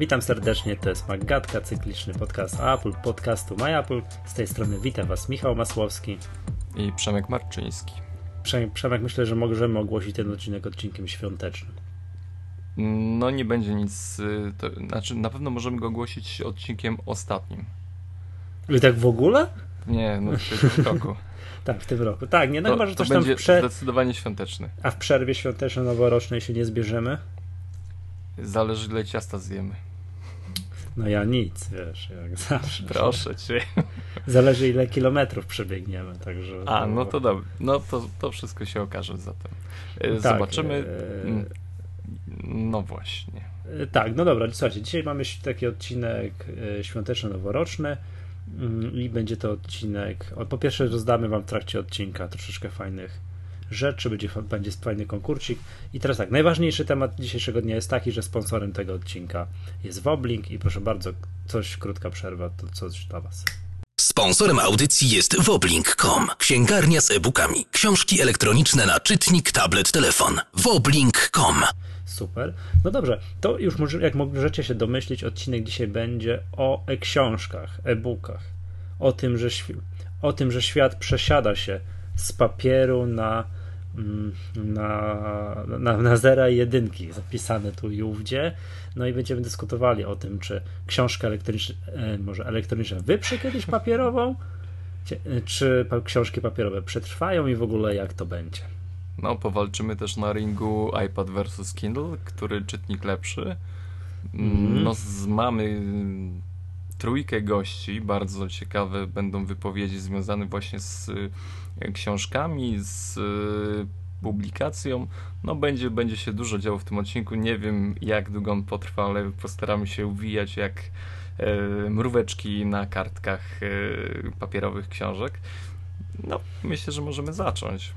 Witam serdecznie, to jest Maggatka, cykliczny podcast Apple, podcastu MyApple. Z tej strony witam Was Michał Masłowski i Przemek Marczyński. Przemek, myślę, że możemy ogłosić ten odcinek odcinkiem świątecznym. No nie będzie nic, y, to, znaczy na pewno możemy go ogłosić odcinkiem ostatnim. I tak w ogóle? Nie, no w tym roku. tak, w tym roku. Tak, nie, no to, chyba, że coś tam będzie w prze... zdecydowanie świąteczny. A w przerwie świąteczno-noworocznej się nie zbierzemy? Zależy ile ciasta zjemy. No ja nic, wiesz, jak zawsze. Proszę cię. Zależy ile kilometrów przebiegniemy, także... A, no to dobrze. No to, to wszystko się okaże zatem. E, tak, Zobaczymy. E... Mm, no właśnie. E, tak, no dobra, słuchajcie, dzisiaj mamy taki odcinek świąteczno-noworoczny mm, i będzie to odcinek, po pierwsze rozdamy wam w trakcie odcinka troszeczkę fajnych rzeczy, będzie, będzie fajny konkursik. I teraz tak, najważniejszy temat dzisiejszego dnia jest taki, że sponsorem tego odcinka jest Woblink i proszę bardzo, coś, krótka przerwa, to coś dla Was. Sponsorem audycji jest woblink.com, księgarnia z e-bookami, książki elektroniczne na czytnik, tablet, telefon. woblink.com Super. No dobrze, to już może, jak możecie się domyślić, odcinek dzisiaj będzie o e-książkach, e-bookach. O tym, że, o tym, że świat przesiada się z papieru na, mm, na, na, na zera i jedynki zapisane tu i ówdzie. No i będziemy dyskutowali o tym, czy książka elektroniczna, e, może elektroniczna wyprze kiedyś papierową, czy książki papierowe przetrwają i w ogóle jak to będzie. No, powalczymy też na ringu iPad versus Kindle, który czytnik lepszy. Mm. No, z, mamy trójkę gości, bardzo ciekawe będą wypowiedzi związane właśnie z e, książkami, z e, publikacją. No będzie, będzie się dużo działo w tym odcinku. Nie wiem jak długo on potrwa, ale postaramy się uwijać jak e, mróweczki na kartkach e, papierowych książek. No, myślę, że możemy zacząć.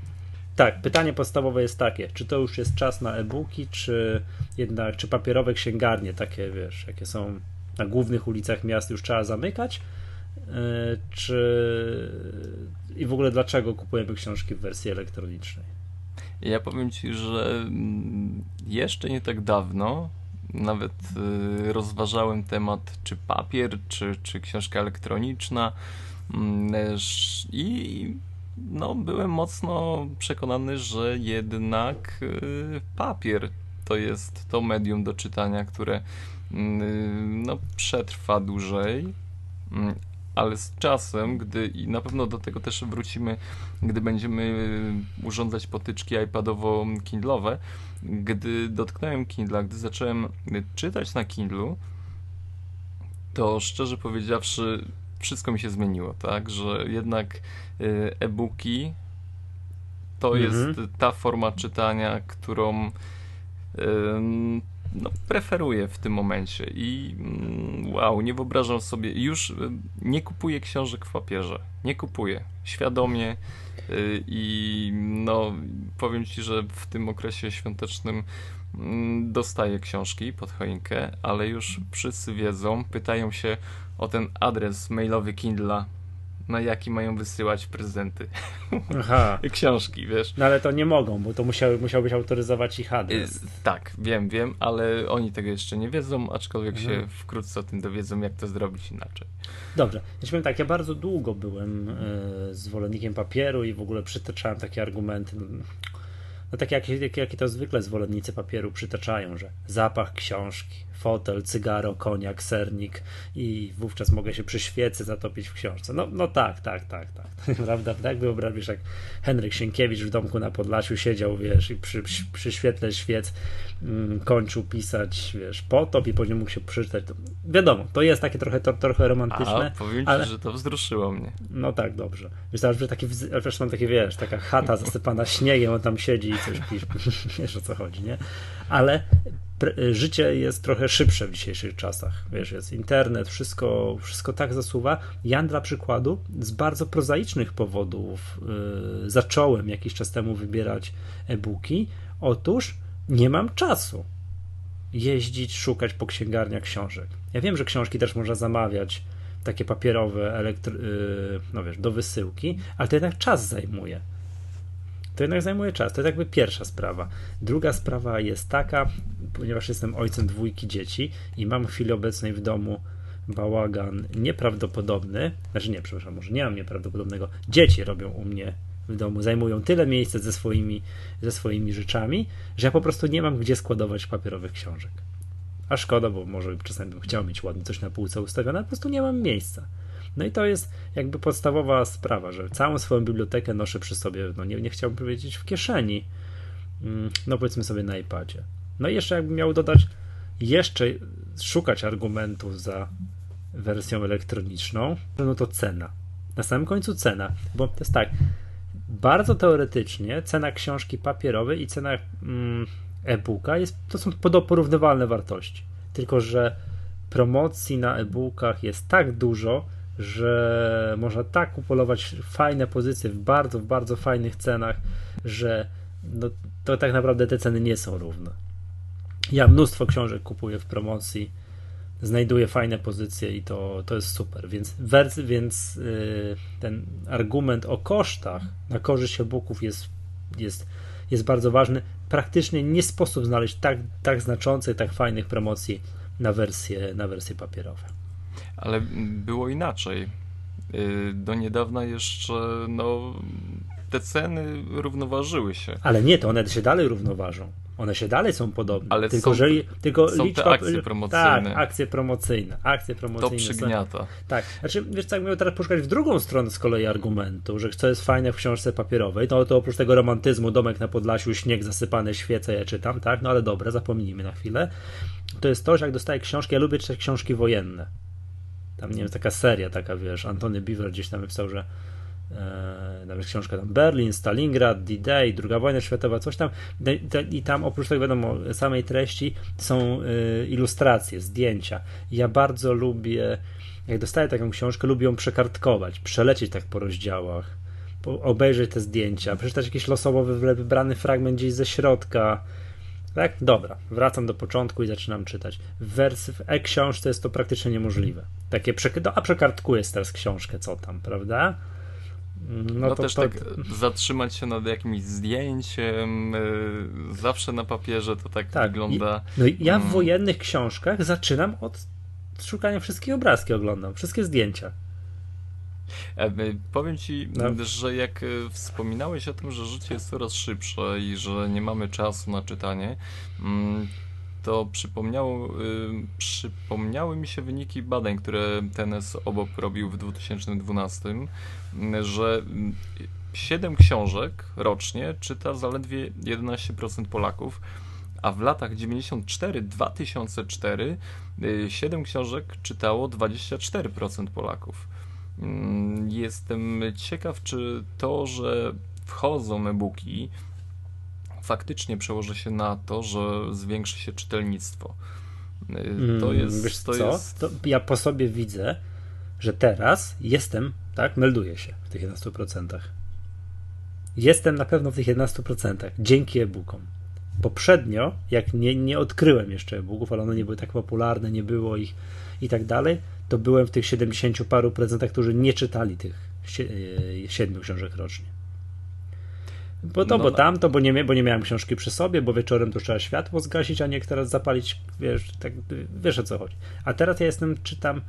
Tak, pytanie podstawowe jest takie, czy to już jest czas na e-booki, czy jednak, czy papierowe księgarnie, takie wiesz, jakie są na głównych ulicach miast już trzeba zamykać? E, czy i w ogóle dlaczego kupujemy książki w wersji elektronicznej? Ja powiem ci, że mm, jeszcze nie tak dawno nawet y, rozważałem temat, czy papier, czy, czy książka elektroniczna. Mm, I no, byłem mocno przekonany, że jednak y, papier to jest to medium do czytania, które Mm, no, przetrwa dłużej, ale z czasem, gdy i na pewno do tego też wrócimy, gdy będziemy urządzać potyczki iPadowo-Kindlowe, gdy dotknąłem Kindla, gdy zacząłem czytać na Kindlu, to szczerze powiedziawszy, wszystko mi się zmieniło, tak, że jednak y, e-booki to mhm. jest ta forma czytania, którą no, preferuję w tym momencie i mm, wow, nie wyobrażam sobie, już y, nie kupuję książek w papierze, nie kupuję, świadomie y, i no, powiem Ci, że w tym okresie świątecznym mm, dostaję książki pod choinkę, ale już wszyscy wiedzą, pytają się o ten adres mailowy Kindla, na jaki mają wysyłać prezenty. Aha. Książki, wiesz. No ale to nie mogą, bo to musiał, musiałbyś autoryzować ich adres. Y, tak, wiem, wiem, ale oni tego jeszcze nie wiedzą, aczkolwiek mhm. się wkrótce o tym dowiedzą, jak to zrobić inaczej. Dobrze. Ja powiem tak, ja bardzo długo byłem y, zwolennikiem papieru i w ogóle przytaczałem takie argumenty. No tak jak, jak, jak to zwykle zwolennicy papieru przytaczają, że zapach książki, fotel, cygaro, koniak, sernik i wówczas mogę się przy świecy zatopić w książce. No, no tak, tak, tak, tak. Prawda? Tak wyobraź, jak Henryk Sienkiewicz w domku na Podlasiu siedział, wiesz, i przy, przy świetle świec mm, kończył pisać, wiesz, potop i później mógł się przeczytać. Wiadomo, to jest takie trochę, to, trochę romantyczne. A, powiem ci, ale... że to wzruszyło mnie. No tak, dobrze. Wystarczy, że taki, wiesz, mam takie, wiesz, taka chata zasypana śniegiem, on tam siedzi i coś pisze. Wiesz o co chodzi, nie? Ale życie jest trochę szybsze w dzisiejszych czasach. Wiesz, jest internet, wszystko, wszystko tak zasuwa. Ja dla przykładu z bardzo prozaicznych powodów yy, zacząłem jakiś czas temu wybierać e-booki. Otóż nie mam czasu jeździć, szukać po księgarniach książek. Ja wiem, że książki też można zamawiać, takie papierowe, elektry- yy, no wiesz, do wysyłki, ale to jednak czas zajmuje to jednak zajmuje czas. To jest jakby pierwsza sprawa. Druga sprawa jest taka, ponieważ jestem ojcem dwójki dzieci i mam w chwili obecnej w domu bałagan nieprawdopodobny, znaczy nie, przepraszam, może nie mam nieprawdopodobnego, dzieci robią u mnie w domu, zajmują tyle miejsca ze swoimi, ze swoimi rzeczami, że ja po prostu nie mam gdzie składować papierowych książek. A szkoda, bo może czasami bym chciał mieć ładnie coś na półce ustawione, ale po prostu nie mam miejsca. No i to jest jakby podstawowa sprawa, że całą swoją bibliotekę noszę przy sobie, no nie, nie chciałbym powiedzieć w kieszeni, mm, no powiedzmy sobie na iPadzie. No i jeszcze jakbym miał dodać, jeszcze szukać argumentów za wersją elektroniczną, no to cena. Na samym końcu cena, bo to jest tak, bardzo teoretycznie cena książki papierowej i cena mm, e-booka jest, to są porównywalne wartości. Tylko, że promocji na e-bookach jest tak dużo, że można tak kupolować fajne pozycje w bardzo, w bardzo fajnych cenach, że no, to tak naprawdę te ceny nie są równe. Ja mnóstwo książek kupuję w promocji, znajduję fajne pozycje i to, to jest super. Więc, więc yy, ten argument o kosztach na korzyść e-booków jest, jest, jest bardzo ważny. Praktycznie nie sposób znaleźć tak, tak znaczących, tak fajnych promocji na wersje, na wersje papierowe. Ale było inaczej. Y, do niedawna jeszcze no, te ceny równoważyły się. Ale nie, to one się dalej równoważą. One się dalej są podobne. Ale tylko, są, że, tylko są liczba, te akcje promocyjne. Tak, akcje promocyjne. Akcje promocyjne to przygniata. Są, tak. Znaczy, wiesz co, jak miał teraz poszukać w drugą stronę z kolei argumentu, że co jest fajne w książce papierowej, no to oprócz tego romantyzmu, domek na Podlasiu, śnieg zasypane, świece, ja czytam, tak? No ale dobra, zapomnijmy na chwilę. To jest to, że jak dostaję książki, ja lubię czytać książki wojenne. Tam, nie wiem, taka seria, taka, wiesz, Antony Beaver gdzieś tam napisał, że e, nawet książka tam Berlin, Stalingrad, D-Day, II wojna światowa, coś tam i tam oprócz tego wiadomo samej treści są e, ilustracje, zdjęcia. Ja bardzo lubię, jak dostaję taką książkę, lubię ją przekartkować, przelecieć tak po rozdziałach, obejrzeć te zdjęcia, przeczytać jakiś losowo wybrany fragment gdzieś ze środka, tak? Dobra, wracam do początku i zaczynam czytać. W w e-książce jest to praktycznie niemożliwe. Takie przek- no, a przekartkuję teraz książkę, co tam, prawda? No, no to, też to... tak zatrzymać się nad jakimś zdjęciem, yy, zawsze na papierze to tak, tak. wygląda. I, no i ja w mm. wojennych książkach zaczynam od szukania wszystkich obrazki oglądam, wszystkie zdjęcia. E, powiem ci, no. że jak e, wspominałeś o tym, że życie jest coraz szybsze i że nie mamy czasu na czytanie, mm, to przypomniało, przypomniały mi się wyniki badań, które TNS obok robił w 2012, że 7 książek rocznie czyta zaledwie 11% Polaków, a w latach 94-2004 7 książek czytało 24% Polaków. Mm, jestem ciekaw, czy to, że wchodzą e-booki, faktycznie przełoży się na to, że zwiększy się czytelnictwo. Y, to mm, jest. Wiesz to co? Jest... To ja po sobie widzę, że teraz jestem, tak, melduję się w tych 11%. Jestem na pewno w tych 11% dzięki e-bookom. Poprzednio, jak nie, nie odkryłem jeszcze e-booków, ale one nie były tak popularne, nie było ich i tak dalej, to byłem w tych 70 paru procentach, którzy nie czytali tych e, siedmiu książek rocznie. Bo to, no, bo no. tamto, bo nie, bo nie miałem książki przy sobie, bo wieczorem to trzeba światło zgasić, a nie teraz zapalić, wiesz, tak, wiesz o co chodzi. A teraz ja jestem, czytam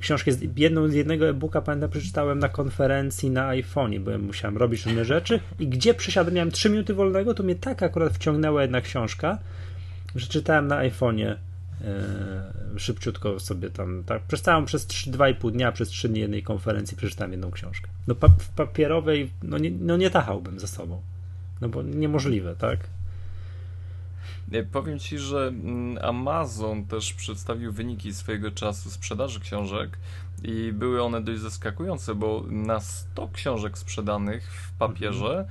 książkę, jedną z jednego e-booka, pamiętam, przeczytałem na konferencji na iPhone'ie, bo musiałem robić różne rzeczy i gdzie przysiadłem, miałem 3 minuty wolnego, to mnie tak akurat wciągnęła jedna książka, że czytałem na iPhone'ie szybciutko sobie tam, tak, przestałem przez 2,5 dnia, przez 3 dni jednej konferencji przeczytałem jedną książkę. No pa w papierowej, no nie, no nie tachałbym ze sobą, no bo niemożliwe, tak? Powiem Ci, że mm, Amazon też przedstawił wyniki swojego czasu sprzedaży książek i były one dość zaskakujące, bo na 100 książek sprzedanych w papierze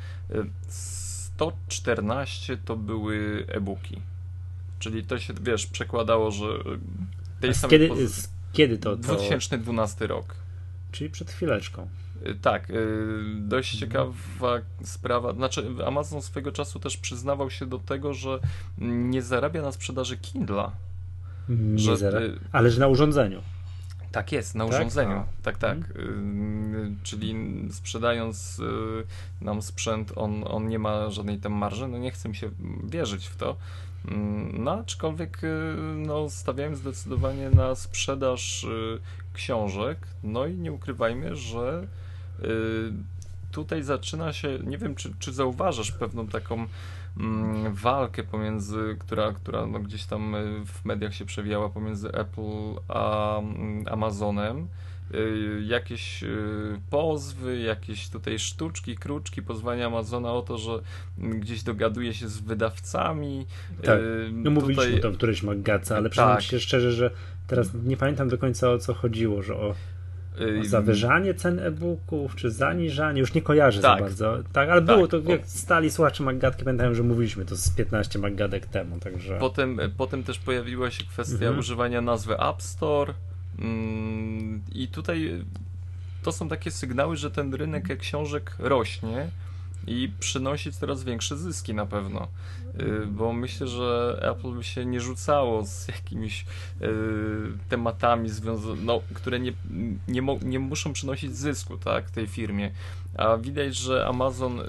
114 to były e-booki. Czyli to się, wiesz, przekładało, że tej samej kiedy, pozycji... kiedy to, to? 2012 rok. Czyli przed chwileczką. Y, tak, y, dość ciekawa sprawa. Znaczy, Amazon swego czasu też przyznawał się do tego, że nie zarabia na sprzedaży Kindla. Nie że, zarabia, ale że na urządzeniu. Tak jest, na Tak? urządzeniu. A. Tak, tak. Y, czyli sprzedając y, nam sprzęt, on, on nie ma żadnej tam marży. No nie chcę mi się wierzyć w to. Mm, No, aczkolwiek y, no, stawiałem zdecydowanie na sprzedaż y, książek. No i nie ukrywajmy, że y, tutaj zaczyna się, nie wiem, czy, czy zauważasz pewną taką mm, walkę pomiędzy, która, która no, gdzieś tam w mediach się przewijała pomiędzy Apple a mm, Amazonem. Y, Jakieś y, pozwy, jakieś tutaj sztuczki, kruczki, pozwania Amazona o to, że gdzieś dogaduje się z wydawcami. Tak. Y, No mówiliśmy tutaj- to w którejś Maggace, ale przyznam Tak. się szczerze, że teraz nie pamiętam do końca o co chodziło, że o, o zawyżanie cen e-booków, czy zaniżanie, już nie kojarzę Tak. za bardzo. Tak, ale było Tak. to, jak stali słuchacze Maggatki, pamiętają, że mówiliśmy to z 15 Maggadek temu, także... Potem, potem też pojawiła się kwestia Mhm. używania nazwy App Store. Mm, I tutaj to są takie sygnały, że ten rynek książek rośnie i przynosi coraz większe zyski na pewno. Y, Bo myślę, że Apple by się nie rzucało z jakimiś y, tematami, no, które nie, nie, nie muszą przynosić zysku tak, tej firmie. A widać, że Amazon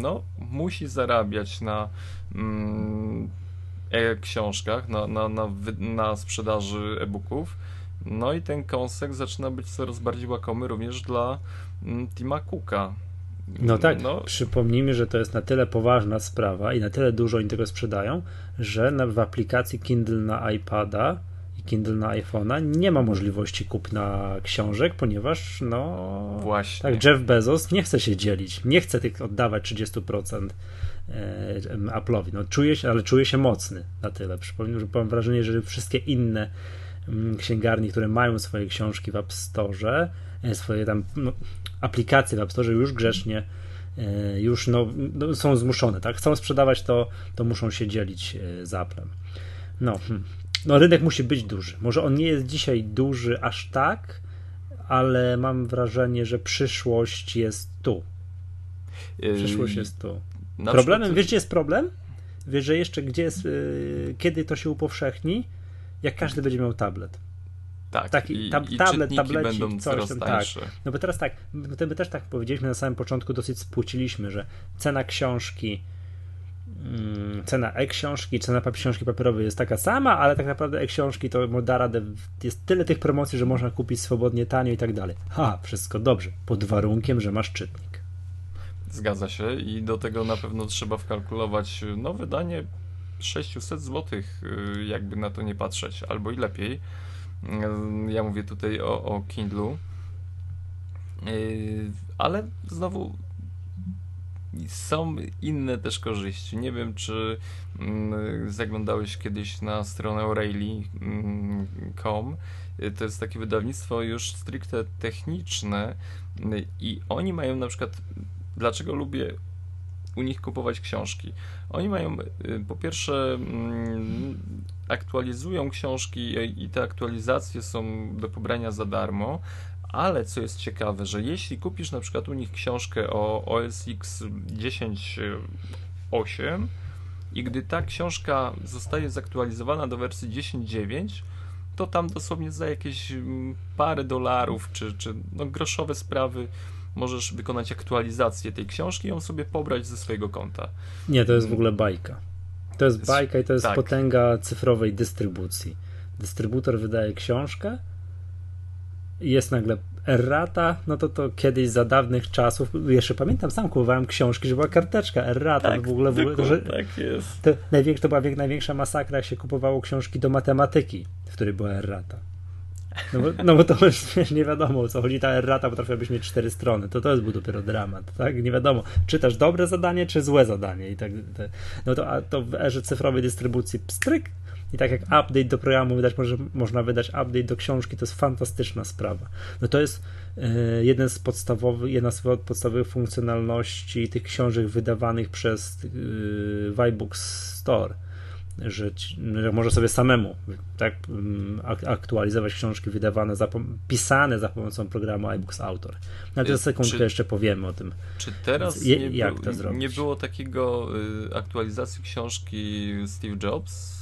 no, musi zarabiać na mm, e-książkach, na, na, na, na sprzedaży e-booków. No i ten kąsek zaczyna być coraz bardziej łakomy również dla mm, Tima Cooka. No tak, No, przypomnijmy, że to jest na tyle poważna sprawa i na tyle dużo oni tego sprzedają, że na, w aplikacji Kindle na iPada i Kindle na iPhone'a nie ma możliwości kupna książek, ponieważ no właśnie. tak Jeff Bezos nie chce się dzielić, nie chce tych oddawać 30% e, Apple'owi. No czuje się, ale czuje się mocny na tyle. Przypomnę, że mam wrażenie, że wszystkie inne mm, księgarnie, które mają swoje książki w App Store, e, swoje tam no, aplikacje w App Store już grzecznie e, już no, no, są zmuszone, tak? Chcą sprzedawać to, to muszą się dzielić e, z Applem. No, hmm. no rynek musi być duży. Może on nie jest dzisiaj duży aż tak, ale mam wrażenie, że przyszłość jest tu. Przyszłość jest tu. Problemem, wiesz gdzie jest problem? Wiesz, że jeszcze gdzie jest, yy, kiedy to się upowszechni? Jak każdy będzie miał tablet. tak, taki i, tab- i tablet, tablecik, będą coś tam, tak. No bo teraz tak, my, my też tak powiedzieliśmy na samym początku, dosyć spłuciliśmy, że cena książki, mm, cena e-książki, cena książki papierowej jest taka sama, ale tak naprawdę e-książki to da radę, jest tyle tych promocji, że można kupić swobodnie, tanio i tak dalej. Ha, wszystko dobrze, pod warunkiem, że masz czytnik. Zgadza się i do tego na pewno trzeba wkalkulować no wydanie 600 zł, jakby na to nie patrzeć, albo i lepiej. Yy, Ja mówię tutaj o, o Kindlu. Yy, Ale znowu są inne też korzyści. Nie wiem, czy mm, zaglądałeś kiedyś na stronę O'Reilly.com. Yy, To jest takie wydawnictwo już stricte techniczne i oni mają na przykład dlaczego lubię u nich kupować książki. Oni mają, y, po pierwsze, mm, aktualizują książki i- te aktualizacje są do pobrania za darmo, ale co jest ciekawe, że jeśli kupisz na przykład u nich książkę o OS X 10.8 i gdy ta książka zostaje zaktualizowana do wersji 10.9, to tam dosłownie za jakieś mm, parę dolarów, czy, czy no, groszowe sprawy możesz wykonać aktualizację tej książki i ją sobie pobrać ze swojego konta. Nie, to jest w ogóle bajka. To jest bajka i to jest tak. potęga cyfrowej dystrybucji. Dystrybutor wydaje książkę jest nagle errata, no to to kiedyś za dawnych czasów, jeszcze pamiętam, sam kupowałem książki, że była karteczka errata, to w ogóle, w ogóle to, że, tak jest. to, największa, to była największa masakra, jak się kupowało książki do matematyki, w której była errata. No bo, no bo to już nie wiadomo o co chodzi, ta errata potrafiła być mieć cztery strony, to to jest był dopiero dramat, tak? Nie wiadomo, czytasz dobre zadanie, czy złe zadanie i tak, te, no to, a to w erze cyfrowej dystrybucji pstryk i tak jak update do programu wydać, może, można wydać update do książki, to jest fantastyczna sprawa. No to jest e, jeden z podstawowych, jedna z podstawowych funkcjonalności tych książek wydawanych przez e, iBooks Store że, może sobie samemu tak mm, ak- aktualizować książki wydawane, za, pisane za pomocą programu iBooks Author. Na tę Y, sekundkę czy- jeszcze powiemy o tym. Czy teraz Je- nie, jak był- to zrobić? nie było takiego y, aktualizacji książki Steve Jobs,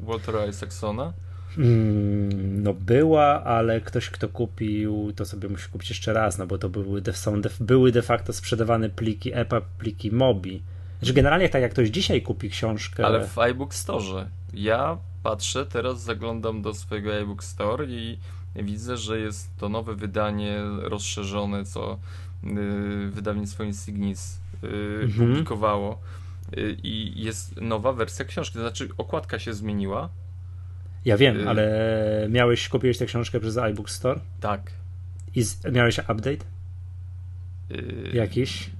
Waltera Isaacsona? Mm, no była, ale ktoś, kto kupił, to sobie musi kupić jeszcze raz, no bo to były, są, były de facto sprzedawane pliki EPA, pliki MOBI. Że generalnie tak jak ktoś dzisiaj kupi książkę... Ale w iBook Store. Ja patrzę, teraz zaglądam do swojego iBook Store i widzę, że jest to nowe wydanie rozszerzone, co yy, wydawnictwo Insignis yy, mhm. publikowało yy, i jest nowa wersja książki, to znaczy okładka się zmieniła. Ja wiem, y, ale miałeś, kupiłeś tę książkę przez iBook Store? Tak. I miałeś update? Y, Jakiś?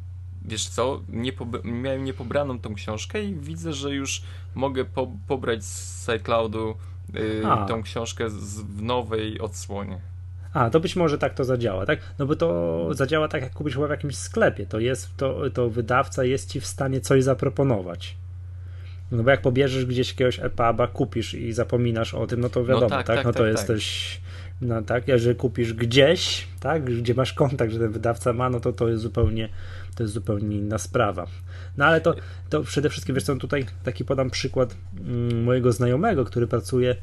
Wiesz co, nie miałem niepobraną tą książkę i widzę, że już mogę po pobrać z SciCloudu yy, tą książkę z, w nowej odsłonie. A, to być może tak to zadziała, tak? No bo to zadziała tak, jak kupisz w jakimś sklepie. To jest, to, to wydawca jest ci w stanie coś zaproponować. No bo jak pobierzesz gdzieś jakiegoś EPUBa, kupisz i zapominasz o tym, no to no wiadomo, no tak, tak? tak? No to tak, jesteś. Tak. No tak, jeżeli kupisz gdzieś, tak, gdzie masz kontakt, że ten wydawca ma, no to to jest zupełnie, to jest zupełnie inna sprawa. No ale to, to przede wszystkim, wiesz co, tutaj taki podam przykład mm, mojego znajomego, który pracuje,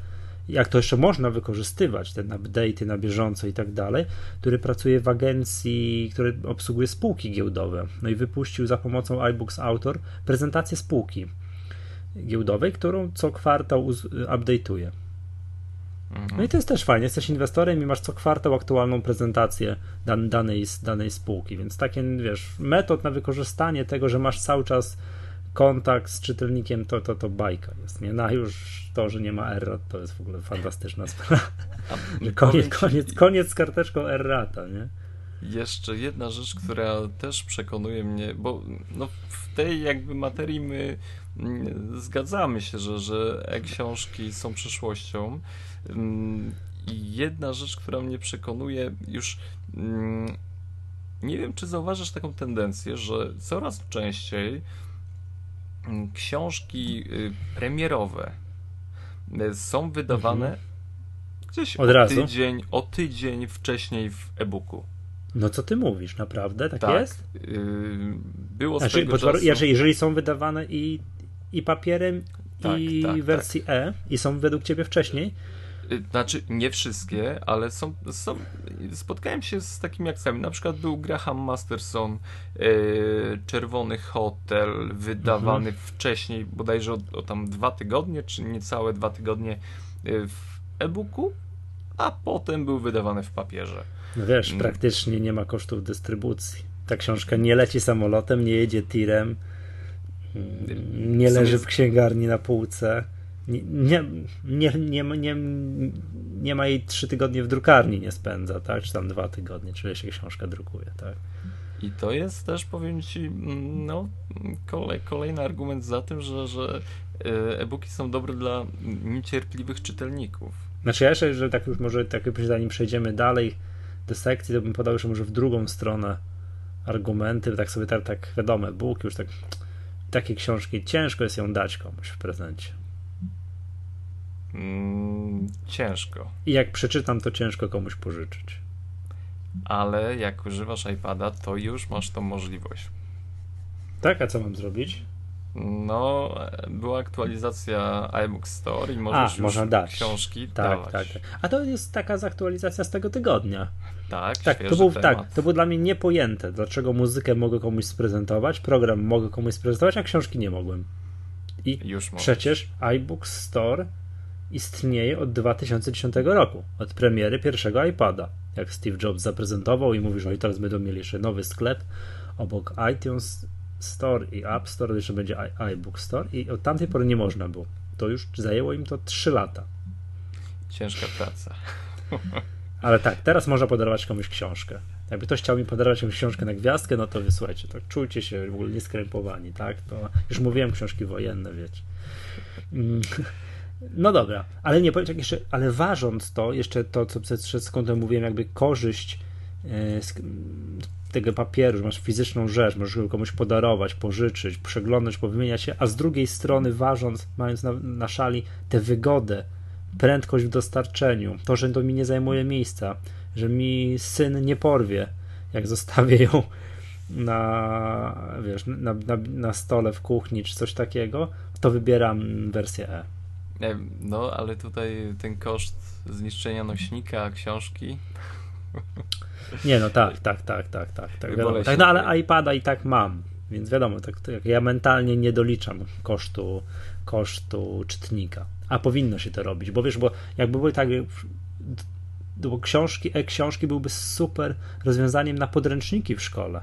jak to jeszcze można wykorzystywać, ten update'y na bieżąco i tak dalej, który pracuje w agencji, który obsługuje spółki giełdowe. No i wypuścił za pomocą iBooks Author prezentację spółki giełdowej, którą co kwartał update'uje. Mhm. No i to jest też fajnie. Jesteś inwestorem i masz co kwartał aktualną prezentację dan, danej, danej spółki, więc takie, wiesz, metod na wykorzystanie tego, że masz cały czas kontakt z czytelnikiem, to, to, to bajka jest, nie? No już to, że nie ma errat, to jest w ogóle fantastyczna sprawa. koniec, koniec, koniec z karteczką errata, nie? Jeszcze jedna rzecz, która też przekonuje mnie, bo no, w tej jakby materii my mm, zgadzamy się, że, że e-książki są przyszłością. Mm, jedna rzecz, która mnie przekonuje, już mm, nie wiem, czy zauważasz taką tendencję, że coraz częściej książki y, premierowe y, są wydawane mhm. gdzieś Od o razu. tydzień, o tydzień wcześniej w e-booku. No co ty mówisz, naprawdę? Tak, tak. jest? Yy, było znaczy, swego czasu... jeżeli, jeżeli są wydawane i, i papierem, tak, i tak, wersji tak. E, i są według ciebie wcześniej? Znaczy, nie wszystkie, ale są, są. Spotkałem się z takimi akcjami. Na przykład był Graham Masterson, yy, Czerwony Hotel, wydawany mhm. wcześniej, bodajże o, o, tam dwa tygodnie, czy niecałe dwa tygodnie y, w e-booku, a potem był wydawany w papierze. No wiesz, mm. praktycznie nie ma kosztów dystrybucji. Ta książka nie leci samolotem, nie jedzie tirem, nie leży w księgarni na półce. Nie, nie, nie, nie, nie, ma jej trzy tygodnie w drukarni, nie spędza, tak? Czy tam dwa tygodnie, czyli się książka drukuje, tak? I to jest też, powiem Ci, no, kolej, kolejny argument za tym, że, że e, e-booki są dobre dla niecierpliwych czytelników. Znaczy ja jeszcze, że tak już może, tak zanim przejdziemy dalej, do sekcji, to bym podał już może w drugą stronę argumenty, tak sobie tak, tak wiadomo, Bóg już tak takie książki ciężko jest ją dać komuś w prezencie. Mm, ciężko. I jak przeczytam, to ciężko komuś pożyczyć. Ale jak używasz iPada, to już masz tą możliwość. Tak, a co mam zrobić? No, była aktualizacja iBook Store i możesz a, można dać. książki tak, dawać. Tak, tak. A to jest taka zaktualizacja z tego tygodnia. Tak, tak to był, tak, to było dla mnie niepojęte, dlaczego muzykę mogę komuś sprezentować, program mogę komuś sprezentować, a książki nie mogłem. I Już przecież iBook Store istnieje od 2010 roku, od premiery pierwszego iPada. Jak Steve Jobs zaprezentował i mówił, że teraz będą mieli jeszcze nowy sklep obok iTunes Store i App Store, jeszcze będzie iBook Store i od tamtej pory nie można było. To już zajęło im to 3 lata. Ciężka praca. Ale tak, teraz można podarować komuś książkę. Jakby ktoś chciał mi podarować jakąś książkę na gwiazdkę, no to wysłuchajcie, to czujcie się w ogóle nieskrępowani, tak? To już mówiłem, książki wojenne, wiecie. No dobra, ale nie, powiem jeszcze, ale ważąc to, jeszcze to, co przed sekundą mówiłem, jakby korzyść e, tego papieru, że masz fizyczną rzecz, możesz go komuś podarować, pożyczyć, przeglądać, powymieniać się, a z drugiej strony ważąc, mając na, na szali tę wygodę, prędkość w dostarczeniu, to, że to mi nie zajmuje miejsca, że mi syn nie porwie, jak zostawię ją na, wiesz, na, na, na stole w kuchni czy coś takiego, to wybieram wersję E. No, ale tutaj ten koszt zniszczenia nośnika, książki. Nie, no tak, tak, tak, tak, tak. tak, wiadomo, tak no ale iPada i tak mam, więc wiadomo, tak, tak, ja mentalnie nie doliczam kosztu, kosztu czytnika. A powinno się to robić, bo wiesz, bo jakby były tak, bo książki, e-książki byłyby super rozwiązaniem na podręczniki w szkole.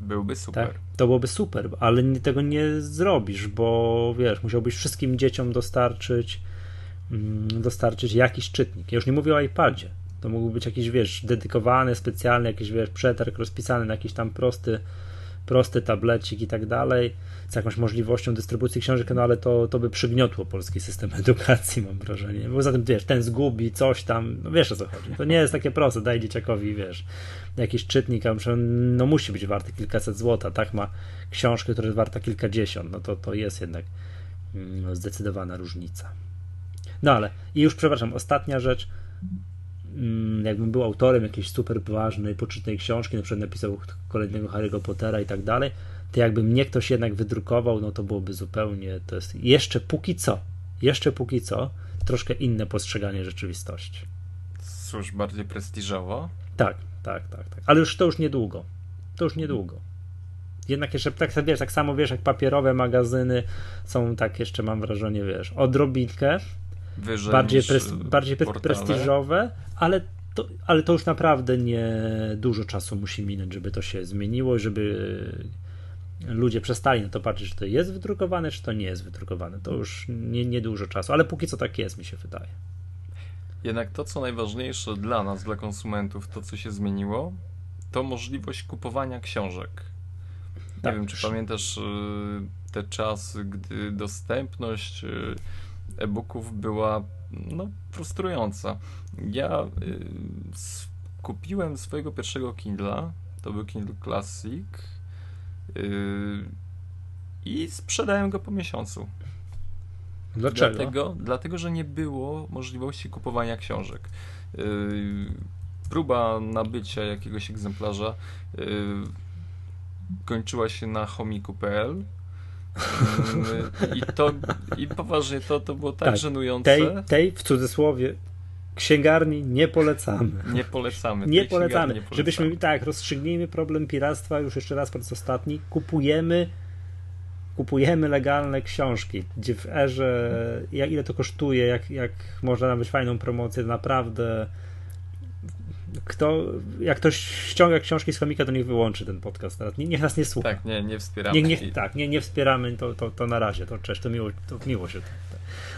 Byłby super. Tak? To byłoby super, ale tego nie zrobisz, bo wiesz, musiałbyś wszystkim dzieciom dostarczyć mm, dostarczyć jakiś czytnik. Ja już nie mówię o iPadzie. To mógłby być jakiś, wiesz, dedykowany, specjalny, jakiś, wiesz, przetarg rozpisany na jakiś tam prosty, prosty tablecik i tak dalej, z jakąś możliwością dystrybucji książek, no ale to, to by przygniotło polski system edukacji, mam wrażenie. Bo zatem, wiesz, ten zgubi coś tam, no wiesz o co chodzi. To nie jest takie proste, daj dzieciakowi, wiesz, jakiś czytnik, a no musi być warty kilkaset złota, tak? Ma książkę, która jest warta kilkadziesiąt, no to, to jest jednak mm, zdecydowana różnica. No ale, i już przepraszam, ostatnia rzecz, jakbym był autorem jakiejś super ważnej, poczytnej książki, na przykład napisał kolejnego Harry'ego Pottera i tak dalej, to jakby mnie ktoś jednak wydrukował, no to byłoby zupełnie, to jest jeszcze póki co, jeszcze póki co, troszkę inne postrzeganie rzeczywistości. Cóż, bardziej prestiżowo? Tak, tak, tak, tak. Ale już to już niedługo. To już niedługo. Jednak jeszcze tak, wiesz, tak samo wiesz, jak papierowe magazyny są tak jeszcze mam wrażenie, wiesz, odrobinkę Wyżej bardziej, pres, bardziej prestiżowe, ale to, ale to już naprawdę nie dużo czasu musi minąć, żeby to się zmieniło, żeby ludzie przestali na to patrzeć, czy to jest wydrukowane, czy to nie jest wydrukowane. To już nie, nie dużo czasu, ale póki co tak jest, mi się wydaje. Jednak to, co najważniejsze dla nas, dla konsumentów, to co się zmieniło, to możliwość kupowania książek. Nie tak. wiem, czy pamiętasz y, te czasy, gdy dostępność e-booków była no, frustrująca. Ja y, kupiłem swojego pierwszego Kindla, to był Kindle Classic y, i sprzedałem go po miesiącu. Dlaczego? Dlatego, dlatego, że nie było możliwości kupowania książek. Y, próba nabycia jakiegoś egzemplarza y, kończyła się na chomiku.pl i to, i poważnie, to, to było tak, tak żenujące. Tej, tej, w cudzysłowie, księgarni nie polecamy. Nie polecamy. Nie polecamy. nie polecamy. Żebyśmy, tak, rozstrzygnijmy problem piractwa już jeszcze raz po raz ostatni. Kupujemy kupujemy legalne książki, gdzie w erze, jak, ile to kosztuje, jak, jak można nabyć fajną promocję, naprawdę kto, jak ktoś ściąga książki z komika, to niech wyłączy ten podcast teraz. Niech nas nie słucha. Tak, nie, nie wspieramy. Nie, nie, tak, nie, nie wspieramy, to, to, to na razie, to cześć, to miło, to miło się.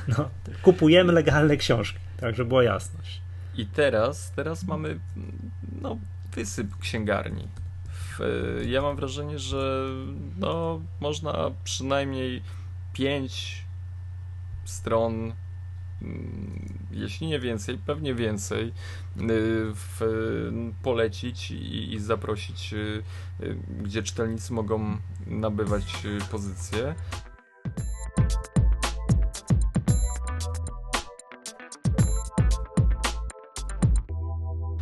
No, kupujemy legalne książki, tak, żeby była jasność. I teraz, teraz mamy no, wysyp księgarni. Ja mam wrażenie, że no, można przynajmniej pięć stron jeśli nie więcej, pewnie więcej, y, w, polecić i, i, zaprosić, y, y, gdzie czytelnicy mogą nabywać pozycje.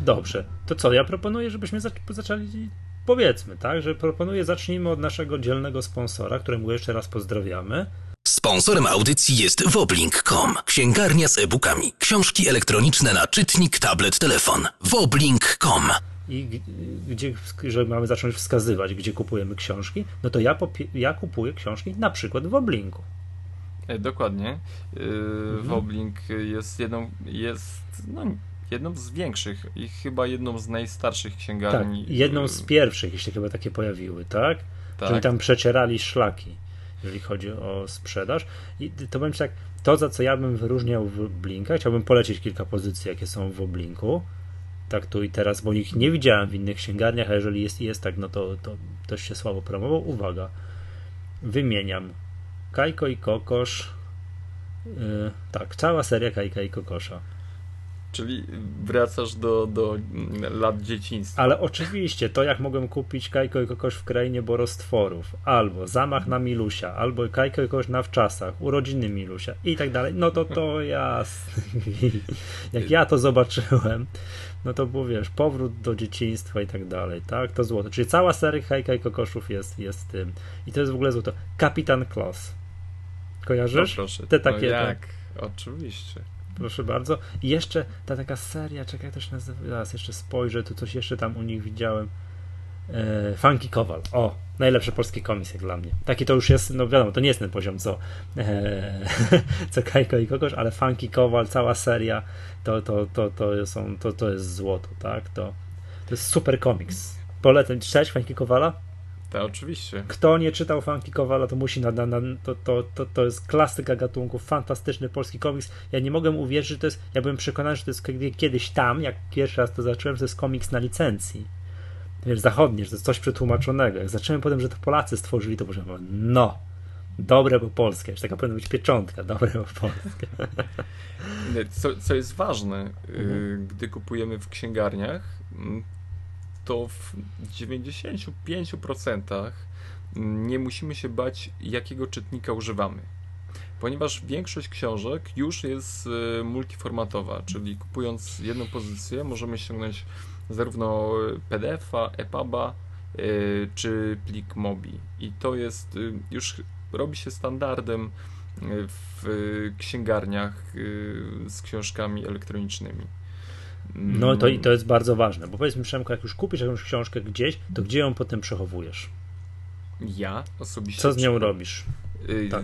Dobrze, to co? Ja proponuję, żebyśmy zaczęli, powiedzmy, tak, że proponuję, zacznijmy od naszego dzielnego sponsora, któremu jeszcze raz pozdrawiamy. Sponsorem audycji jest woblink.com, księgarnia z e-bookami, książki elektroniczne na czytnik, tablet, telefon. woblink.com i gdzie, że mamy zacząć wskazywać, gdzie kupujemy książki, no to ja, ja kupuję książki na przykład w Woblinku. E, dokładnie. Yy, mhm. Woblink jest jedną, jest no, jedną z większych i chyba jedną z najstarszych księgarni. Tak, jedną z pierwszych, jeśli chyba takie pojawiły, tak? tak. Że tam przecierali szlaki jeżeli chodzi o sprzedaż. I to powiem tak, to za co ja bym wyróżniał w Blinka, chciałbym polecić kilka pozycji, jakie są w Blinku. Tak tu i teraz, bo ich nie widziałem w innych księgarniach, a jeżeli jest jest tak, no to, to też się słabo promował. Uwaga, wymieniam Kajko i Kokosz. Yy, tak, cała seria Kajka i Kokosza. Czyli wracasz do, do lat dzieciństwa. Ale oczywiście, to jak mogłem kupić Kajko i Kokosz w krainie borostworów, albo Zamach na Milusia, albo Kajko i Kokosz na wczasach, urodziny Milusia i tak dalej, no to to jasne. jak ja to zobaczyłem, no to było, wiesz, powrót do dzieciństwa i tak dalej, tak? To złoto. Czyli cała seria Kajka i Kokoszów jest, jest tym. I to jest w ogóle złoto. Kapitan Kloss. Kojarzysz? No proszę. Te takie. No jak? Oczywiście. Proszę bardzo. I jeszcze ta taka seria, czekaj, też nazywa, zaraz jeszcze spojrzę, tu coś jeszcze tam u nich widziałem. E, Funky Kowal. O, najlepszy polski komiks jak dla mnie. Taki to już jest, no wiadomo, to nie jest ten poziom co, e, co Kajko i kogoś, ale Funky Kowal, cała seria, to, to, to, to, są, to, to jest złoto, tak? To, to jest super komiks. Polecam. Czytałeś Funky Kowala? Tak, oczywiście. Kto nie czytał Funky Kowala, to musi na, na, na, to, to, to, to jest klasyka gatunku, fantastyczny polski komiks. Ja nie mogę uwierzyć, że to jest, ja byłem przekonany, że to jest kiedyś tam, jak pierwszy raz to zacząłem, że to jest komiks na licencji. Wiesz, zachodnie, że to jest coś przetłumaczonego. Jak zacząłem potem, że to Polacy stworzyli, to powiedziałem, no, dobre po polskie. Już taka powinna być pieczątka, dobre po polskie. Co, co jest ważne, mhm. gdy kupujemy w księgarniach, to w 95% nie musimy się bać, jakiego czytnika używamy. Ponieważ większość książek już jest e, multiformatowa, czyli kupując jedną pozycję możemy ściągnąć zarówno PDF-a, EPUB'a e, czy plik MOBI. I to jest e, już robi się standardem w księgarniach z książkami elektronicznymi. No to i to jest bardzo ważne, bo powiedzmy Przemko, jak już kupisz jakąś książkę gdzieś, to gdzie ją potem przechowujesz? Ja osobiście. Co z nią robisz? Yy, tak.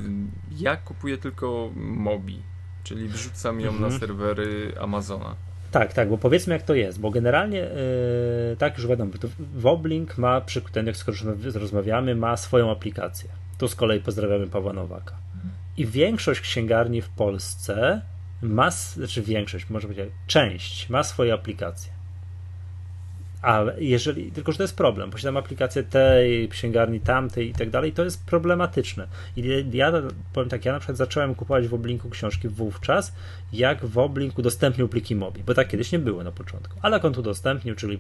Ja kupuję tylko Mobi, czyli wrzucam ją mhm. na serwery Amazona. Tak, tak, bo powiedzmy jak to jest, bo generalnie yy, tak już wiadomo, to Woblink ma, przy ten jak skoro rozmawiamy, ma swoją aplikację. Tu z kolei pozdrawiamy Pawła Nowaka. I większość księgarni w Polsce ma, znaczy większość, może powiedzieć, część ma swoje aplikacje. Ale jeżeli, tylko że to jest problem, posiadam aplikację tej księgarni, tamtej i tak dalej, to jest problematyczne. I ja powiem tak, ja na przykład zacząłem kupować w Oblinku książki wówczas, jak w Oblink udostępnił pliki MOBI, bo tak kiedyś nie było na początku. Ale jak on tu udostępnił, czyli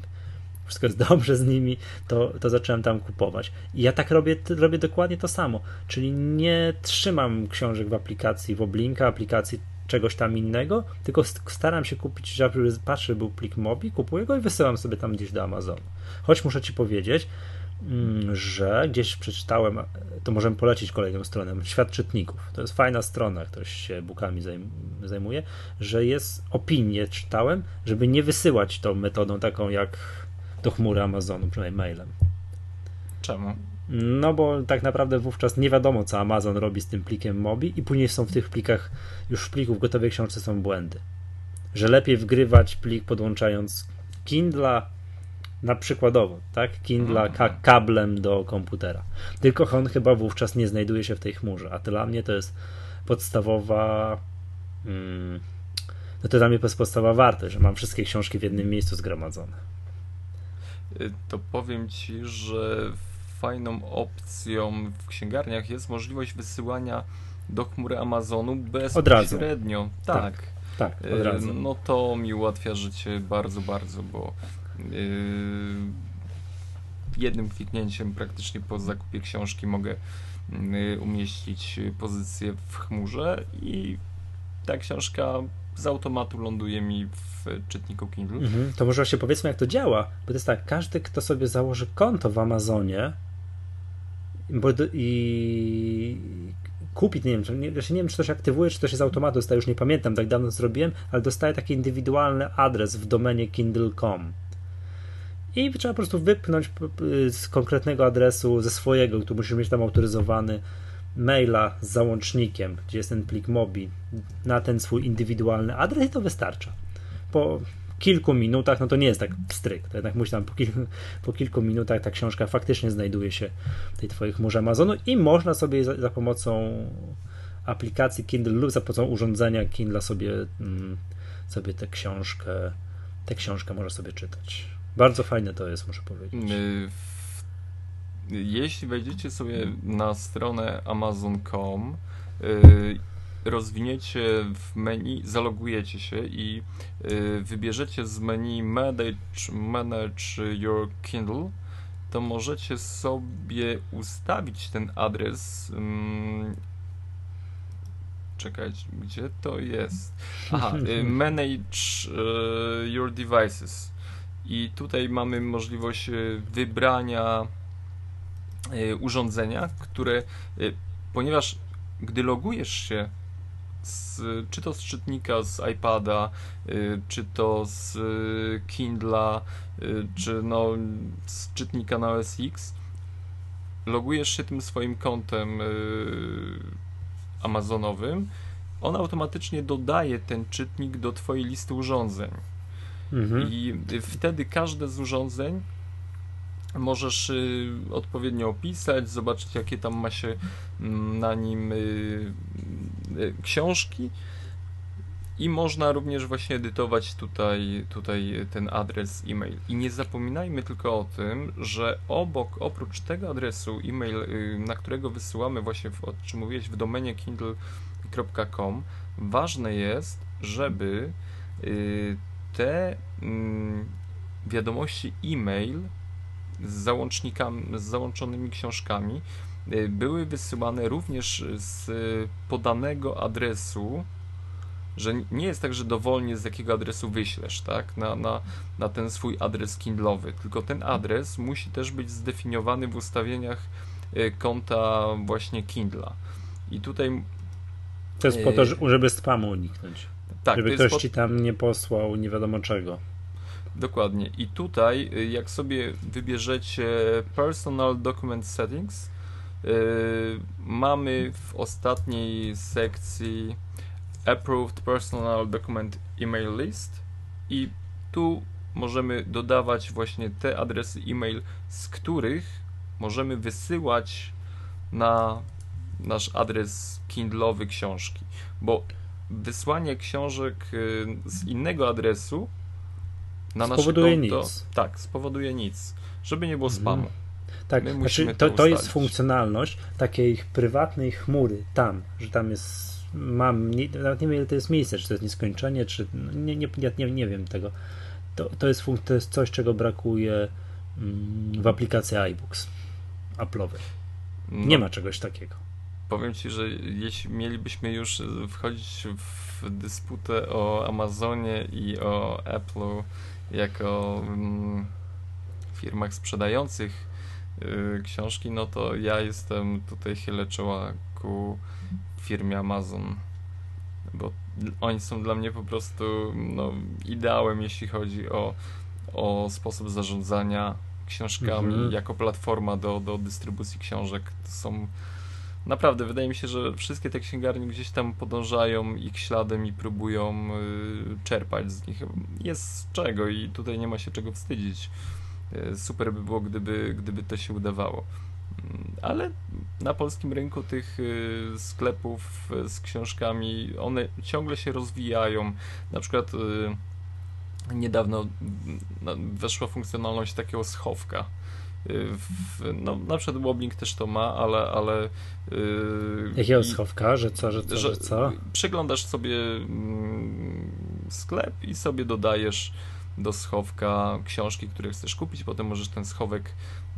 wszystko jest dobrze z nimi, to, to zacząłem tam kupować. I ja tak robię, robię dokładnie to samo, czyli nie trzymam książek w aplikacji w Oblinka, aplikacji czegoś tam innego, tylko staram się kupić, że patrzę, był plik Mobi, kupuję go i wysyłam sobie tam gdzieś do Amazonu. Choć muszę ci powiedzieć, mm, że gdzieś przeczytałem, to możemy polecić kolejną stronę, Świat Czytników. To jest fajna strona, ktoś się bookami zajmuje, że jest opinie, czytałem, żeby nie wysyłać tą metodą taką jak do chmury Amazonu, przynajmniej mailem. Czemu? No bo tak naprawdę wówczas nie wiadomo, co Amazon robi z tym plikiem Mobi i później są w tych plikach, już w pliku w gotowej książce są błędy. Że lepiej wgrywać plik podłączając Kindla na przykładowo, tak? Kindla ka kablem do komputera. Tylko on chyba wówczas nie znajduje się w tej chmurze, a dla mnie to jest podstawowa hmm, no to dla mnie jest podstawowa wartość, że mam wszystkie książki w jednym miejscu zgromadzone. Y, to powiem ci, że fajną opcją w księgarniach jest możliwość wysyłania do chmury Amazonu bezpośrednio. Tak. Tak, tak od razu. No to mi ułatwia życie bardzo, bardzo, bo yy, jednym kliknięciem praktycznie po zakupie książki mogę yy, umieścić pozycję w chmurze i ta książka z automatu ląduje mi w czytniku Kindle. Mhm, to może właśnie powiedzmy, jak to działa, bo to jest tak, każdy, kto sobie założy konto w Amazonie, i kupi, nie wiem, czy, nie, nie wiem, czy to się aktywuje, czy to się z automatu dostaje, już nie pamiętam, tak dawno zrobiłem, ale dostaje taki indywidualny adres w domenie kindle.com. I trzeba po prostu wypchnąć z konkretnego adresu, ze swojego, który musi mieć tam autoryzowany, maila z załącznikiem, gdzie jest ten plik MOBI, na ten swój indywidualny adres i to wystarcza. Po kilku minutach, no to nie jest tak stryk, to jednak musi tam po, kilku, po kilku minutach ta książka faktycznie znajduje się w tej twojej chmurze Amazonu i można sobie za, za pomocą aplikacji Kindle lub za pomocą urządzenia Kindle sobie, mm, sobie tę książkę tę książkę można sobie czytać. Bardzo fajne to jest, muszę powiedzieć. Y, jeśli wejdziecie sobie na stronę amazon.com rozwiniecie w menu, zalogujecie się i y, wybierzecie z menu manage, manage Your Kindle, to możecie sobie ustawić ten adres. Um, czekać, gdzie to jest? Aha, y, manage y, Your Devices. I tutaj mamy możliwość wybrania urządzenia, które, ponieważ gdy logujesz się z, czy to z czytnika z iPada, y, czy to z y, Kindla, y, czy no z czytnika na OS X, logujesz się tym swoim kontem amazonowym, on automatycznie dodaje ten czytnik do twojej listy urządzeń. Mhm. I wtedy każde z urządzeń możesz y, odpowiednio opisać, zobaczyć jakie tam ma się mm, na nim y, y, książki i można również właśnie edytować tutaj, tutaj ten adres e-mail. I nie zapominajmy tylko o tym, że obok, oprócz tego adresu e-mail, na którego wysyłamy właśnie, w, o czym mówiłeś, w domenie kindle.com, ważne jest, żeby te mm, wiadomości e-mail z załącznikami, z załączonymi książkami y, były wysyłane również z podanego adresu, że nie jest tak, że dowolnie z jakiego adresu wyślesz, tak, na, na, na ten swój adres Kindlowy, tylko ten adres musi też być zdefiniowany w ustawieniach y, konta właśnie Kindla. I tutaj... To jest po to, y, żeby spamu uniknąć. Tak, żeby ktoś po... ci tam nie posłał nie wiadomo czego. Dokładnie. I tutaj, y, jak sobie wybierzecie Personal Document Settings, yy, mamy w ostatniej sekcji Approved Personal Document Email List i tu możemy dodawać właśnie te adresy e-mail, z których możemy wysyłać na nasz adres Kindle'owy książki, bo wysłanie książek y, z innego adresu na spowoduje nasze konto, nic. Tak, spowoduje nic. Żeby nie było mhm. spamu. Tak, znaczy, to, to jest funkcjonalność takiej prywatnej chmury tam, że tam jest mam, nie, nawet nie wiem ile to jest miejsce, czy to jest nieskończenie, czy no, nie, nie, nie, nie wiem tego. To, to, jest, to jest coś, czego brakuje mm, w aplikacji iBooks Apple'owej. No, nie ma czegoś takiego. Powiem Ci, że jeśli mielibyśmy już wchodzić w dysputę o Amazonie i o Apple'u jako mm, firmach sprzedających y, książki, no to ja jestem tutaj chylę czoła ku firmie Amazon, bo oni są dla mnie po prostu no, ideałem, jeśli chodzi o, o sposób zarządzania książkami mhm. jako platforma do, do dystrybucji książek. To są naprawdę, wydaje mi się, że wszystkie te księgarnie gdzieś tam podążają ich śladem i próbują y, czerpać z nich. Jest z czego i tutaj nie ma się czego wstydzić. Y, super by było, gdyby, gdyby to się udawało. Mm, ale na polskim rynku tych y, sklepów z książkami, one ciągle się rozwijają. Na przykład niedawno mm, weszła funkcjonalność takiego schowka w, no, na przykład Woblink też to ma, ale. ale yy, Jakiego schowka? Że co, że co, że, że co? Przeglądasz sobie mm, sklep i sobie dodajesz do schowka książki, które chcesz kupić. Potem możesz ten schowek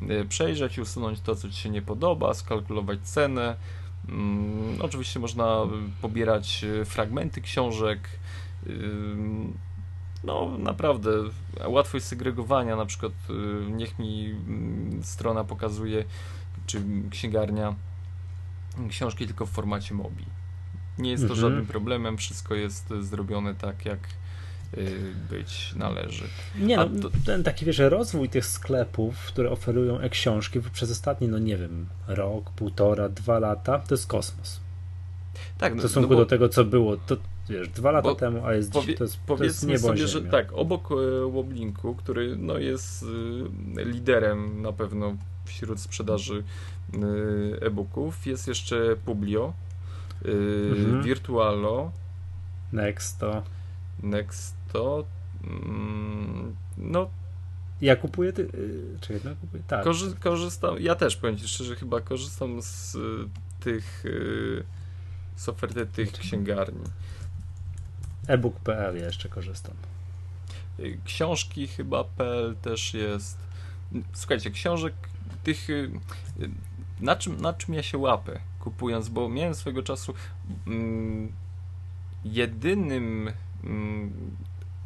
y, przejrzeć, usunąć to, co ci się nie podoba, skalkulować cenę. Mm, oczywiście można pobierać y, fragmenty książek no naprawdę łatwość segregowania, na przykład y, niech mi mm, strona pokazuje, czy księgarnia książki tylko w formacie MOBI. Nie jest to mhm. żadnym problemem, wszystko jest zrobione tak, jak y, być należy. Nie, no, to... ten taki wiesz, rozwój tych sklepów, które oferują e-książki przez ostatni, no nie wiem, rok, półtora, dwa lata, to jest kosmos. Tak, no, w stosunku no bo... do tego, co było, to wiesz, dwa lata Bo temu, a jest powie, to jest, Powiedzmy to jest sobie, że tak, obok e, Woblinku, który no, jest e, liderem na pewno wśród sprzedaży e, e-booków, jest jeszcze Publio, mhm. Virtualo, Nexto. Nexto, mm, no ja kupuję, ty... czekaj, no kupuję, tak. Korzy korzystam, ja też powiem Ci szczerze, chyba korzystam z tych z oferty tych księgarni ebook.pl ja jeszcze korzystam. Książki chyba PL też jest. Słuchajcie, książek tych. Y, na czym, na czym ja się łapę kupując, bo miałem swego czasu mm, jedynym mm,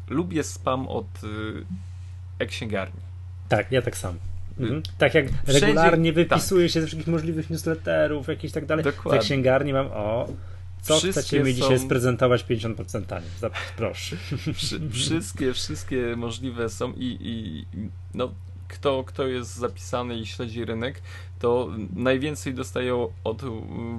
lubię spam od y, e-księgarni. Tak, ja tak samo. Mhm. Tak jak Wszędzie, regularnie wypisuje tak. się ze wszystkich możliwych newsletterów, jakichś tak dalej. Dokładnie. Za księgarni mam, o, co wszystkie chcecie mi dzisiaj sprezentować 50% taniej? Proszę. wszystkie, wszystkie możliwe są i, i no, kto, kto jest zapisany i śledzi rynek, to najwięcej dostaje od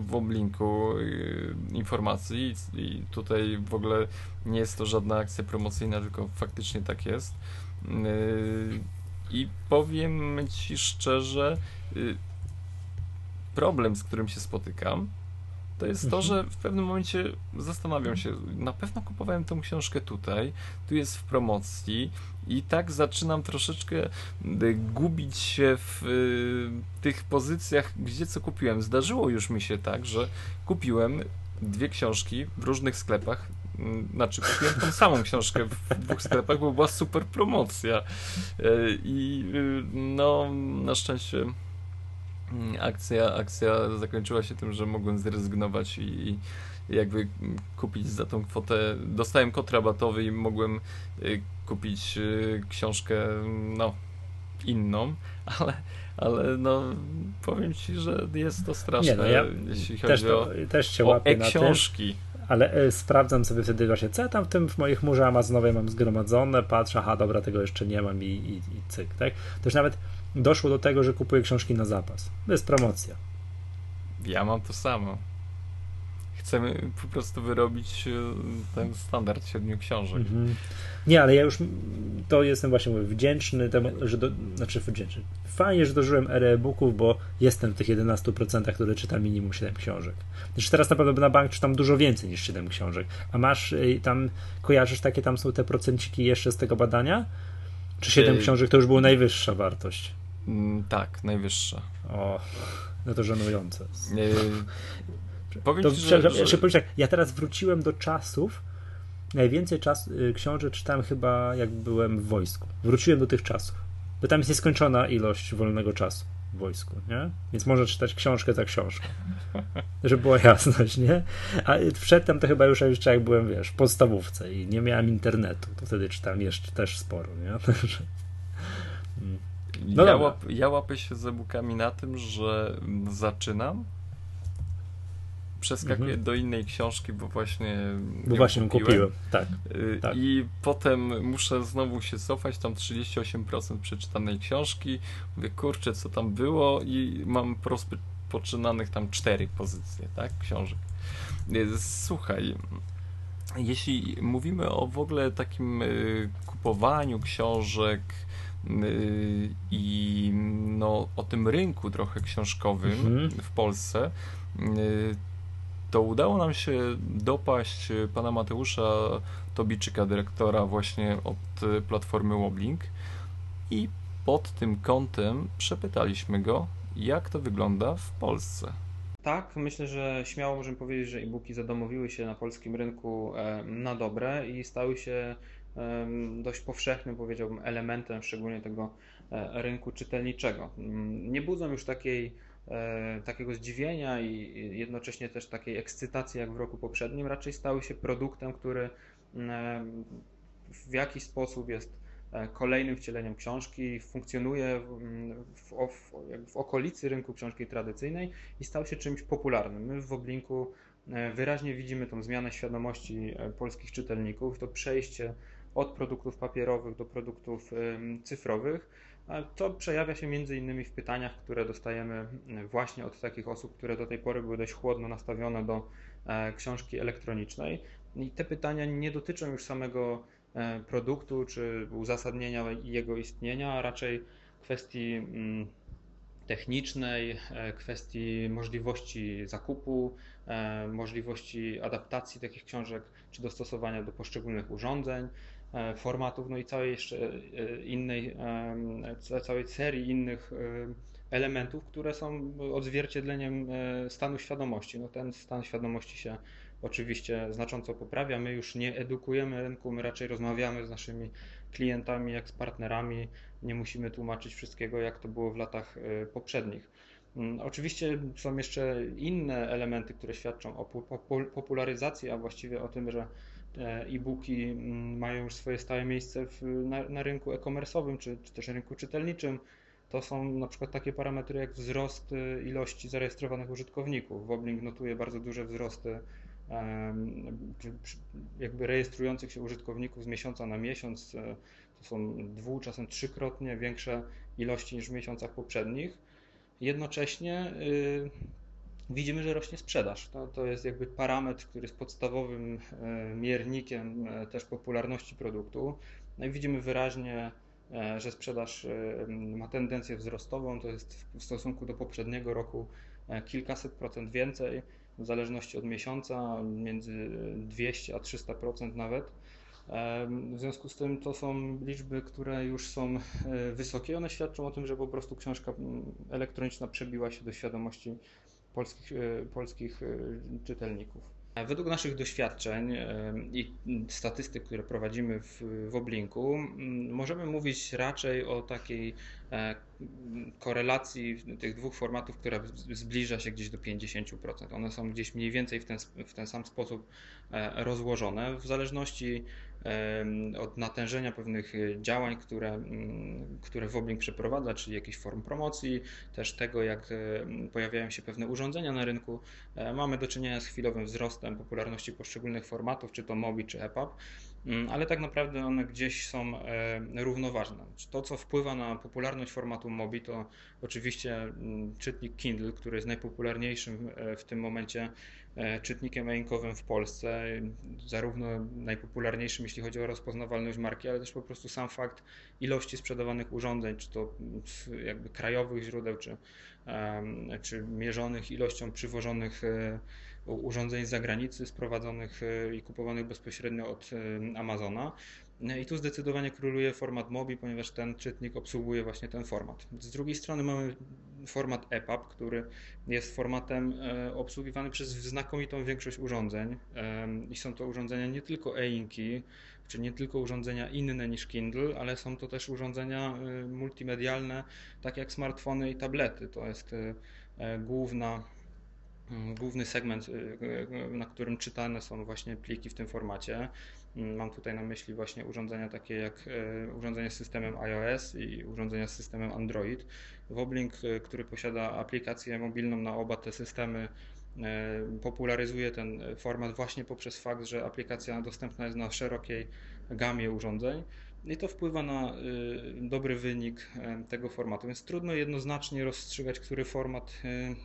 Woblinku y, informacji i tutaj w ogóle nie jest to żadna akcja promocyjna, tylko faktycznie tak jest. Y, I powiem Ci szczerze, y, problem, z którym się spotykam, to jest to, że w pewnym momencie zastanawiam się, na pewno kupowałem tę książkę tutaj, tu jest w promocji i tak zaczynam troszeczkę y, gubić się w y, tych pozycjach, gdzie co kupiłem. Zdarzyło już mi się tak, że kupiłem dwie książki w różnych sklepach, mm, znaczy kupiłem tą samą książkę w dwóch sklepach, bo była super promocja. Y, I no, na szczęście akcja, akcja zakończyła się tym, że mogłem zrezygnować i, jakby kupić za tą kwotę. Dostałem kod rabatowy i mogłem y, kupić y, książkę, no, inną, ale, ale no, powiem ci, że jest to straszne, Nie, no ja jeśli chodzi też to, o, też cię o e-książki. Ale e, sprawdzam sobie wtedy właśnie, co ja tam w tym w mojej chmurze amazonowej mam zgromadzone, patrzę, aha, dobra, tego jeszcze nie mam i, i, i cyk, tak? To już nawet doszło do tego, że kupuję książki na zapas. To jest promocja. Ja mam to samo. Chcemy po prostu wyrobić e, ten standard siedmiu książek. Mhm. Nie, ale ja już to jestem właśnie mówię, wdzięczny, temu, że do, znaczy wdzięczny. Fajnie, że dożyłem ery e-booków, bo jestem w tych 11%, które czytam minimum 7 książek. Znaczy teraz na pewno na bank czytam dużo więcej niż 7 książek. A masz e, tam, kojarzysz takie tam są te procenciki jeszcze z tego badania? Czy 7 Ej... książek to już była najwyższa wartość? Mm, tak, najwyższa. O, no to żenujące. Yy, powiem to, ci, że, że... Jeszcze powiem tak, ja teraz wróciłem do czasów, najwięcej czas, y, książek czytałem chyba jak byłem w wojsku. Wróciłem do tych czasów, bo tam jest nieskończona ilość wolnego czasu w wojsku, nie? Więc można czytać książkę za książkę. Żeby była jasność, nie? A przedtem to chyba już jeszcze jak byłem, wiesz, w podstawówce i nie miałem internetu, to wtedy czytałem jeszcze też sporo, nie? No ja, łap, ja łapię się z e-bookami na tym, że zaczynam, przeskakuję mhm. do innej książki, bo właśnie. Bo właśnie kupiłem. kupiłem. Tak, y, tak. I potem muszę znowu się cofać, tam 38% przeczytanej książki. Mówię, kurczę, co tam było, i mam poczynanych tam cztery pozycje, tak? Książek. Y, słuchaj. Jeśli mówimy o w ogóle takim y, kupowaniu książek, i no, o tym rynku trochę książkowym mhm. w Polsce, y, to udało nam się dopaść pana Mateusza Tobiczyka, dyrektora właśnie od platformy Woblink i pod tym kątem przepytaliśmy go, jak to wygląda w Polsce. Tak, myślę, że śmiało możemy powiedzieć, że e-booki zadomowiły się na polskim rynku e, na dobre i stały się dość powszechnym, powiedziałbym, elementem szczególnie tego e, rynku czytelniczego. Mm, nie budzą już takiej, e, takiego zdziwienia i jednocześnie też takiej ekscytacji jak w roku poprzednim, raczej stały się produktem, który mm, w jakiś sposób jest e, kolejnym wcieleniem książki, funkcjonuje w, w, w, okolicy rynku książki tradycyjnej i stał się czymś popularnym. My w Woblinku wyraźnie widzimy tą zmianę świadomości polskich czytelników, to przejście od produktów papierowych do produktów cyfrowych. To przejawia się między innymi w pytaniach, które dostajemy właśnie od takich osób, które do tej pory były dość chłodno nastawione do e, książki elektronicznej. I te pytania nie dotyczą już samego e, produktu czy uzasadnienia jego istnienia, a raczej kwestii mm, technicznej, e, kwestii możliwości zakupu, możliwości adaptacji takich książek czy dostosowania do poszczególnych urządzeń. E, formatów, no i całej jeszcze e, innej, całej serii innych e, elementów, które są odzwierciedleniem stanu świadomości. No ten stan świadomości się oczywiście znacząco poprawia. My już nie edukujemy rynku, my raczej rozmawiamy z naszymi klientami jak z partnerami. Nie musimy tłumaczyć wszystkiego, jak to było w latach poprzednich. Mm, oczywiście są jeszcze inne elementy, które świadczą o popularyzacji, a właściwie o tym, że e-booki mm, mają już swoje stałe miejsce w, na, na rynku e-commerce'owym czy, czy też rynku czytelniczym. to są na przykład takie parametry jak wzrost ilości zarejestrowanych użytkowników. Woblink notuje bardzo duże wzrosty jakby rejestrujących się użytkowników z miesiąca na miesiąc. To są dwu, czasem trzykrotnie większe ilości niż w miesiącach poprzednich. Jednocześnie y, widzimy, że rośnie sprzedaż. To, to jest jakby parametr, który jest podstawowym e, miernikiem e, też popularności produktu. No i widzimy wyraźnie, e, że sprzedaż ma tendencję wzrostową, to jest w stosunku do poprzedniego roku kilkaset procent więcej, w zależności od miesiąca, między 200 a 300% nawet. W związku z tym to są liczby, które już są wysokie. One świadczą o tym, że po prostu książka elektroniczna przebiła się do świadomości polskich, e, polskich e, czytelników. Według naszych doświadczeń e, i statystyk, które prowadzimy w, w Oblinku, możemy mówić raczej o takiej korelacji tych dwóch formatów, która zbliża się gdzieś do 50%. One są gdzieś mniej więcej w ten, w ten sam sposób rozłożone, w zależności od natężenia pewnych działań, które, które Woblink przeprowadza, czyli jakichś form promocji, też tego, jak pojawiają się pewne urządzenia na rynku. E, mamy do czynienia z chwilowym wzrostem popularności poszczególnych formatów, czy to MOBI, czy EPUB, ale tak naprawdę one gdzieś są równoważne. To, co wpływa na popularność formatu MOBI, to oczywiście czytnik Kindle, który jest najpopularniejszym e, w tym momencie E, czytnikiem e-inkowym w Polsce, zarówno najpopularniejszym, jeśli chodzi o rozpoznawalność marki, ale też po prostu sam fakt ilości sprzedawanych urządzeń, czy to jakby krajowych źródeł, czy, czy mierzonych ilością przywożonych e, urządzeń z zagranicy, sprowadzonych e, i kupowanych bezpośrednio od Amazona. No I tu zdecydowanie króluje format MOBI, ponieważ ten czytnik obsługuje właśnie ten format. Z drugiej strony mamy format EPUB, który jest formatem e, obsługiwany przez znakomitą większość urządzeń i są to urządzenia nie tylko e-inki, czy nie tylko urządzenia inne niż Kindle, ale są to też urządzenia e, multimedialne, tak jak smartfony i tablety. To jest e, główna główny segment, na którym czytane są właśnie pliki w tym formacie. Mm, mam tutaj na myśli właśnie urządzenia takie jak e, urządzenia z systemem iOS i urządzenia z systemem Android. Woblink, który posiada aplikację mobilną na oba te systemy, popularyzuje ten format właśnie poprzez fakt, że aplikacja dostępna jest na szerokiej gamie urządzeń i to wpływa na dobry wynik tego formatu. Więc trudno jednoznacznie rozstrzygać, który format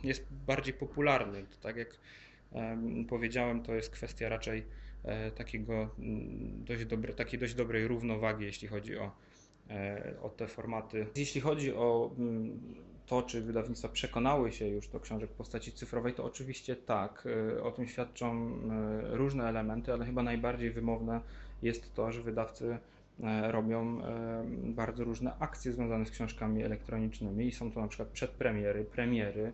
jest bardziej popularny. tak jak powiedziałem, to jest kwestia raczej E, takiego mm, dość dobre, takiej dość dobrej równowagi, jeśli chodzi o, e, o te formaty. Jeśli chodzi o mm, to, czy wydawnictwa przekonały się już do książek w postaci cyfrowej, to oczywiście tak. E, o tym świadczą różne elementy, ale chyba najbardziej wymowne jest to, że wydawcy robią bardzo różne akcje związane z książkami elektronicznymi i są to na przykład przedpremiery, premiery.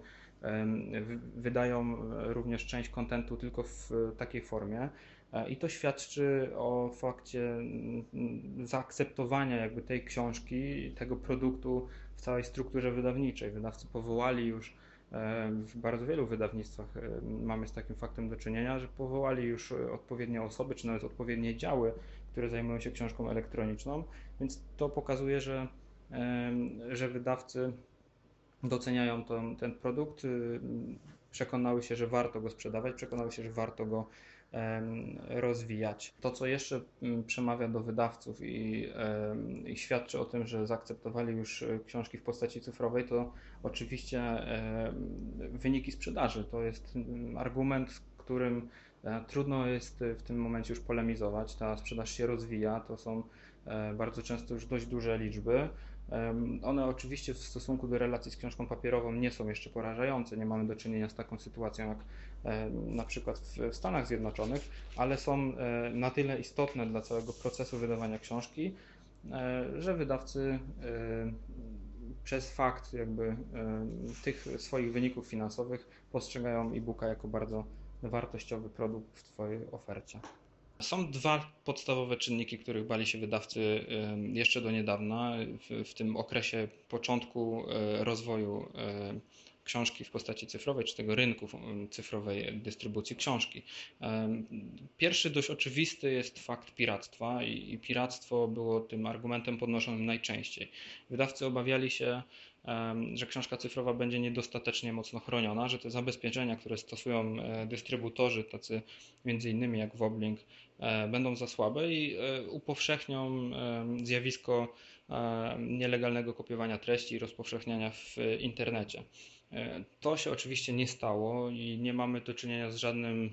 Wydają również część kontentu tylko w takiej formie, E, I to świadczy o fakcie mm, zaakceptowania jakby tej książki, tego produktu w całej strukturze wydawniczej. Wydawcy powołali już e, w bardzo wielu wydawnictwach e, mamy z takim faktem do czynienia, że powołali już odpowiednie osoby, czy nawet odpowiednie działy, które zajmują się książką elektroniczną, więc to pokazuje, że, że wydawcy doceniają ten, ten produkt, przekonały się, że warto go sprzedawać, przekonały się, że warto go rozwijać. To, co jeszcze mm, przemawia do wydawców i, i, świadczy o tym, że zaakceptowali już e, książki w postaci cyfrowej, to oczywiście wyniki sprzedaży. To jest mm, argument, z którym trudno jest w tym momencie już polemizować. Ta sprzedaż się rozwija, to są e, bardzo często już dość duże liczby. One oczywiście w stosunku do relacji z książką papierową nie są jeszcze porażające. Nie mamy do czynienia z taką sytuacją jak na przykład w Stanach Zjednoczonych, ale są e, na tyle istotne dla całego procesu wydawania książki, e, że wydawcy e, przez fakt jakby tych swoich wyników finansowych postrzegają e-booka jako bardzo wartościowy produkt w Twojej ofercie. Są dwa podstawowe czynniki, których bali się wydawcy jeszcze do niedawna, w, w tym okresie początku rozwoju książki w postaci cyfrowej, czy tego rynku cyfrowej dystrybucji książki. Pierwszy dość oczywisty jest fakt piractwa i piractwo było tym argumentem podnoszonym najczęściej. Wydawcy obawiali się że książka cyfrowa będzie niedostatecznie mocno chroniona, że te zabezpieczenia, które stosują e, dystrybutorzy, tacy między innymi jak Woblink, e, będą za słabe i e, upowszechnią zjawisko nielegalnego kopiowania treści i rozpowszechniania w internecie. To się oczywiście nie stało i nie mamy do czynienia z żadnym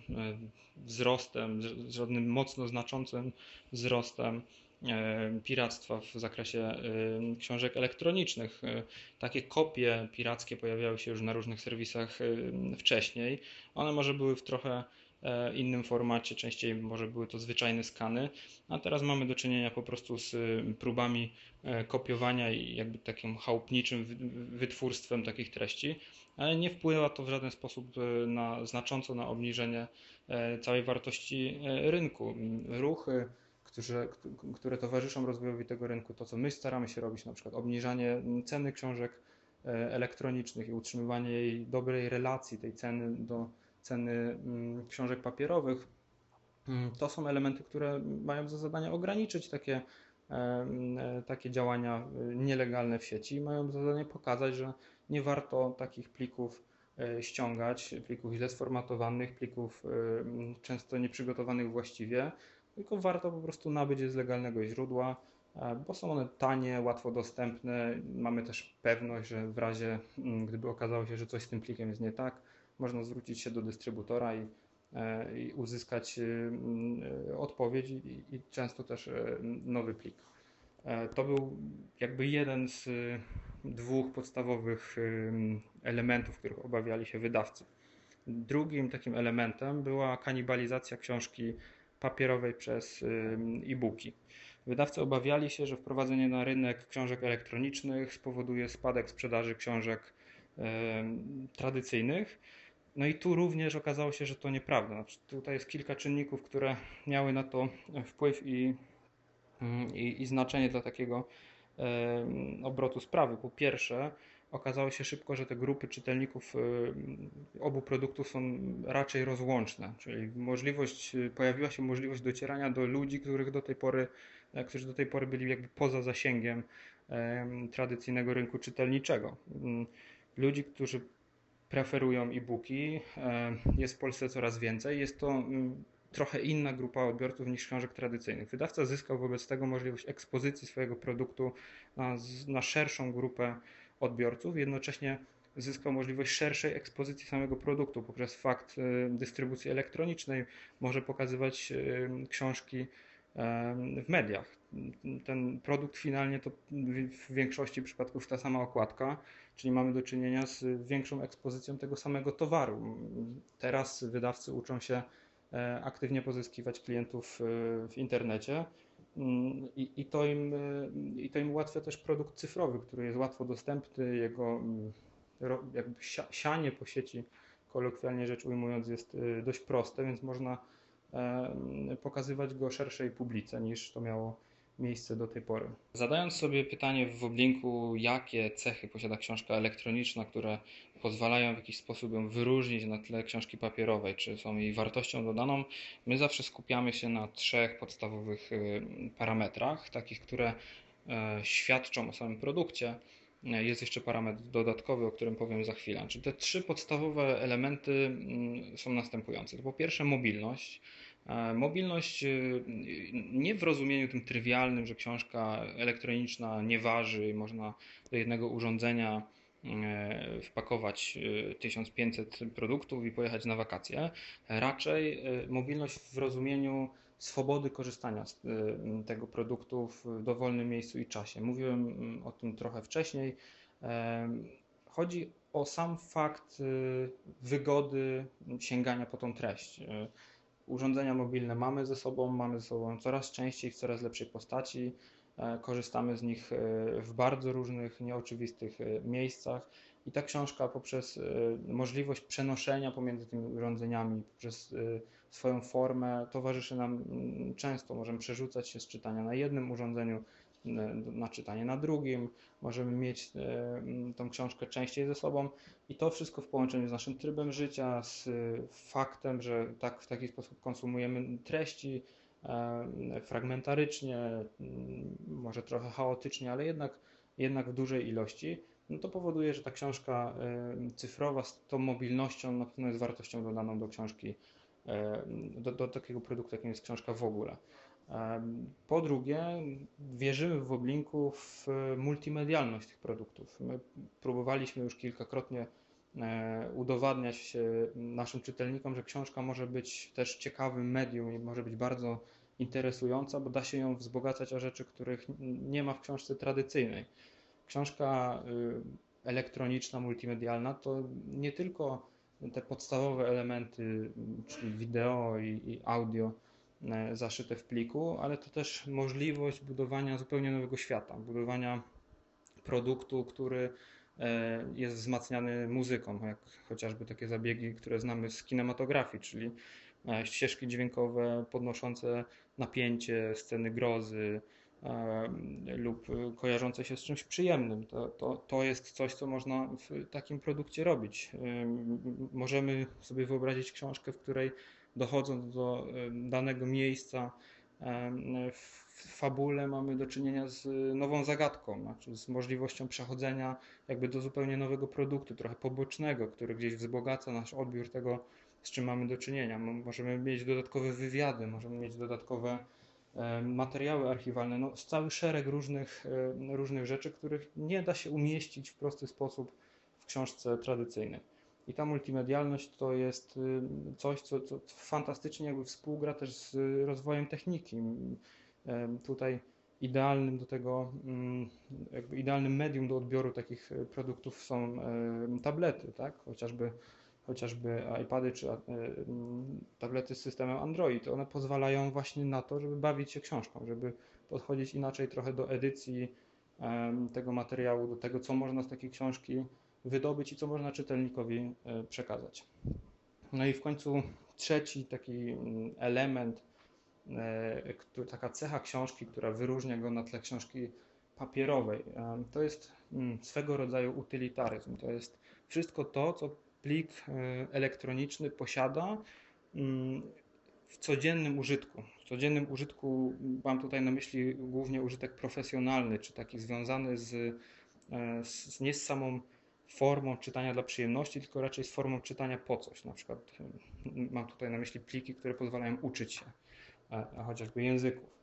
wzrostem, z żadnym mocno znaczącym wzrostem piractwa w zakresie e, książek elektronicznych. E, takie kopie pirackie pojawiały się już na różnych serwisach wcześniej. One może były w trochę innym formacie, częściej może były to zwyczajne skany, a teraz mamy do czynienia po prostu z próbami kopiowania i jakby takim chałupniczym wytwórstwem takich treści, ale nie wpływa to w żaden sposób na, znacząco na obniżenie całej wartości rynku. Ruchy którzy, które towarzyszą rozwojowi tego rynku, to co my staramy się robić, na przykład obniżanie ceny książek e, elektronicznych i utrzymywanie jej dobrej relacji tej ceny do ceny mm, książek papierowych, mm, to są elementy, które mają za zadanie ograniczyć takie, e, e, takie działania nielegalne w sieci i mają za zadanie pokazać, że nie warto takich plików ściągać, plików źle sformatowanych, plików często nieprzygotowanych właściwie, tylko warto po prostu nabyć je z legalnego źródła, e, bo są one tanie, łatwo dostępne. Mamy też pewność, że w razie mm, gdyby okazało się, że coś z tym plikiem jest nie tak, można zwrócić się do dystrybutora i, e, i uzyskać mm, e, odpowiedź i, i często też nowy plik. To był jakby jeden z dwóch podstawowych elementów, których obawiali się wydawcy. Drugim takim elementem była kanibalizacja książki papierowej przez e-booki. Wydawcy obawiali się, że wprowadzenie na rynek książek elektronicznych spowoduje spadek sprzedaży książek tradycyjnych. No i tu również okazało się, że to nieprawda. Znaczy, tutaj jest kilka czynników, które miały na to wpływ i, i, i znaczenie dla takiego obrotu sprawy. Po pierwsze, okazało się szybko, że te grupy czytelników y, obu produktów są raczej rozłączne, czyli możliwość, y, pojawiła się możliwość docierania do ludzi, których do tej pory, e, którzy do tej pory byli jakby poza zasięgiem tradycyjnego rynku czytelniczego. Mm, ludzi, którzy preferują e-booki, e, jest w Polsce coraz więcej. Jest to mm, trochę inna grupa odbiorców niż książek tradycyjnych. Wydawca zyskał wobec tego możliwość ekspozycji swojego produktu na, na szerszą grupę odbiorców, jednocześnie zyskał możliwość szerszej ekspozycji samego produktu poprzez fakt e, dystrybucji elektronicznej, może pokazywać e, książki e, w mediach. Ten produkt finalnie to w większości przypadków ta sama okładka, czyli mamy do czynienia z większą ekspozycją tego samego towaru. Teraz wydawcy uczą się aktywnie pozyskiwać klientów w internecie I, i, to im, y, I to im ułatwia też produkt cyfrowy, który jest łatwo dostępny. Jego mm, jakby sianie po sieci, kolokwialnie rzecz ujmując, jest y, dość proste, więc można e, pokazywać go szerszej publice niż to miało miejsce do tej pory. Zadając sobie pytanie w oblinku, jakie cechy posiada książka elektroniczna, które pozwalają w jakiś sposób ją wyróżnić na tle książki papierowej, czy są jej wartością dodaną, my zawsze skupiamy się na trzech podstawowych y, parametrach, takich, które e, świadczą o samym produkcie. Jest jeszcze parametr dodatkowy, o którym powiem za chwilę. Czyli te trzy podstawowe elementy mm, są następujące. po pierwsze mobilność. Mobilność y, nie w rozumieniu tym trywialnym, że książka elektroniczna nie waży, można do jednego urządzenia e, wpakować 1500 y, produktów i pojechać na wakacje. Raczej y, mobilność w rozumieniu swobody korzystania z tego produktu w dowolnym miejscu i czasie. Mówiłem mm, o tym trochę wcześniej. E, chodzi o sam fakt wygody sięgania po tą treść urządzenia mobilne mamy ze sobą, mamy ze sobą coraz częściej w coraz lepszej postaci. E, korzystamy z nich e, w bardzo różnych, nieoczywistych e, miejscach. I ta książka poprzez możliwość przenoszenia pomiędzy tymi urządzeniami, poprzez swoją formę, towarzyszy nam mm, często. Możemy przerzucać się z czytania na jednym urządzeniu na czytanie na drugim, możemy mieć e, tą książkę częściej ze sobą i to wszystko w połączeniu z naszym trybem życia, z faktem, że tak w taki sposób konsumujemy treści e, fragmentarycznie, może trochę chaotycznie, ale jednak, jednak w dużej ilości, no to powoduje, że ta książka cyfrowa z tą mobilnością na pewno jest wartością dodaną do książki, do, do takiego produktu, jakim jest książka w ogóle. Po drugie, wierzymy w Oblinku w multimedialność tych produktów. My próbowaliśmy już kilkakrotnie e, udowadniać naszym czytelnikom, że książka może być też ciekawym medium i może być bardzo interesująca, bo da się ją wzbogacać o rzeczy, których nie ma w książce tradycyjnej. Książka elektroniczna, multimedialna to nie tylko te podstawowe elementy, czyli wideo i, i audio, E, zaszyte w pliku, ale to też możliwość budowania zupełnie nowego świata, budowania produktu, który e, jest wzmacniany muzyką, jak chociażby takie zabiegi, które znamy z kinematografii, czyli e, ścieżki dźwiękowe podnoszące napięcie, sceny grozy lub kojarzące się z czymś przyjemnym. To, to, to jest coś, co można w takim produkcie robić. Możemy sobie wyobrazić książkę, w której dochodząc do danego miejsca w fabule mamy do czynienia z nową zagadką, znaczy z możliwością przechodzenia jakby do zupełnie nowego produktu, trochę pobocznego, który gdzieś wzbogaca nasz odbiór tego, z czym mamy do czynienia. Możemy mieć dodatkowe wywiady, możemy mieć dodatkowe materiały archiwalne, no, cały szereg różnych, różnych rzeczy, których nie da się umieścić w prosty sposób w książce tradycyjnej. I ta multimedialność to jest y, coś, co, co fantastycznie jakby współgra też z rozwojem techniki. Tutaj idealnym do tego, mm, jakby idealnym medium do odbioru takich y, produktów są tablety, tak? Chociażby, chociażby iPady czy mm, tablety z systemem Android. One pozwalają właśnie na to, żeby bawić się książką, żeby podchodzić inaczej trochę do edycji tego materiału, do tego, co można z takiej książki wydobyć i co można czytelnikowi e, przekazać. No i w końcu trzeci taki mm, element, e, taka cecha książki, która wyróżnia go na tle książki papierowej, e, to jest mm, swego rodzaju utylitaryzm. To jest wszystko to, co plik elektroniczny posiada mm, w codziennym użytku. W codziennym użytku mam tutaj na myśli głównie użytek profesjonalny, czy taki związany z, z nie z samą formą czytania dla przyjemności, tylko raczej z formą czytania po coś. Na przykład mm, mam tutaj na myśli pliki, które pozwalają uczyć się, a chociażby języków.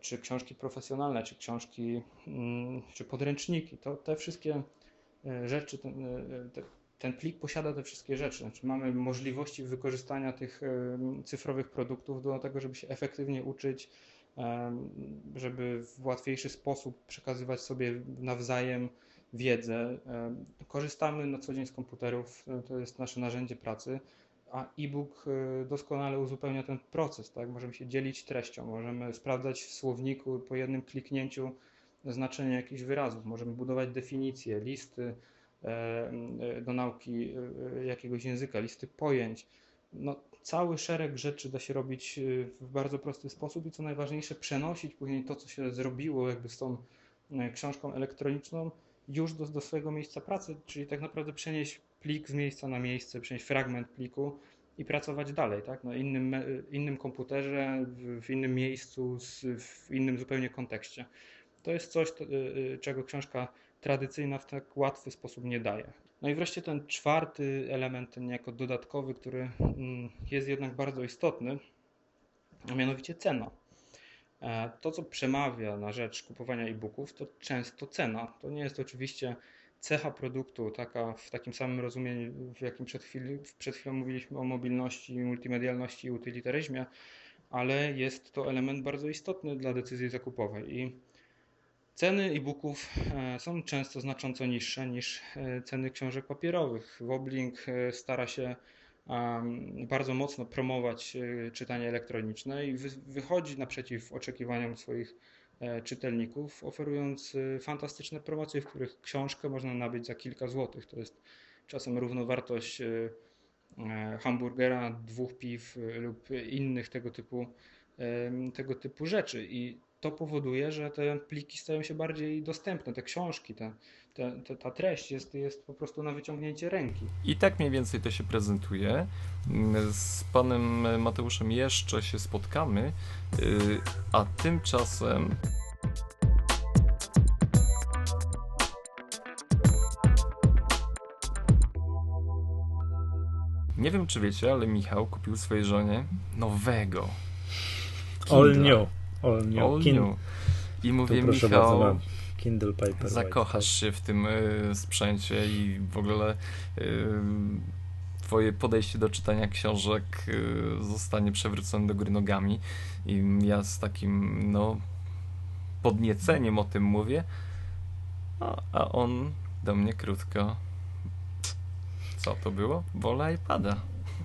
Czy książki profesjonalne, czy książki, mm, czy podręczniki. To te wszystkie e, rzeczy, ten, e, te, ten plik posiada te wszystkie rzeczy. Znaczy mamy możliwości wykorzystania tych cyfrowych produktów do tego, żeby się efektywnie uczyć, żeby w łatwiejszy sposób przekazywać sobie nawzajem wiedzę. Korzystamy na co dzień z komputerów, e, to jest nasze narzędzie pracy, a e-book e, doskonale uzupełnia ten proces. Tak? Możemy się dzielić treścią, możemy sprawdzać w słowniku po jednym kliknięciu znaczenie jakichś wyrazów, możemy budować definicje, listy do nauki jakiegoś języka, listy pojęć. No, cały szereg rzeczy da się robić w bardzo prosty sposób i co najważniejsze, przenosić później to, co się zrobiło jakby z tą książką elektroniczną już do, do swojego miejsca pracy, czyli tak naprawdę przenieść plik z miejsca na miejsce, przenieść fragment pliku i pracować dalej, tak? Na innym, innym komputerze, w, innym miejscu, w innym zupełnie kontekście. To jest coś, y, y, czego książka tradycyjna w tak łatwy sposób nie daje. No i wreszcie ten czwarty element, ten jako dodatkowy, który mm, jest jednak bardzo istotny, a mianowicie cena. E, to, co przemawia na rzecz kupowania e-booków, to często cena. To nie jest oczywiście cecha produktu, taka w takim samym rozumieniu, w jakim przed, chwili, przed chwilą mówiliśmy o mobilności, multimedialności i utylitaryzmie, ale jest to element bardzo istotny dla decyzji zakupowej. I ceny e-booków e, są często znacząco niższe niż e, ceny książek papierowych. Woblink stara się bardzo mocno promować e, czytanie elektroniczne i wychodzi naprzeciw oczekiwaniom swoich e, czytelników, oferując e, fantastyczne promocje, w których książkę można nabyć za kilka złotych. To jest czasem równowartość hamburgera, dwóch piw lub innych tego typu, tego typu rzeczy. I to powoduje, że te pliki stają się bardziej dostępne, te książki, te, te, te, ta treść jest, jest po prostu na wyciągnięcie ręki. I tak mniej więcej to się prezentuje. Z panem Mateuszem jeszcze się spotkamy, y, a tymczasem. Nie wiem, czy wiecie, ale Michał kupił swojej żonie nowego. Kindle. All new. All new. All Kin- new. I mówię, tu proszę Michał, bardzo, Kindle Paperwhite. zakochasz się w tym y, sprzęcie i w ogóle y, twoje podejście do czytania książek y, zostanie przewrócone do góry nogami. I ja z takim, no, podnieceniem o tym mówię, a, a on do mnie krótko. Co to było? Wolę iPada.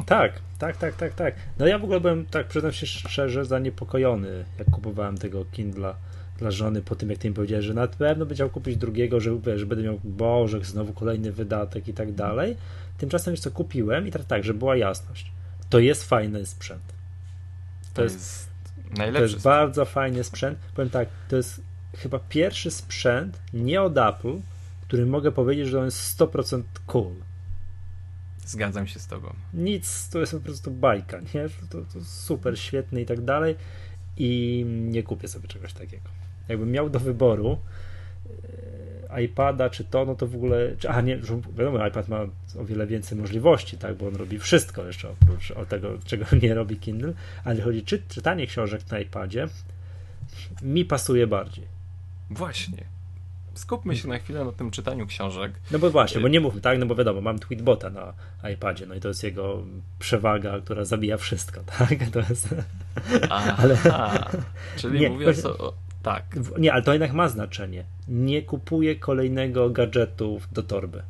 Tak, tak, tak, tak, tak. No ja w ogóle byłem, tak przyznam się szczerze, zaniepokojony, jak kupowałem tego Kindla dla żony po tym, jak ty mi powiedziałeś, że na pewno będzie chciał kupić drugiego, że, że będę miał, boże, znowu kolejny wydatek i tak dalej. Tymczasem już co kupiłem i teraz tak, że była jasność. To jest fajny sprzęt. To, To jest, jest to najlepszy. jest bardzo fajny sprzęt. Powiem tak, to jest chyba pierwszy sprzęt, nie od Apple, który mogę powiedzieć, że on jest 100% cool. Zgadzam się z tobą. nic, to jest po prostu bajka, nie? To, to super, świetny i tak dalej i nie kupię sobie czegoś takiego. Jakbym miał do wyboru e, iPada czy to, no to w ogóle, czy, a nie, wiadomo, iPad ma o wiele więcej możliwości, tak, bo on robi wszystko jeszcze oprócz o tego, czego nie robi Kindle, ale chodzi czy czytanie książek na iPadzie mi pasuje bardziej. Właśnie. Skupmy się na chwilę na tym czytaniu książek. No bo właśnie, bo nie mówmy, tak, no bo wiadomo, mam Tweetbota na iPadzie, no i to jest jego przewaga, która zabija wszystko, tak, to jest... Aha, czyli Nie, mówiąc właśnie- o... Tak, Nie, ale to jednak ma znaczenie. Nie kupuję kolejnego gadżetu do torby.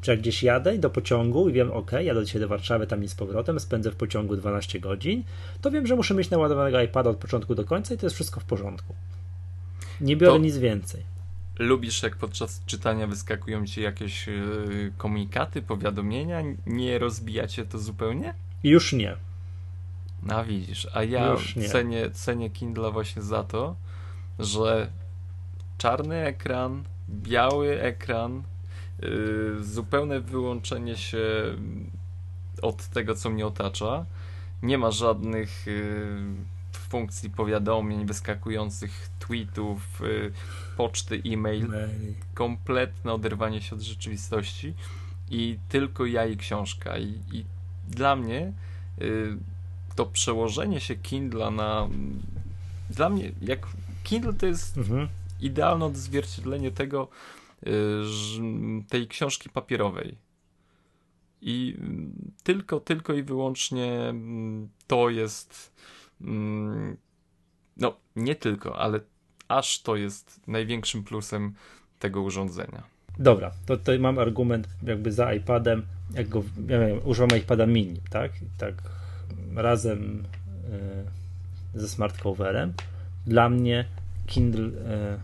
Czy jak gdzieś jadę do pociągu i wiem, ok, jadę dzisiaj do Warszawy, tam i z powrotem, spędzę w pociągu 12 godzin, to wiem, że muszę mieć naładowanego iPada od początku do końca i to jest wszystko w porządku. Nie biorę To- nic więcej. Lubisz jak podczas czytania wyskakują ci jakieś yy, komunikaty, powiadomienia? Nie rozbijacie to zupełnie? Już nie. A widzisz, a ja cenię, cenię Kindle właśnie za to, że czarny ekran, biały ekran, yy, zupełne wyłączenie się od tego, co mnie otacza. Nie ma żadnych yy, funkcji powiadomień, wyskakujących tweetów, yy, poczty, e-mail. Kompletne oderwanie się od rzeczywistości i tylko ja i książka. I, i dla mnie yy, to przełożenie się Kindla na. Dla mnie, jak Kindle to jest Mhm. idealne odzwierciedlenie tego, y, tej książki papierowej. I mm, tylko, tylko i wyłącznie mm, to jest. mm, No, nie tylko, ale aż to jest największym plusem tego urządzenia. Dobra, to tutaj mam argument jakby za iPadem, jak go, ja wiem, używam iPada mini, tak? I tak razem e, ze smart coverem. Dla mnie Kindle e,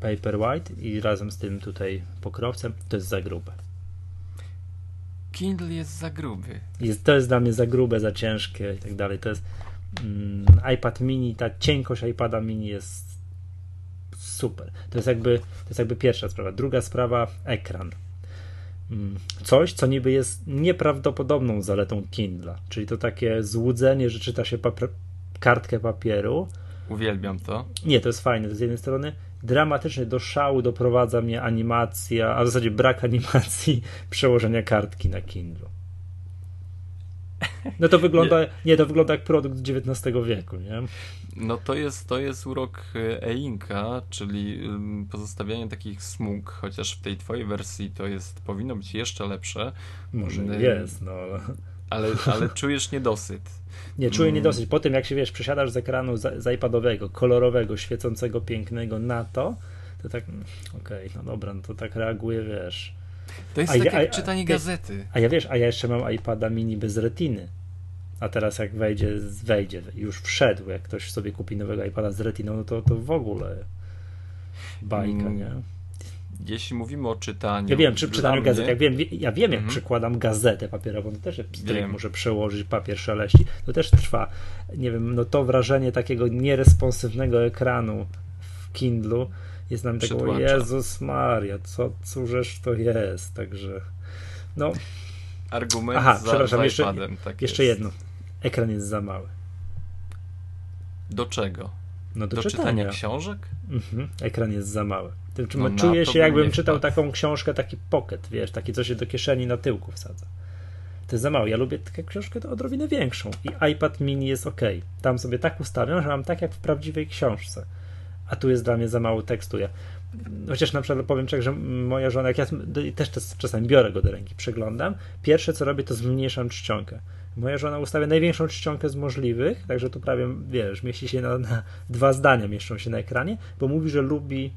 Paperwhite i razem z tym tutaj pokrowcem to jest za grube. Kindle jest za gruby. Jest, to jest dla mnie za grube, za ciężkie i tak dalej. To jest mm, iPad mini, ta cienkość iPada mini jest super. To jest jakby, to jest jakby pierwsza sprawa. Druga sprawa, ekran. Mm, Coś, co niby jest nieprawdopodobną zaletą Kindla, czyli to takie złudzenie, że czyta się papr- kartkę papieru. Uwielbiam to. Nie, to jest fajne. To z jednej strony dramatycznie do szału doprowadza mnie animacja, a w zasadzie brak animacji przełożenia kartki na Kindle. No to wygląda, nie. to wygląda jak produkt XIX wieku, nie? No to jest, to jest urok y, e-inka, czyli pozostawianie takich smug, chociaż w tej twojej wersji to jest powinno być jeszcze lepsze. Może Ym, jest, no ale... Ale, ale czujesz niedosyt. Nie, czuję Mm. niedosyć. Po tym, jak się, wiesz, przesiadasz z ekranu z, z iPadowego, kolorowego, świecącego, pięknego na to, to tak, mm, okej, no dobra, no to tak reaguje, wiesz. To jest A tak ja- jak a- czytanie ty- gazety. A ja wiesz, a ja jeszcze mam iPada mini bez retiny. A teraz jak wejdzie, wejdzie, już wszedł, jak ktoś sobie kupi nowego iPada z retiną, no to, to w ogóle bajka, Mm, nie? Jeśli mówimy o czytaniu. Ja wiem, przy dla czytaniu mnie- gazet, jak wiem, ja wiem, jak Mhm. przykładam gazetę papierową, to też pstryk muszę przełożyć, papier szeleści, to też trwa. Nie wiem, no to wrażenie takiego nieresponsywnego ekranu w Kindlu jest nam tego. Jezus Maria, co, cóżeż to jest, także no, Argument Aha, za, przepraszam, za jeszcze- iPadem. Tak jeszcze jest. jedno, ekran jest za mały. Do czego? No do, Do, czytania. czytania. książek? Mhm, ekran jest za mały. Tym, czym No na czuję się, bym jakbym czytał wpadł. taką książkę, taki pocket, wiesz, taki, co się do kieszeni na tyłku wsadza. to jest za mało. Ja lubię taką książkę to odrobinę większą i iPad mini jest ok. Tam sobie tak ustawiam, że mam tak jak w prawdziwej książce. A tu jest dla mnie za mało tekstu. Ja, chociaż na przykład powiem tak, że moja żona, jak ja też czasami biorę go do ręki, przeglądam, pierwsze co robię to zmniejszam czcionkę. Moja żona ustawia największą czcionkę z możliwych, także tu prawie, wiesz, mieści się na, na dwa zdania mieszczą się na ekranie, bo mówi, że lubi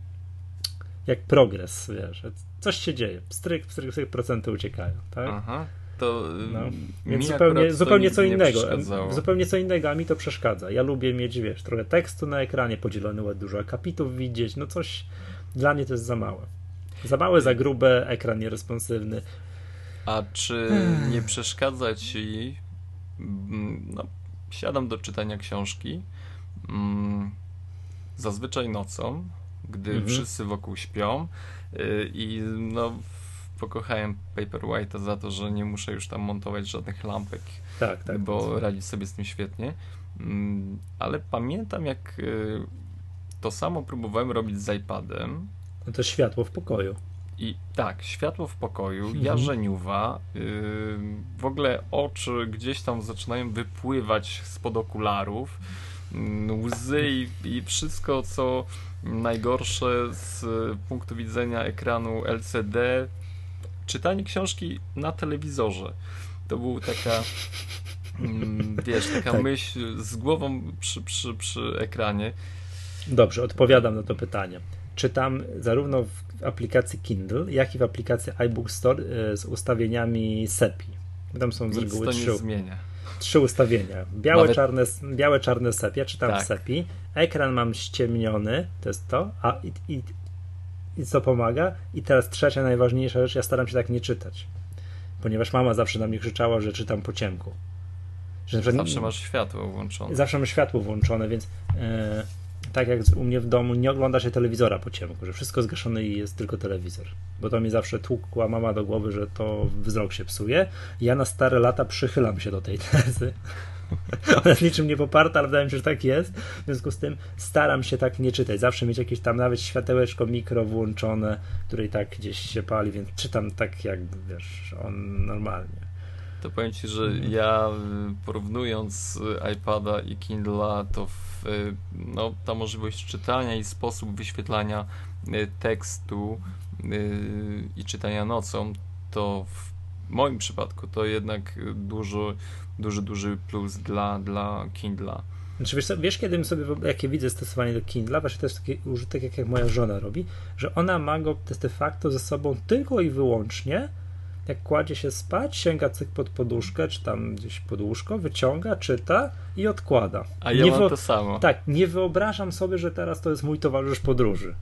jak progres, wiesz, coś się dzieje, pstryk, pstryk, pstryk, procenty uciekają, tak? Aha to no. Więc zupełnie, zupełnie co innego. Zupełnie co innego, a mi to przeszkadza. Ja lubię mieć, wiesz, trochę tekstu na ekranie, podzielony dużo akapitów widzieć, no coś dla mnie to jest za małe. Za małe, za grube, ekran nieresponsywny. A czy nie przeszkadza ci mm, no, siadam do czytania książki mm, zazwyczaj nocą, gdy mhm. wszyscy wokół śpią y, i no pokochałem Paperwhite'a za to, że nie muszę już tam montować żadnych lampek, tak, tak, bo tak. radzi sobie z tym świetnie. Mm, ale pamiętam, jak y, to samo próbowałem robić z iPadem. No to światło w pokoju. I tak, światło w pokoju, mhm. jarzeniuwa, yy, w ogóle oczy gdzieś tam zaczynają wypływać spod okularów, yy, łzy i, i wszystko, co najgorsze z punktu widzenia ekranu LCD czytanie książki na telewizorze. To był taka, mm, wiesz, taka tak. myśl z głową przy, przy, przy ekranie. Dobrze, odpowiadam na to pytanie. Czytam zarówno w aplikacji Kindle, jak i w aplikacji iBook Store e, z ustawieniami SEPI. Tam są z reguły trzy, trzy ustawienia. Białe, Nawet... czarne, białe, czarne sepia, czytam tak. w SEPI. Ekran mam ściemniony, to jest to, a i, i i co pomaga. I teraz trzecia, najważniejsza rzecz, ja staram się tak nie czytać. Ponieważ mama zawsze na mnie krzyczała, że czytam po ciemku. Że zawsze masz światło włączone. Zawsze mam światło włączone, więc e, tak jak u mnie w domu nie ogląda się telewizora po ciemku, że wszystko zgaszone i jest tylko telewizor. Bo to mi zawsze tłukła mama do głowy, że to wzrok się psuje. Ja na stare lata przychylam się do tej tezy. Ona jest niczym nie poparta, ale wydaje mi się, że tak jest. W związku z tym staram się tak nie czytać. Zawsze mieć jakieś tam nawet światełeczko mikro włączone, które i tak gdzieś się pali, więc czytam tak jak, wiesz, on normalnie. To powiem Ci, że ja y, porównując y, iPada i Kindle'a, to w, y, no, ta możliwość czytania i sposób wyświetlania tekstu i czytania nocą, to w moim przypadku to jednak dużo duży, duży plus dla, dla Kindla. Znaczy, wiesz, wiesz, kiedy sobie, jakie widzę stosowanie do Kindla, właśnie to jest taki użytek, jak, jak moja żona robi, że ona ma go de facto ze sobą tylko i wyłącznie, jak kładzie się spać, sięga cyk pod poduszkę, czy tam gdzieś pod łóżko, wyciąga, czyta i odkłada. A ja nie mam to samo. Tak, nie wyobrażam sobie, że teraz to jest mój towarzysz podróży.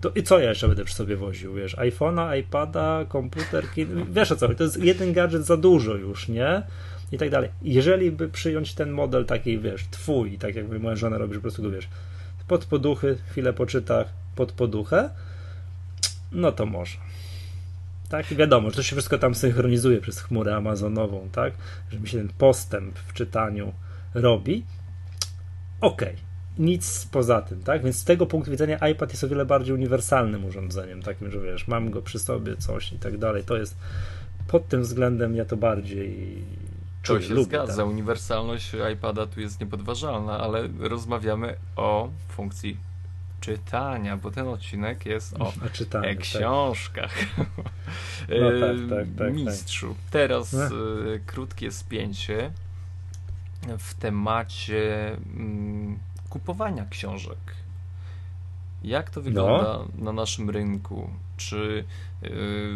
To, I co ja jeszcze będę przy sobie woził, wiesz, iPhone'a, iPada, komputer, wiesz o co, to jest jeden gadżet za dużo już, nie? I tak dalej. Jeżeli by przyjąć ten model taki, wiesz, twój, tak jakby moja żona robi, że po prostu go, wiesz, pod poduchy, chwilę poczyta pod poduchę, no to może. Tak, i wiadomo, że to się wszystko tam synchronizuje przez chmurę amazonową, tak, że mi się ten postęp w czytaniu robi. Okej, okay. nic poza tym, tak, więc z tego punktu widzenia iPad jest o wiele bardziej uniwersalnym urządzeniem, takim, że wiesz, mam go przy sobie, coś i tak dalej, to jest pod tym względem ja to bardziej to się lubię, zgadza. Tak. Uniwersalność iPada tu jest niepodważalna, ale rozmawiamy o funkcji czytania, bo ten odcinek jest o, o czytaniu, tak. książkach. No, tak, tak, tak, tak, Mistrzu, teraz no. y, krótkie spięcie w temacie y, kupowania książek. Jak to wygląda no. na naszym rynku? Czy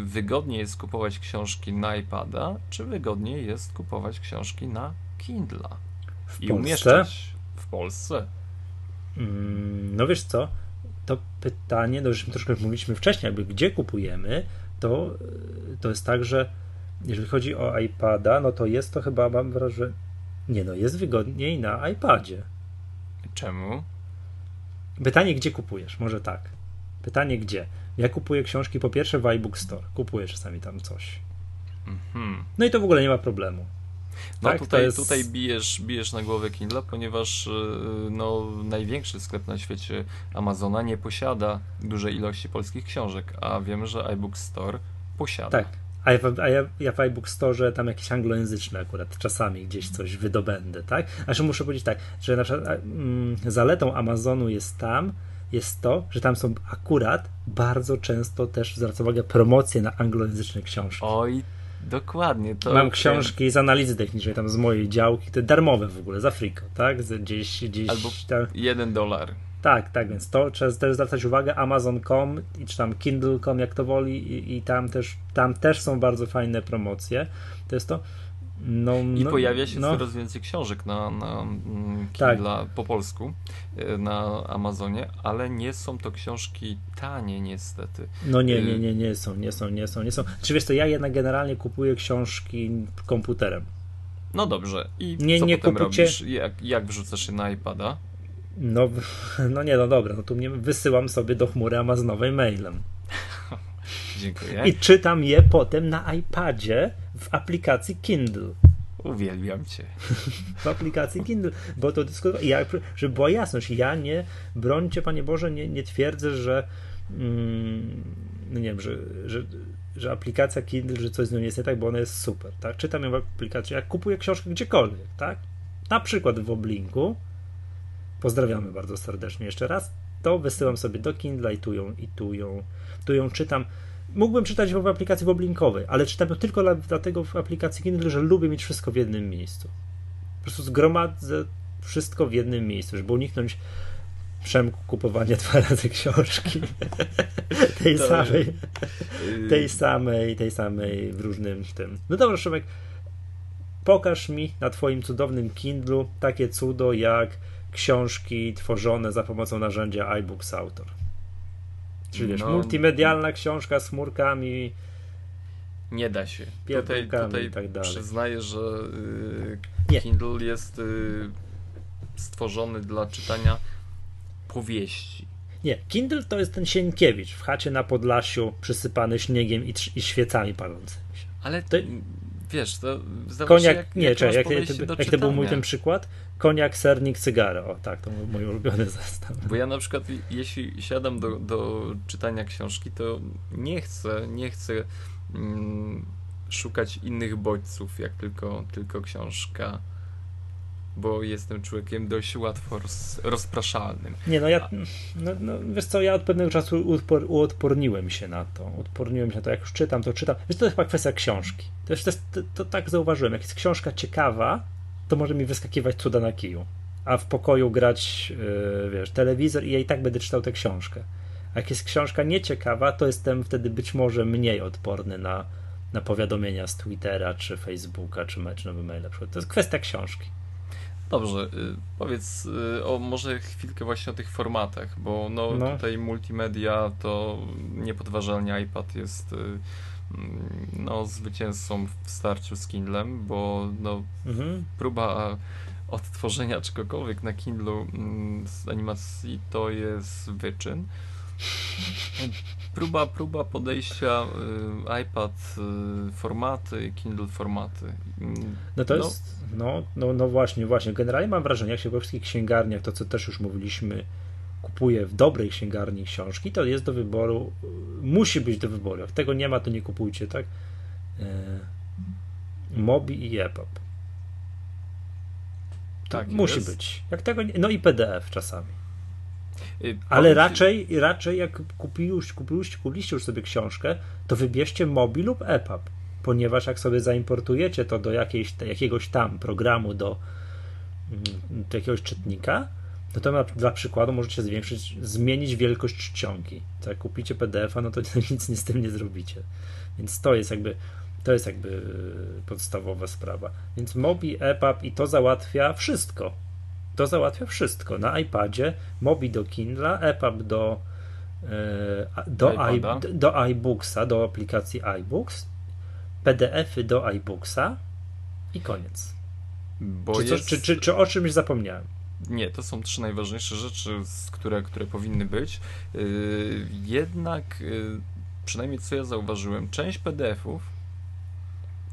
wygodniej jest kupować książki na iPada, czy wygodniej jest kupować książki na Kindla w i Polsce? umieszczać w Polsce? Mm, no wiesz co, to pytanie, no już troszkę mówiliśmy wcześniej, jakby gdzie kupujemy, to, to jest tak, że jeżeli chodzi o iPada, no to jest to chyba, mam wrażenie, nie no, jest wygodniej na iPadzie. Czemu? Pytanie, gdzie kupujesz? Może tak. Pytanie, gdzie? Ja kupuję książki po pierwsze w iBook Store. Kupuję czasami tam coś. Mhm. No i to w ogóle nie ma problemu. No tak, tutaj, jest... tutaj bijesz, bijesz na głowę Kindle, ponieważ y, no, największy sklep na świecie Amazona nie posiada dużej ilości polskich książek, a wiemy, że iBook Store posiada. Tak, a ja, a ja, ja w iBook Store tam jakieś anglojęzyczne akurat czasami gdzieś coś wydobędę, tak? Że muszę powiedzieć tak, że na przykład mm, zaletą Amazonu jest tam, jest to, że tam są akurat bardzo często też zwraca uwagę promocje na anglojęzyczne książki. Oj, dokładnie. To Mam książki z analizy technicznej tam z mojej działki, te darmowe w ogóle, z Afriko, tak? Gdzieś, gdzieś Albo tam. jeden dolar. Tak, tak, więc to trzeba też zwracać uwagę. Amazon.com czy tam Kindle.com, jak to woli, i, i, tam, też, tam też są bardzo fajne promocje. To jest to. No, I no, pojawia się no, coraz więcej książek na, na mm, Tak. Kindle po polsku e, na Amazonie, ale nie są to książki tanie niestety. No nie, nie, nie, nie są, nie są, nie są, nie są. Czy wiesz to, ja jednak generalnie kupuję książki komputerem. No dobrze. I Nie- co nie potem kupujcie- robisz? Jak, jak wrzucasz je na iPada? No, no nie, no dobra, no tu mnie wysyłam sobie do chmury Amazonowej mailem. Dziękuję. I czytam je potem na iPadzie w aplikacji Kindle. Uwielbiam cię. w aplikacji Kindle, bo to dysko... ja, żeby była jasność, ja nie, brońcie Panie Boże, nie, nie twierdzę, że mm, no nie wiem, że, że, że aplikacja Kindle, że coś z nią jest nie tak, bo ona jest super, tak? Czytam ją w aplikacji, jak kupuję książkę gdziekolwiek, tak? Na przykład w Oblinku, pozdrawiamy bardzo serdecznie jeszcze raz, to wysyłam sobie do Kindle i tu ją, i tu ją, tu ją czytam. Mógłbym czytać w aplikacji woblinkowej, ale czytam ją tylko dla- dlatego w aplikacji Kindle, że lubię mieć wszystko w jednym miejscu. Po prostu zgromadzę wszystko w jednym miejscu, żeby uniknąć Przemku kupowania dwa razy książki. tej To- samej, Y, tej samej, tej samej w różnym tym. No dobra, Przemek, pokaż mi na twoim cudownym Kindlu takie cudo jak książki tworzone za pomocą narzędzia iBooks Author. Czyli wiesz, No. multimedialna książka z chmurkami. Nie da się. Tutaj, tutaj i tak dalej. przyznaję, że y. Kindle jest y, stworzony dla czytania powieści. Nie, Kindle to jest ten Sienkiewicz w chacie na Podlasiu przysypany śniegiem i, i świecami palącymi się. Ale To- wiesz, to Koniak, się, jak, nie, jak czekaj, jak, jak, to był mój ten przykład? Koniak, sernik, cygara. O tak, to był mój ulubiony zestaw. Bo ja na przykład, jeśli siadam do, do czytania książki, to nie chcę, nie chcę mm, szukać innych bodźców, jak tylko, tylko książka, bo jestem człowiekiem dość łatwo roz, rozpraszalnym. Nie, no ja, no, no wiesz co, ja od pewnego czasu uodpor, uodporniłem się na to. Uodporniłem się na to, jak już czytam, to czytam. Wiesz, to jest chyba kwestia książki. To, jest, to, to, to tak zauważyłem. Jak jest książka ciekawa, to może mi wyskakiwać cuda na kiju. A w pokoju grać, yy, wiesz, telewizor i ja i tak będę czytał tę książkę. A jak jest książka nieciekawa, to jestem wtedy być może mniej odporny na, na powiadomienia z Twittera, czy Facebooka, czy, czy nowy mail. na przykład. To jest kwestia książki. Dobrze, y, powiedz y, o może chwilkę właśnie o tych formatach, bo no, No. tutaj multimedia to niepodważalnie iPad jest y, mm, no, zwycięzcą w starciu z Kindlem, bo no, Mhm. próba odtworzenia czegokolwiek na Kindlu mm, z animacji to jest wyczyn. Próba, próba podejścia y, iPad y, formaty, Kindle formaty. No to No. jest, no, no, no właśnie, właśnie. Generalnie mam wrażenie, jak się we wszystkich księgarniach, to co też już mówiliśmy, kupuje w dobrej księgarni książki, to jest do wyboru, y, musi być do wyboru. Jak tego nie ma, to nie kupujcie, tak? E, Mobi i EPUB. Tak musi jest. być. Jak tego nie, no i PDF czasami. Y, Ale ci- raczej, raczej jak kupiłeś, kupiłeś, kupiliście już sobie książkę, to wybierzcie Mobi lub EPUB, ponieważ jak sobie zaimportujecie to do jakiejś, jakiegoś tam programu, do, mm, do jakiegoś czytnika, no to na, dla przykładu możecie zwiększyć, zmienić wielkość czcionki. To jak kupicie PDF-a, no to nic nie z tym nie zrobicie. Więc to jest jakby to jest jakby podstawowa sprawa. Więc Mobi, EPUB i to załatwia wszystko. To załatwia wszystko. Na iPadzie, Mobi do Kindla, EPUB do, e, do, i, do iBooksa, do aplikacji iBooks, PDF-y do iBooksa i koniec. Czy, co, jest... czy, czy, czy o czymś zapomniałem? Nie, to są trzy najważniejsze rzeczy, które, które powinny być. Yy, jednak, yy, przynajmniej co ja zauważyłem, część PDF-ów,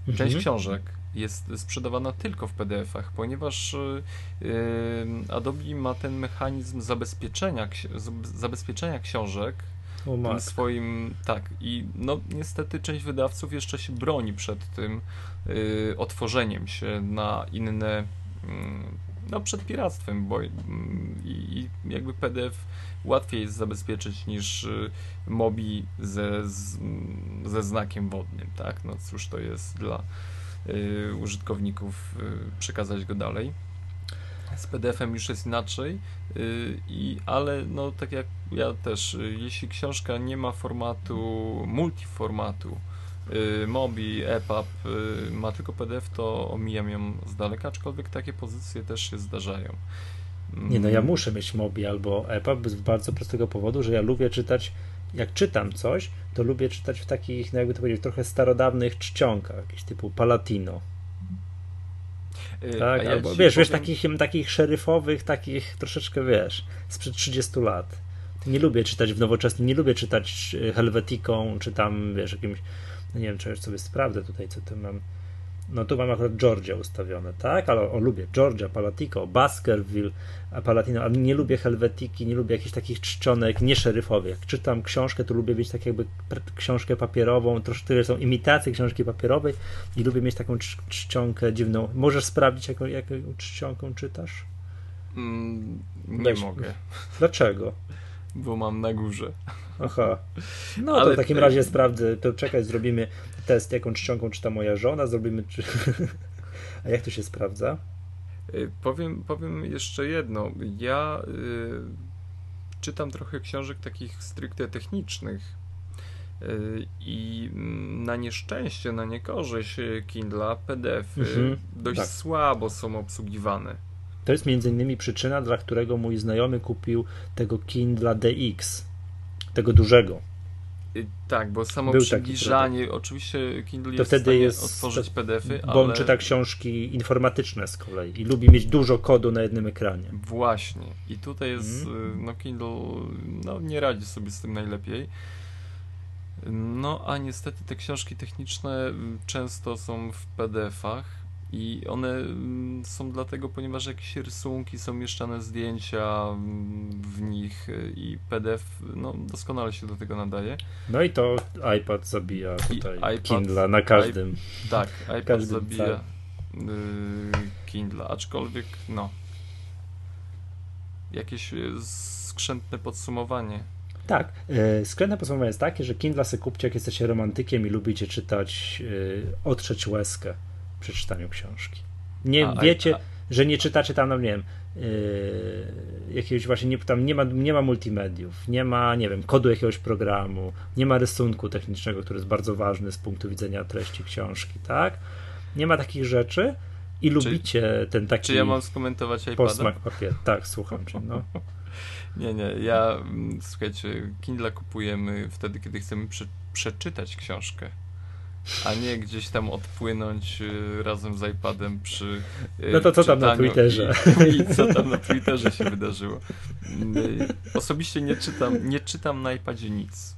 część Mhm. książek jest sprzedawana tylko w PDF-ach, ponieważ yy, yy, Adobe ma ten mechanizm zabezpieczenia, zabezpieczenia książek tym swoim. Tak, i no niestety część wydawców jeszcze się broni przed tym y, otworzeniem się na inne. Y, no, przed piractwem, bo y, i, jakby PDF łatwiej jest zabezpieczyć niż y, Mobi ze, z, ze znakiem wodnym, tak? No cóż to jest dla y, użytkowników przekazać go dalej. Z PDF-em już jest inaczej, y, i, ale no tak jak ja też, y, jeśli książka nie ma formatu, multiformatu, y, Mobi, EPUB, ma tylko PDF, to omijam ją z daleka, aczkolwiek takie pozycje też się zdarzają. Nie, no ja mm. muszę mieć Mobi albo EPUB z bardzo prostego powodu, że ja lubię czytać, jak czytam coś, to lubię czytać w takich, no jakby to powiedzieć, trochę starodawnych czcionkach, jakiś typu Palatino Y, tak, ja albo wiesz, powiem... wiesz, takich, takich szeryfowych, takich troszeczkę, wiesz, sprzed 30 lat. Nie lubię czytać w nowoczesnym, nie lubię czytać Helvetiką, czy tam, wiesz, jakimś, no nie wiem, czy sobie sprawdzę tutaj, co tu mam no tu mam akurat Georgia ustawione, tak? Ale o, lubię Georgia, Palatico, Baskerville, Palatino, ale nie lubię Helvetiki, nie lubię jakichś takich czcionek nieszeryfowych. Jak czytam książkę, to lubię mieć tak jakby książkę papierową, troszkę są imitacje książki papierowej i lubię mieć taką czcionkę dziwną. Możesz sprawdzić, jaką, jaką czcionką czytasz? Mm, nie Weź. mogę. Dlaczego? Bo mam na górze. Aha. No Ale to w takim razie sprawdzę, to czekaj, zrobimy test, jaką czcionką czyta moja żona, zrobimy. Czy... A jak to się sprawdza? Y, powiem, powiem jeszcze jedno. Ja y, czytam trochę książek takich stricte technicznych. Y, I na nieszczęście, na niekorzyść Kindla, PDF mhm, dość tak. słabo są obsługiwane. To jest między innymi przyczyna, dla którego mój znajomy kupił tego Kindla DX, tego dużego. Y, tak, bo samo Był przybliżanie, oczywiście Kindle to jest wtedy jest otworzyć PDF-y, bo ale... on czyta książki informatyczne z kolei i lubi mieć dużo kodu na jednym ekranie. Właśnie. I tutaj jest, mm. no Kindle no, nie radzi sobie z tym najlepiej. No, a niestety te książki techniczne mm, często są w PDF-ach i one mm, są dlatego, ponieważ jakieś rysunki są mieszczane zdjęcia mm, w nich y, i PDF no, doskonale się do tego nadaje. No i to iPad zabija tutaj iPad, Kindle na każdym. I, tak, iPad każdym zabija y, Kindle, aczkolwiek no jakieś y, skrzętne podsumowanie. Tak, yy, skrzętne podsumowanie jest takie, że Kindle se kupcie, jak jesteście romantykiem i lubicie czytać, otrzeć łezkę przy czytaniu książki. Nie a, wiecie, a, że nie czytacie tam, no nie wiem, yy, jakiegoś właśnie, nie, tam nie ma, nie ma multimediów, nie ma, nie wiem, kodu jakiegoś programu, nie ma rysunku technicznego, który jest bardzo ważny z punktu widzenia treści książki, tak? Nie ma takich rzeczy i czy, lubicie ten taki Czy ja mam skomentować iPada? Posmak papier. Tak, słucham cię, no. Nie, nie, ja, mm, słuchajcie, Kindle kupujemy wtedy, kiedy chcemy prze, przeczytać książkę a nie gdzieś tam odpłynąć y, razem z iPadem przy. Y, no to co tam na Twitterze? I, I, co tam na Twitterze się wydarzyło? Y, osobiście nie czytam, nie czytam na iPadzie nic.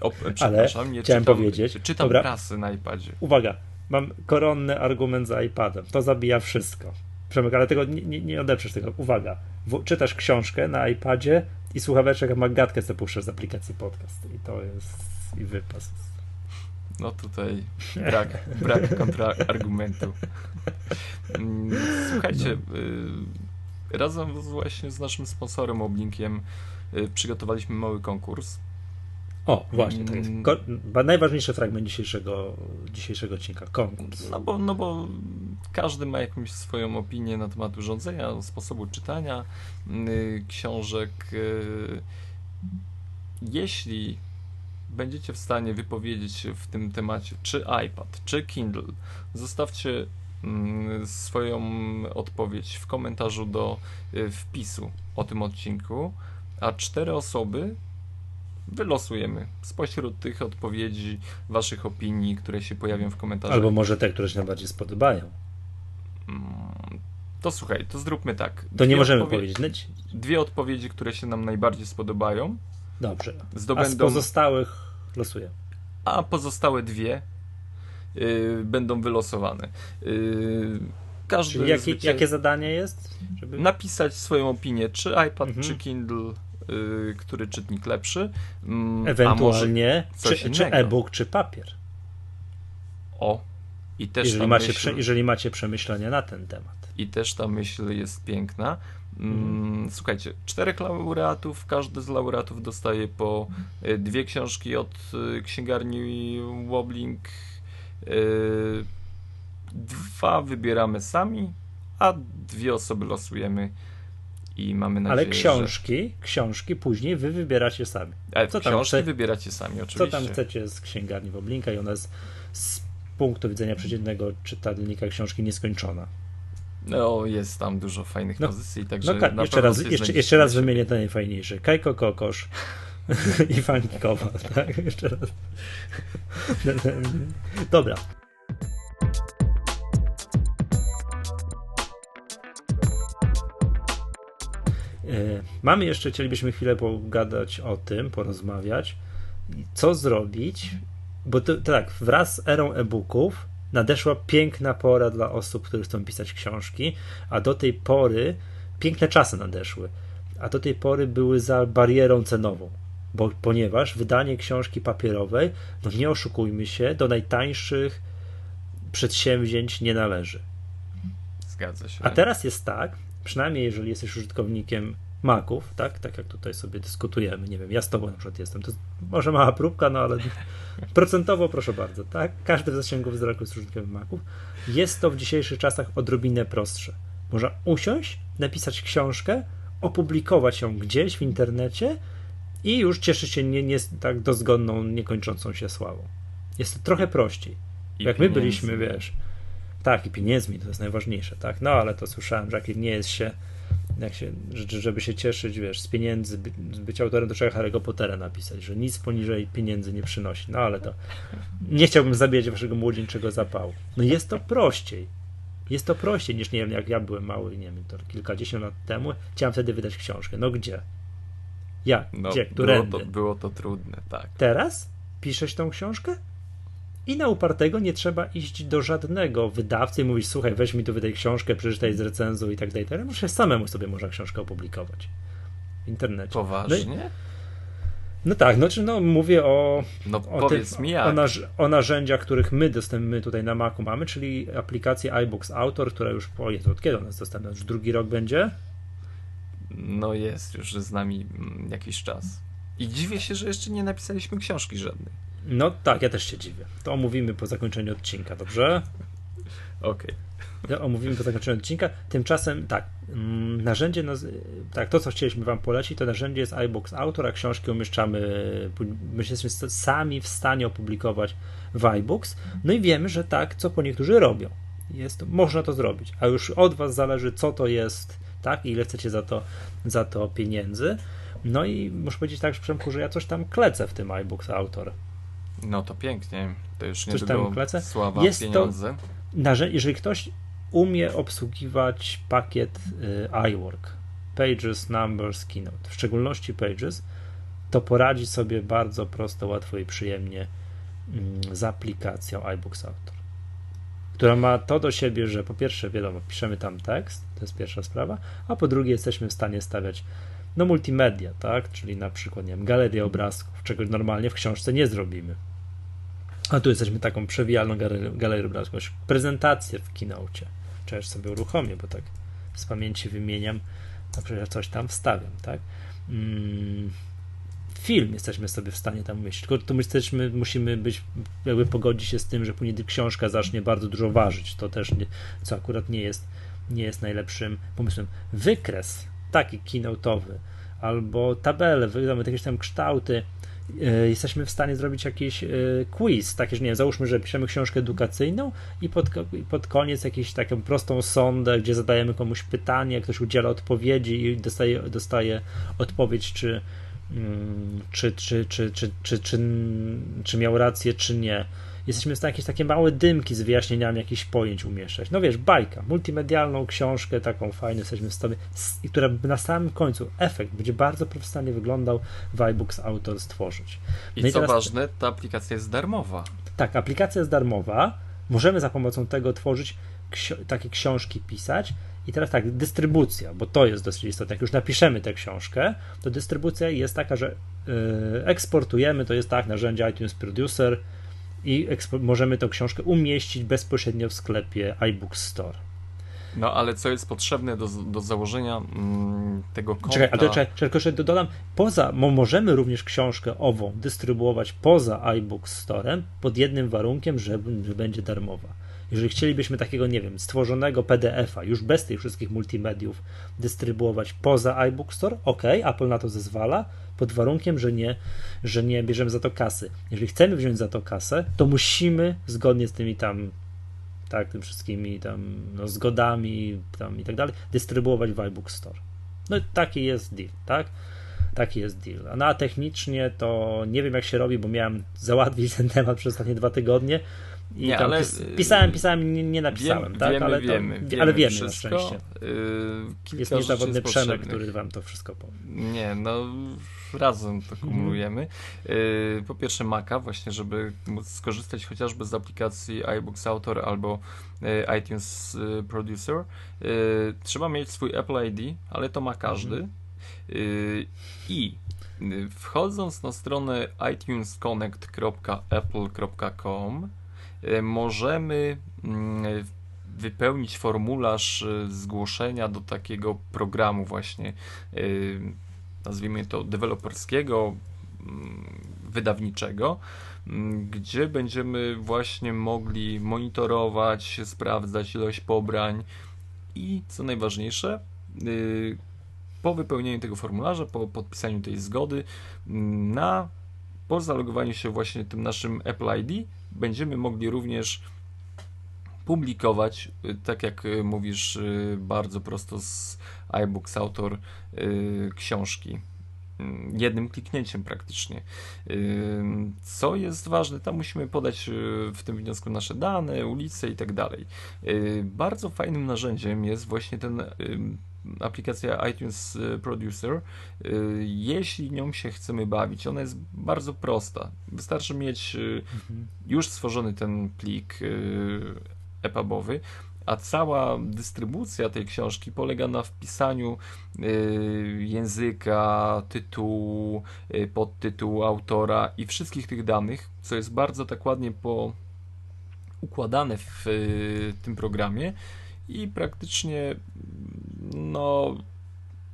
O, przepraszam, Ale nie chciałem czytam, powiedzieć. Czytam Dobra. prasy na iPadzie. Uwaga, mam koronny argument za iPadem. To zabija wszystko. Przemek, ale tego nie, nie, nie odeprzesz tego. Uwaga, w, czytasz książkę na iPadzie i słuchaweczek Magatkę sobie puszczasz z aplikacji podcast. I to jest i wypas. No tutaj brak, brak kontrargumentu. Słuchajcie, no. Y, razem właśnie z naszym sponsorem Oblinkiem y, przygotowaliśmy mały konkurs. O, właśnie, to jest mm. ko- najważniejszy fragment dzisiejszego, dzisiejszego odcinka, konkurs. No bo, no bo każdy ma jakąś swoją opinię na temat urządzenia, sposobu czytania y, książek. Jeśli będziecie w stanie wypowiedzieć w tym temacie, czy iPad, czy Kindle, zostawcie mm, swoją odpowiedź w komentarzu do y, wpisu o tym odcinku, a cztery osoby wylosujemy spośród tych odpowiedzi, waszych opinii, które się pojawią w komentarzach. Albo może te, które się najbardziej spodobają. Mm, to słuchaj, to zróbmy tak. To nie możemy powiedzieć. Dwie odpowiedzi, które się nam najbardziej spodobają, Dobrze. Zdobędą... A z pozostałych losuję. A pozostałe dwie yy, będą wylosowane. Yy, każdy Czyli jakie, jakie zadanie jest? Żeby... Napisać swoją opinię, czy iPad, mhm. czy Kindle yy, który czytnik lepszy. Yy, Ewentualnie, czy, czy e-book, czy papier. O, i też jeżeli, macie, myśl, jeżeli macie przemyślenia na ten temat. I też ta myśl jest piękna. Mm, słuchajcie, czterech laureatów, każdy z laureatów dostaje po y, dwie książki od y, księgarni Wobbling. Y, dwa wybieramy sami, a dwie osoby losujemy i mamy nadzieję, Ale książki, że... książki później wy wybieracie sami. Ale co książki chce... wybieracie sami, oczywiście. Co tam chcecie z księgarni Woblinka i ona jest z punktu widzenia przeciętnego czytelnika książki nieskończona. No, jest tam dużo fajnych no, pozycji, także no, tak, jeszcze raz, jeszcze, jeszcze raz wymienię te najfajniejsze. Kajko Kokosz i Fanki Kowal, tak? Jeszcze raz. Dobra. E, mamy jeszcze, chcielibyśmy chwilę pogadać o tym, porozmawiać, co zrobić, bo to, tak, wraz z erą e-booków nadeszła piękna pora dla osób, które chcą pisać książki, a do tej pory piękne czasy nadeszły, a do tej pory były za barierą cenową, bo, ponieważ wydanie książki papierowej, no nie oszukujmy się, do najtańszych przedsięwzięć nie należy. Zgadza się. A teraz jest tak, przynajmniej jeżeli jesteś użytkownikiem Maców, tak? Tak jak tutaj sobie dyskutujemy. Nie wiem, ja z tobą na przykład jestem. To jest może mała próbka, no ale procentowo proszę bardzo, tak? Każdy w zasięgu wzroku jest użytkownikiem Maców. Jest to w dzisiejszych czasach odrobinę prostsze. Można usiąść, napisać książkę, opublikować ją gdzieś w internecie i już cieszyć się nie, nie tak dozgonną, niekończącą się sławą. Jest to trochę prościej. I jak pieniędzy. my byliśmy, wiesz, tak, i pieniędzmi to jest najważniejsze, tak? No ale to słyszałem, że jak nie jest się jak się, żeby się cieszyć, wiesz, z pieniędzy, by, być autorem, to trzeba Harry'ego Pottera napisać, że nic poniżej pieniędzy nie przynosi. No ale to nie chciałbym zabijać waszego młodzieńczego zapału. No jest to prościej. Jest to prościej niż, nie wiem, jak ja byłem mały, nie wiem, to kilkadziesiąt lat temu, chciałem wtedy wydać książkę. No gdzie? Jak? No, gdzie? Którędy? Było to, było to trudne, tak. Teraz piszesz tą książkę? I na upartego nie trzeba iść do żadnego wydawcy i mówić, słuchaj, weź mi tu wydaj książkę, przeczytaj z recenzją i tak dalej. Ale muszę samemu sobie można książkę opublikować w internecie. Poważnie? No, no tak, no, czy no mówię o, no, o, tym. O, naż, o, narzędziach, których my dostępny tutaj na Macu mamy, czyli aplikację iBooks Author, która już, o Jezu, od kiedy ona jest dostępna? Już drugi rok będzie? No jest już z nami mm, jakiś czas. I dziwię się, że jeszcze nie napisaliśmy książki żadnej. No tak, ja też się dziwię. To omówimy po zakończeniu odcinka, dobrze? Okej. Okay. Omówimy po zakończeniu odcinka. Tymczasem tak, mm, narzędzie, tak, to co chcieliśmy Wam polecić, to narzędzie jest iBox Autor, a książki umieszczamy, my jesteśmy sami w stanie opublikować w iBooks. No i wiemy, że tak, co po niektórzy robią. Jest, można to zrobić, a już od Was zależy, co to jest, tak, i ile chcecie za to, za to pieniędzy. No i muszę powiedzieć tak, Przemku, że ja coś tam klecę w tym iBooks Autor. No to pięknie. To już nie tylko sława, Jest pieniądze. To, jeżeli ktoś umie obsługiwać pakiet y, iWork, Pages, Numbers, Keynote, w szczególności Pages, to poradzi sobie bardzo prosto, łatwo i przyjemnie mm, z aplikacją iBooks Author, która ma to do siebie, że po pierwsze, wiadomo, piszemy tam tekst, to jest pierwsza sprawa, a po drugie jesteśmy w stanie stawiać no multimedia, tak, czyli na przykład, nie wiem, galerię obrazków, czego normalnie w książce nie zrobimy. A tu jesteśmy taką przewijalną galerią, galerią obrazków, prezentację w keynote. Cześć sobie uruchomię, bo tak z pamięci wymieniam, na przykład coś tam wstawiam, tak. Mm, film jesteśmy sobie w stanie tam umieścić, tylko to my jesteśmy, musimy być, jakby pogodzić się z tym, że później książka zacznie bardzo dużo ważyć, to też, nie, co akurat nie jest, nie jest najlepszym pomysłem. Wykres taki keynote'owy, albo tabele, jakieś tam kształty, jesteśmy w stanie zrobić jakiś e, quiz, takie, że nie wiem, załóżmy, że piszemy książkę edukacyjną i pod, pod koniec jakąś taką prostą sondę, gdzie zadajemy komuś pytanie, ktoś udziela odpowiedzi i dostaje, dostaje odpowiedź, czy, mm, czy, czy, czy, czy, czy, czy, czy miał rację, czy nie jesteśmy w stanie jakieś takie małe dymki z wyjaśnieniami jakichś pojęć umieszczać. No wiesz, bajka, multimedialną książkę taką fajną jesteśmy w stanie, która na samym końcu efekt będzie bardzo profesjonalnie wyglądał w iBooks Autor stworzyć. No I, i co teraz, ważne, ta aplikacja jest darmowa. Tak, aplikacja jest darmowa. Możemy za pomocą tego tworzyć ksi takie książki, pisać I teraz tak, dystrybucja, bo to jest dosyć istotne. Jak już napiszemy tę książkę, to dystrybucja jest taka, że yy, eksportujemy, to jest tak, narzędzie iTunes Producer i możemy tę książkę umieścić bezpośrednio w sklepie iBook Store. No ale co jest potrzebne do, do założenia mm, tego konta? Czekaj, ale czekaj, czekaj, jeszcze dodam, poza, możemy również książkę ową dystrybuować poza iBook Storem pod jednym warunkiem, że, że będzie darmowa. Jeżeli chcielibyśmy takiego, nie wiem, stworzonego PDF-a, już bez tych wszystkich multimediów, dystrybuować poza iBook Store, ok, Apple na to zezwala, pod warunkiem, że nie, że nie bierzemy za to kasy. Jeżeli chcemy wziąć za to kasę, to musimy zgodnie z tymi tam tak, tym wszystkimi tam no, zgodami tam i tak dalej, dystrybuować w iBook Store. No taki jest deal, tak? Taki jest deal. No a technicznie to nie wiem jak się robi, bo miałem załatwić ten temat przez ostatnie dwa tygodnie, i nie, ale, pis pisałem, pisałem, nie, nie napisałem, wiem, tak? Wiemy, ale, to, wiemy, wiemy, ale wiemy wszystko. na szczęście. Yy, jest niezawodny Przemek, który wam to wszystko powie. Nie, no razem to kumulujemy. Yy, po pierwsze Maca, właśnie, żeby móc skorzystać chociażby z aplikacji iBooks Author albo yy, iTunes yy, Producer. Trzeba mieć swój Apple ID, ale to ma każdy. Mhm. I wchodząc na stronę itunesconnect.apple.com możemy mm, wypełnić formularz zgłoszenia do takiego programu właśnie nazwijmy to deweloperskiego, mm, wydawniczego, mm, gdzie będziemy właśnie mogli monitorować, sprawdzać ilość pobrań i co najważniejsze, po wypełnieniu tego formularza, po podpisaniu tej zgody, na po zalogowaniu się właśnie tym naszym Apple ID będziemy mogli również publikować, y, tak jak y, mówisz, y, bardzo prosto z iBooks Autor książki. Mm, jednym kliknięciem praktycznie. Co jest ważne, tam musimy podać w tym wniosku nasze dane, ulice i tak dalej. Bardzo fajnym narzędziem jest właśnie ten aplikacja iTunes Producer, jeśli nią się chcemy bawić, ona jest bardzo prosta. Wystarczy mieć mhm. już stworzony ten plik EPUBowy, a cała dystrybucja tej książki polega na wpisaniu języka, tytułu, podtytułu autora i wszystkich tych danych, co jest bardzo tak ładnie po układane w tym programie i praktycznie no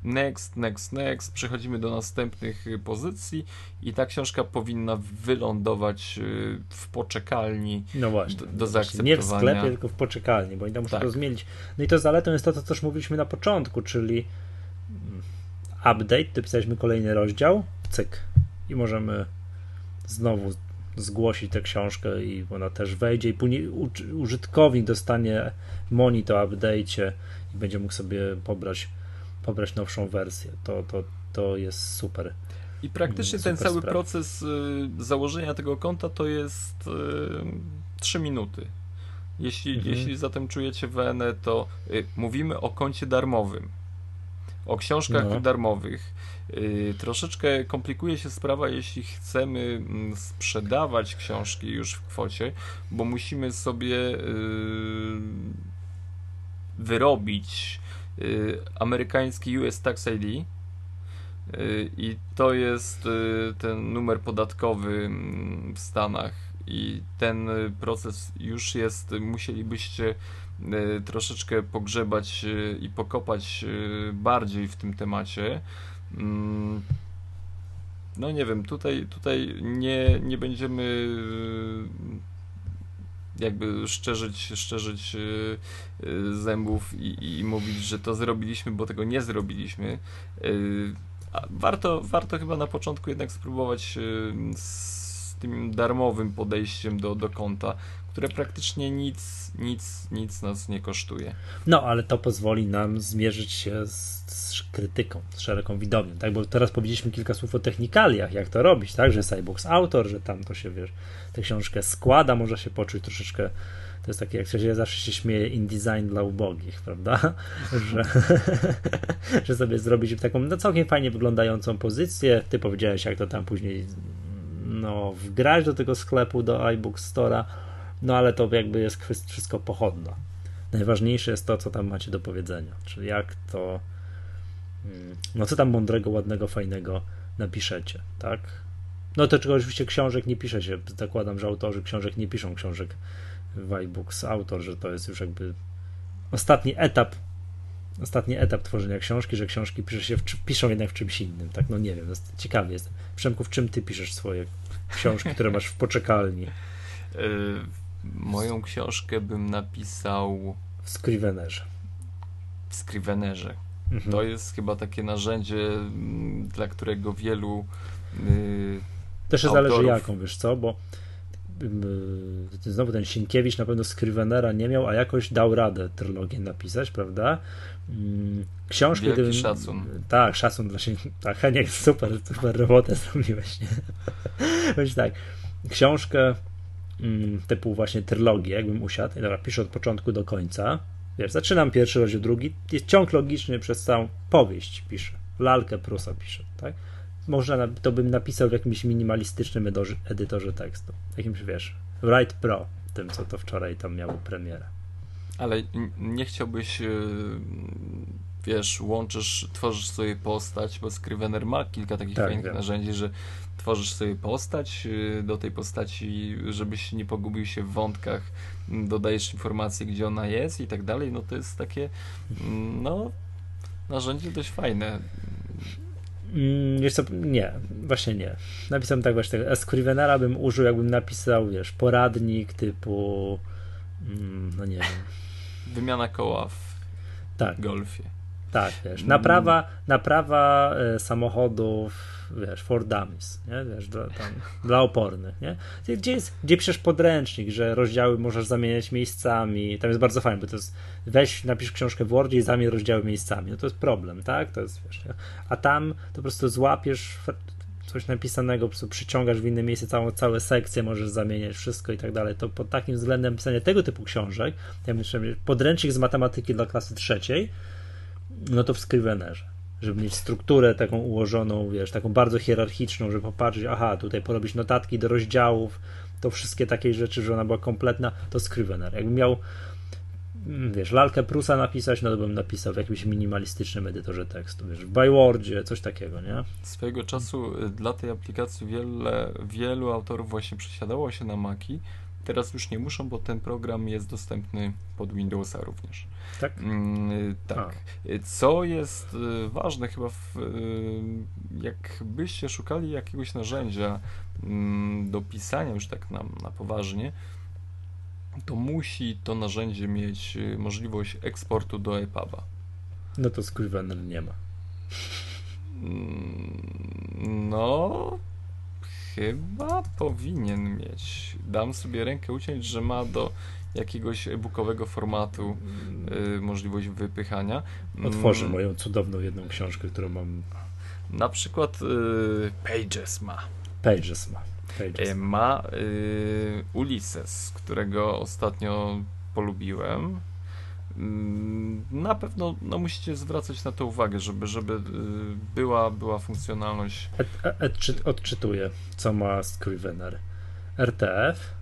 next, next, next, przechodzimy do następnych pozycji. I ta książka powinna wylądować y, w poczekalni no właśnie, do, do zaakceptowania. Nie w sklepie, tylko w poczekalni, bo oni tam muszą tak. No i to zaletą jest to, co też mówiliśmy na początku, czyli mm, update, dopisaliśmy kolejny rozdział, cyk. I możemy znowu zgłosić tę książkę i ona też wejdzie. I później użytkownik dostanie monitor o update'cie i będzie mógł sobie pobrać, pobrać nowszą wersję. To, to, to jest super. I praktycznie super ten cały sprawa. proces y, założenia tego konta to jest y, 3 minuty. Jeśli, mhm. jeśli zatem czujecie wenę, to y, mówimy o koncie darmowym, o książkach no. darmowych. Y, troszeczkę komplikuje się sprawa, jeśli chcemy mm, sprzedawać książki już w kwocie, bo musimy sobie y, wyrobić y, amerykański US Tax ID i to jest ten numer podatkowy mm, w Stanach. I ten proces już jest, musielibyście troszeczkę pogrzebać i pokopać bardziej w tym temacie. Mm, no nie wiem, tutaj, tutaj nie, nie będziemy y, jakby szczerzyć, szczerzyć y, y, zębów i, i mówić, że to zrobiliśmy, bo tego nie zrobiliśmy. Warto, warto chyba na początku jednak spróbować z tym darmowym podejściem do, do konta, które praktycznie nic, nic, nic nas nie kosztuje. No, ale to pozwoli nam zmierzyć się z, z krytyką, z szeroką widownią, tak? Bo teraz powiedzieliśmy kilka słów o technikaliach, jak to robić, tak? Że Cybox autor, że tam to się, wiesz, tę książkę składa, może się poczuć troszeczkę to jest takie, jak się zawsze się śmieje, InDesign dla ubogich, prawda? Że, że sobie zrobić taką no, całkiem fajnie wyglądającą pozycję. Ty powiedziałeś, jak to tam później no, wgrać do tego sklepu, do iBook Store'a no ale to jakby jest wszystko pochodna. Najważniejsze jest to, co tam macie do powiedzenia, czyli jak to, mm, no co tam mądrego, ładnego, fajnego napiszecie, tak? No to czego oczywiście książek nie pisze się, zakładam, że autorzy książek nie piszą książek w iBooks, autor, że to jest już jakby ostatni etap ostatni etap tworzenia książki, że książki pisze się w, piszą jednak w czymś innym, tak? No nie wiem, ciekawy jest. Przemku, w czym ty piszesz swoje książki, które masz w poczekalni? Moją książkę bym napisał w Scrivenerze. W Scrivenerze. Mhm. To jest chyba takie narzędzie, mm, dla którego wielu yy, Też autorów... zależy jaką, wiesz co, bo yy, znowu ten Sienkiewicz na pewno Scrivenera nie miał, a jakoś dał radę trylogię napisać, prawda? Mm, książki. Wielki gdybym, szacun. Tak, szacun dla siebie. Tak, Heniek, super, super robotę zrobiłeś, nie? Więc tak, książkę typu właśnie trylogię, jakbym usiadł, i dobra, piszę od początku do końca, wiesz, zaczynam pierwszy rozdział, drugi, jest ciąg logiczny przez całą powieść piszę, lalkę Prusa piszę, tak? Można, to bym napisał w jakimś minimalistycznym edytorze tekstu, jakimś, wiesz, Write Pro, tym, co to wczoraj tam miało premierę. Ale nie chciałbyś, e, wiesz, łączysz, tworzysz sobie postać, bo Scrivener ma kilka takich tak, fajnych wiem. narzędzi, że tworzysz sobie postać, e, do tej postaci, żebyś nie pogubił się w wątkach, dodajesz informacje, gdzie ona jest i tak dalej, no to jest takie, no, narzędzie dość fajne. Mm, wiesz co, nie, właśnie nie. Napisałem tak właśnie, Scrivenera bym użył, jakbym napisał, wiesz, poradnik typu, mm, no nie wiem, wymiana koła w tak. golfie. Tak, wiesz, naprawa, naprawa e, samochodów, wiesz, for dummies, nie? Wiesz, dla, tam, dla opornych, nie? Gdzie, jest, gdzie piszesz podręcznik, że rozdziały możesz zamieniać miejscami, tam jest bardzo fajne, bo to jest, weź, napisz książkę w Wordzie i zamień rozdziały miejscami, no to jest problem, tak? To jest, wiesz, a tam to po prostu złapiesz coś napisanego, po prostu przyciągasz w inne miejsce całą, całe sekcje, możesz zamieniać wszystko i tak dalej, to pod takim względem pisania tego typu książek, ja myślę, podręcznik z matematyki dla klasy trzeciej, no to w Scrivenerze żeby mieć strukturę taką ułożoną, wiesz, taką bardzo hierarchiczną, żeby popatrzeć, aha, tutaj porobić notatki do rozdziałów, to wszystkie takie rzeczy, że ona była kompletna, to Scrivener. Jakbym miał Mm, wiesz, lalkę Prusa napisać, no to bym napisał w jakimś minimalistycznym edytorze tekstu, wiesz, w Bywordzie, coś takiego, nie? Swojego czasu y, dla tej aplikacji wiele, wielu autorów właśnie przesiadało się na Maki, teraz już nie muszą, bo ten program jest dostępny pod Windowsa również. Tak? Mm, tak. A. Y, co jest y, ważne chyba, w, jakbyście szukali jakiegoś narzędzia mm, do pisania już tak na, na poważnie, to musi to narzędzie mieć y, możliwość eksportu do EPUBa. No to Scrivener nie ma. Mm, no, chyba powinien mieć. Dam sobie rękę uciąć, że ma do jakiegoś e-bookowego formatu y, możliwość wypychania. Otworzę mm. moją cudowną jedną książkę, którą mam. Na przykład y, Pages ma. Pages ma. Pages. Ma y, Ulysses, którego ostatnio polubiłem. Mm, na pewno no, musicie zwracać na to uwagę, żeby, żeby y, była, była funkcjonalność. odczytuję, co ma Scrivener. RTF,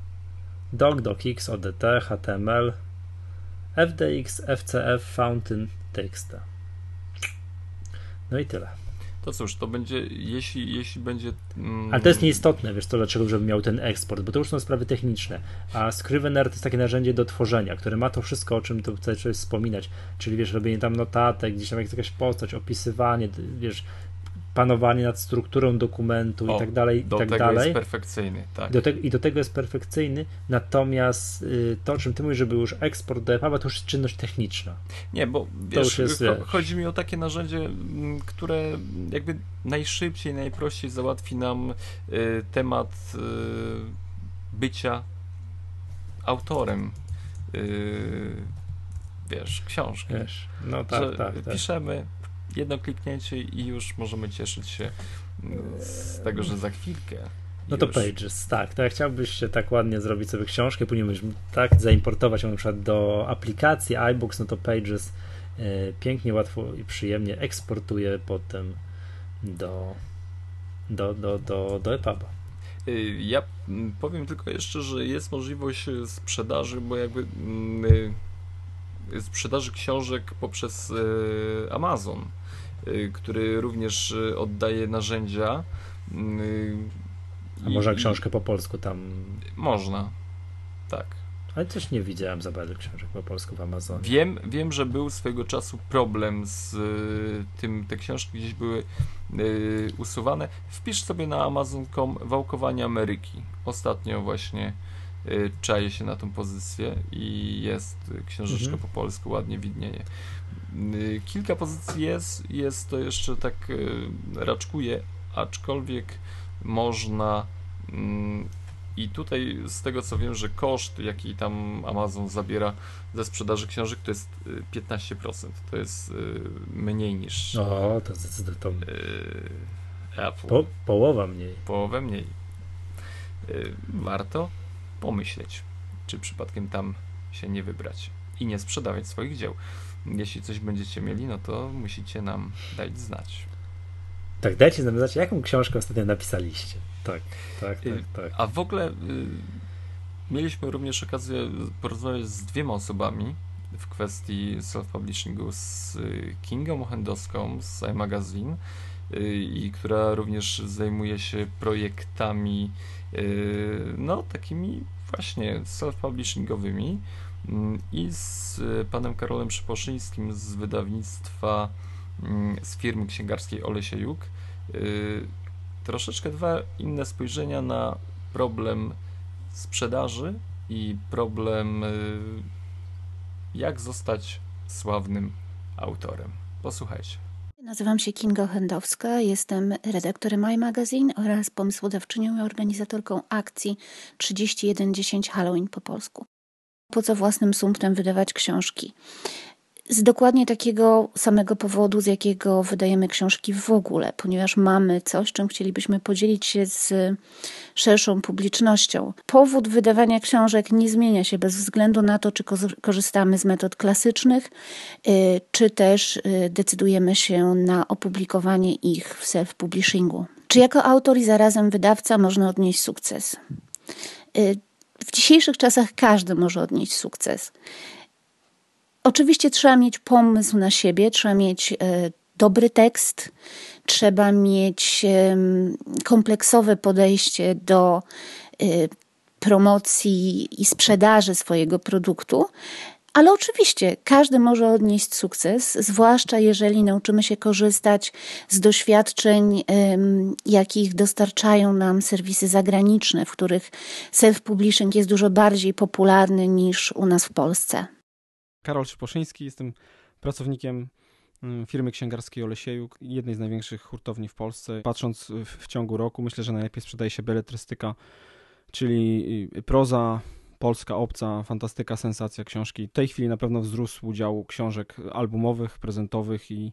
doc, docx, ODT, HTML, FDX, FCF, Fountain, TXT. No i tyle. To cóż, to będzie, jeśli, jeśli będzie. Mm... Ale to jest nieistotne, wiesz, to dlaczego, żeby miał ten eksport, bo to już są sprawy techniczne. A Scrivener to jest takie narzędzie do tworzenia, które ma to wszystko, o czym tu chcę wspominać. Czyli wiesz, robienie tam notatek, gdzieś tam jakaś postać, opisywanie, wiesz, panowanie nad strukturą dokumentu o, i tak dalej. Do i tak tego dalej. jest perfekcyjny, tak. Do te, I do tego jest perfekcyjny, natomiast y, to, o czym ty mówisz, żeby już eksport do EPUBa, to już jest czynność techniczna. Nie, bo wiesz, jest, cho chodzi mi o takie narzędzie, które jakby najszybciej, najprościej załatwi nam y, temat y, bycia autorem y, wiesz, książki. Wiesz, no tak, tak, tak. Piszemy, jedno kliknięcie i już możemy cieszyć się mm, z tego, że za chwilkę. No to już... Pages, tak. To jak chciałbyś się tak ładnie zrobić sobie książkę, później możesz tak zaimportować ją na przykład do aplikacji iBooks, no to Pages e, pięknie, łatwo i przyjemnie eksportuje potem do, do, do, do, do EPUBa. Y, ja powiem tylko jeszcze, że jest możliwość sprzedaży, bo jakby mm, y, sprzedaży książek poprzez Amazon, który również oddaje narzędzia. A można książkę po polsku tam? Można, tak. Ale też nie widziałem za bardzo książek po polsku w Amazonie. Wiem, wiem, że był swego czasu problem z y, tym, te książki gdzieś były y, usuwane. Wpisz sobie na Amazon.com Wałkowanie Ameryki. Ostatnio właśnie y, czaję się na tą pozycję i jest książeczka mhm. po polsku, ładnie widnieje. Y, kilka pozycji jest, jest to jeszcze tak y, raczkuje, aczkolwiek można mm, i tutaj z tego co wiem, że koszt, jaki tam Amazon zabiera ze sprzedaży książek, to jest 15%. Y, to jest mniej niż. O, to zdecydowanie. Apple. Po, połowa mniej. Połowę mniej. Warto pomyśleć, czy przypadkiem tam się nie wybrać i nie sprzedawać swoich dzieł. Jeśli coś będziecie mieli, no to musicie nam dać znać. Tak, dajcie nam znać, jaką książkę ostatnio napisaliście. Tak, tak, tak. tak. A w ogóle y, mieliśmy również okazję porozmawiać z dwiema osobami w kwestii self-publishingu z Kingą Ochendowską z iMagazine y, i która również zajmuje się projektami y, no takimi właśnie self-publishingowymi i z panem Karolem Szyposzyńskim z wydawnictwa mm, z firmy księgarskiej Olesiejuk troszeczkę dwa inne spojrzenia na problem sprzedaży i problem, y, jak zostać sławnym autorem. Posłuchajcie. Nazywam się Kinga Hendowska, jestem redaktorem iMagazine oraz pomysłodawczynią i organizatorką akcji 3110 Halloween po polsku. Po co własnym sumptem wydawać książki? z dokładnie takiego samego powodu, z jakiego wydajemy książki w ogóle, ponieważ mamy coś, czym chcielibyśmy podzielić się z szerszą publicznością. Powód wydawania książek nie zmienia się bez względu na to, czy korzystamy z metod klasycznych, y, czy też y, decydujemy się na opublikowanie ich w self-publishingu. Czy jako autor i zarazem wydawca można odnieść sukces? W dzisiejszych czasach każdy może odnieść sukces. Oczywiście trzeba mieć pomysł na siebie, trzeba mieć e, dobry tekst, trzeba mieć kompleksowe podejście do e, promocji i sprzedaży swojego produktu. Ale oczywiście każdy może odnieść sukces, zwłaszcza jeżeli nauczymy się korzystać z doświadczeń, jakich dostarczają nam serwisy zagraniczne, w których self-publishing jest dużo bardziej popularny niż u nas w Polsce. Karol Szposzyński, jestem pracownikiem mm, firmy księgarskiej Olesiejuk, jednej z największych hurtowni w Polsce. Patrząc w ciągu roku, myślę, że najlepiej sprzedaje się beletrystyka, czyli y, proza, polska obca, fantastyka, sensacja książki. W tej chwili na pewno wzrósł udział książek albumowych, prezentowych i,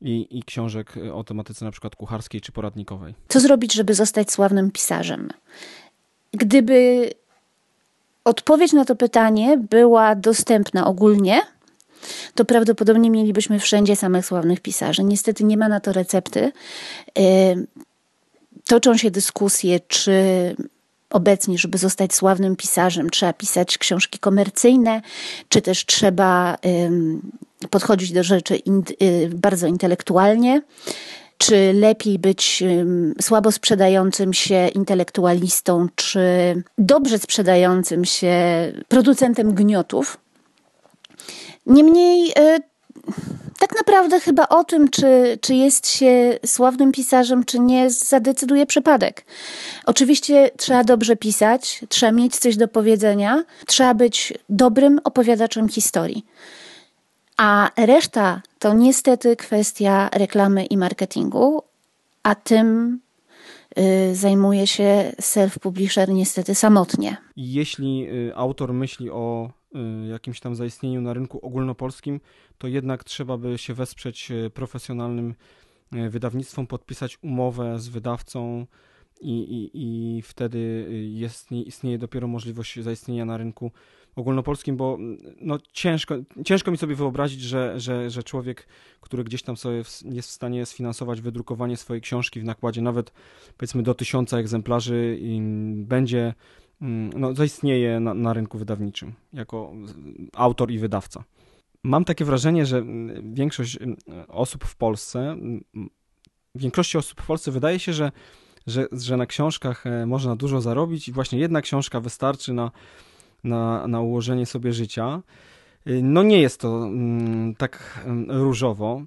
i, i książek o tematyce na przykład kucharskiej czy poradnikowej. Co zrobić, żeby zostać sławnym pisarzem? Gdyby odpowiedź na to pytanie była dostępna ogólnie, to prawdopodobnie mielibyśmy wszędzie samych sławnych pisarzy. Niestety nie ma na to recepty. Toczą się dyskusje, czy obecnie, żeby zostać sławnym pisarzem, trzeba pisać książki komercyjne, czy też trzeba podchodzić do rzeczy y, bardzo intelektualnie czy lepiej być słabo sprzedającym się intelektualistą, czy dobrze sprzedającym się producentem gniotów. Niemniej, e, tak naprawdę chyba o tym, czy, czy jest się sławnym pisarzem, czy nie, zadecyduje przypadek. Oczywiście trzeba dobrze pisać, trzeba mieć coś do powiedzenia, trzeba być dobrym opowiadaczem historii. A reszta to niestety kwestia reklamy i marketingu, a tym zajmuje się self-publisher niestety samotnie. Jeśli y, autor myśli o y, jakimś tam zaistnieniu na rynku ogólnopolskim, to jednak trzeba by się wesprzeć profesjonalnym wydawnictwom, podpisać umowę z wydawcą i, i, i wtedy jest, istnieje dopiero możliwość zaistnienia na rynku ogólnopolskim, bo mm, no, ciężko, ciężko mi sobie wyobrazić, że, że, że człowiek, który gdzieś tam sobie jest w stanie sfinansować wydrukowanie swojej książki w nakładzie nawet powiedzmy do tysiąca egzemplarzy będzie, mm, no, zaistnieje na, na rynku wydawniczym jako autor i wydawca. mam takie wrażenie, że większość osób w Polsce, większości osób w Polsce wydaje się, że, że, że na książkach e, można dużo zarobić i właśnie jedna książka wystarczy na, na, na ułożenie sobie życia. Y, no nie jest to tak różowo,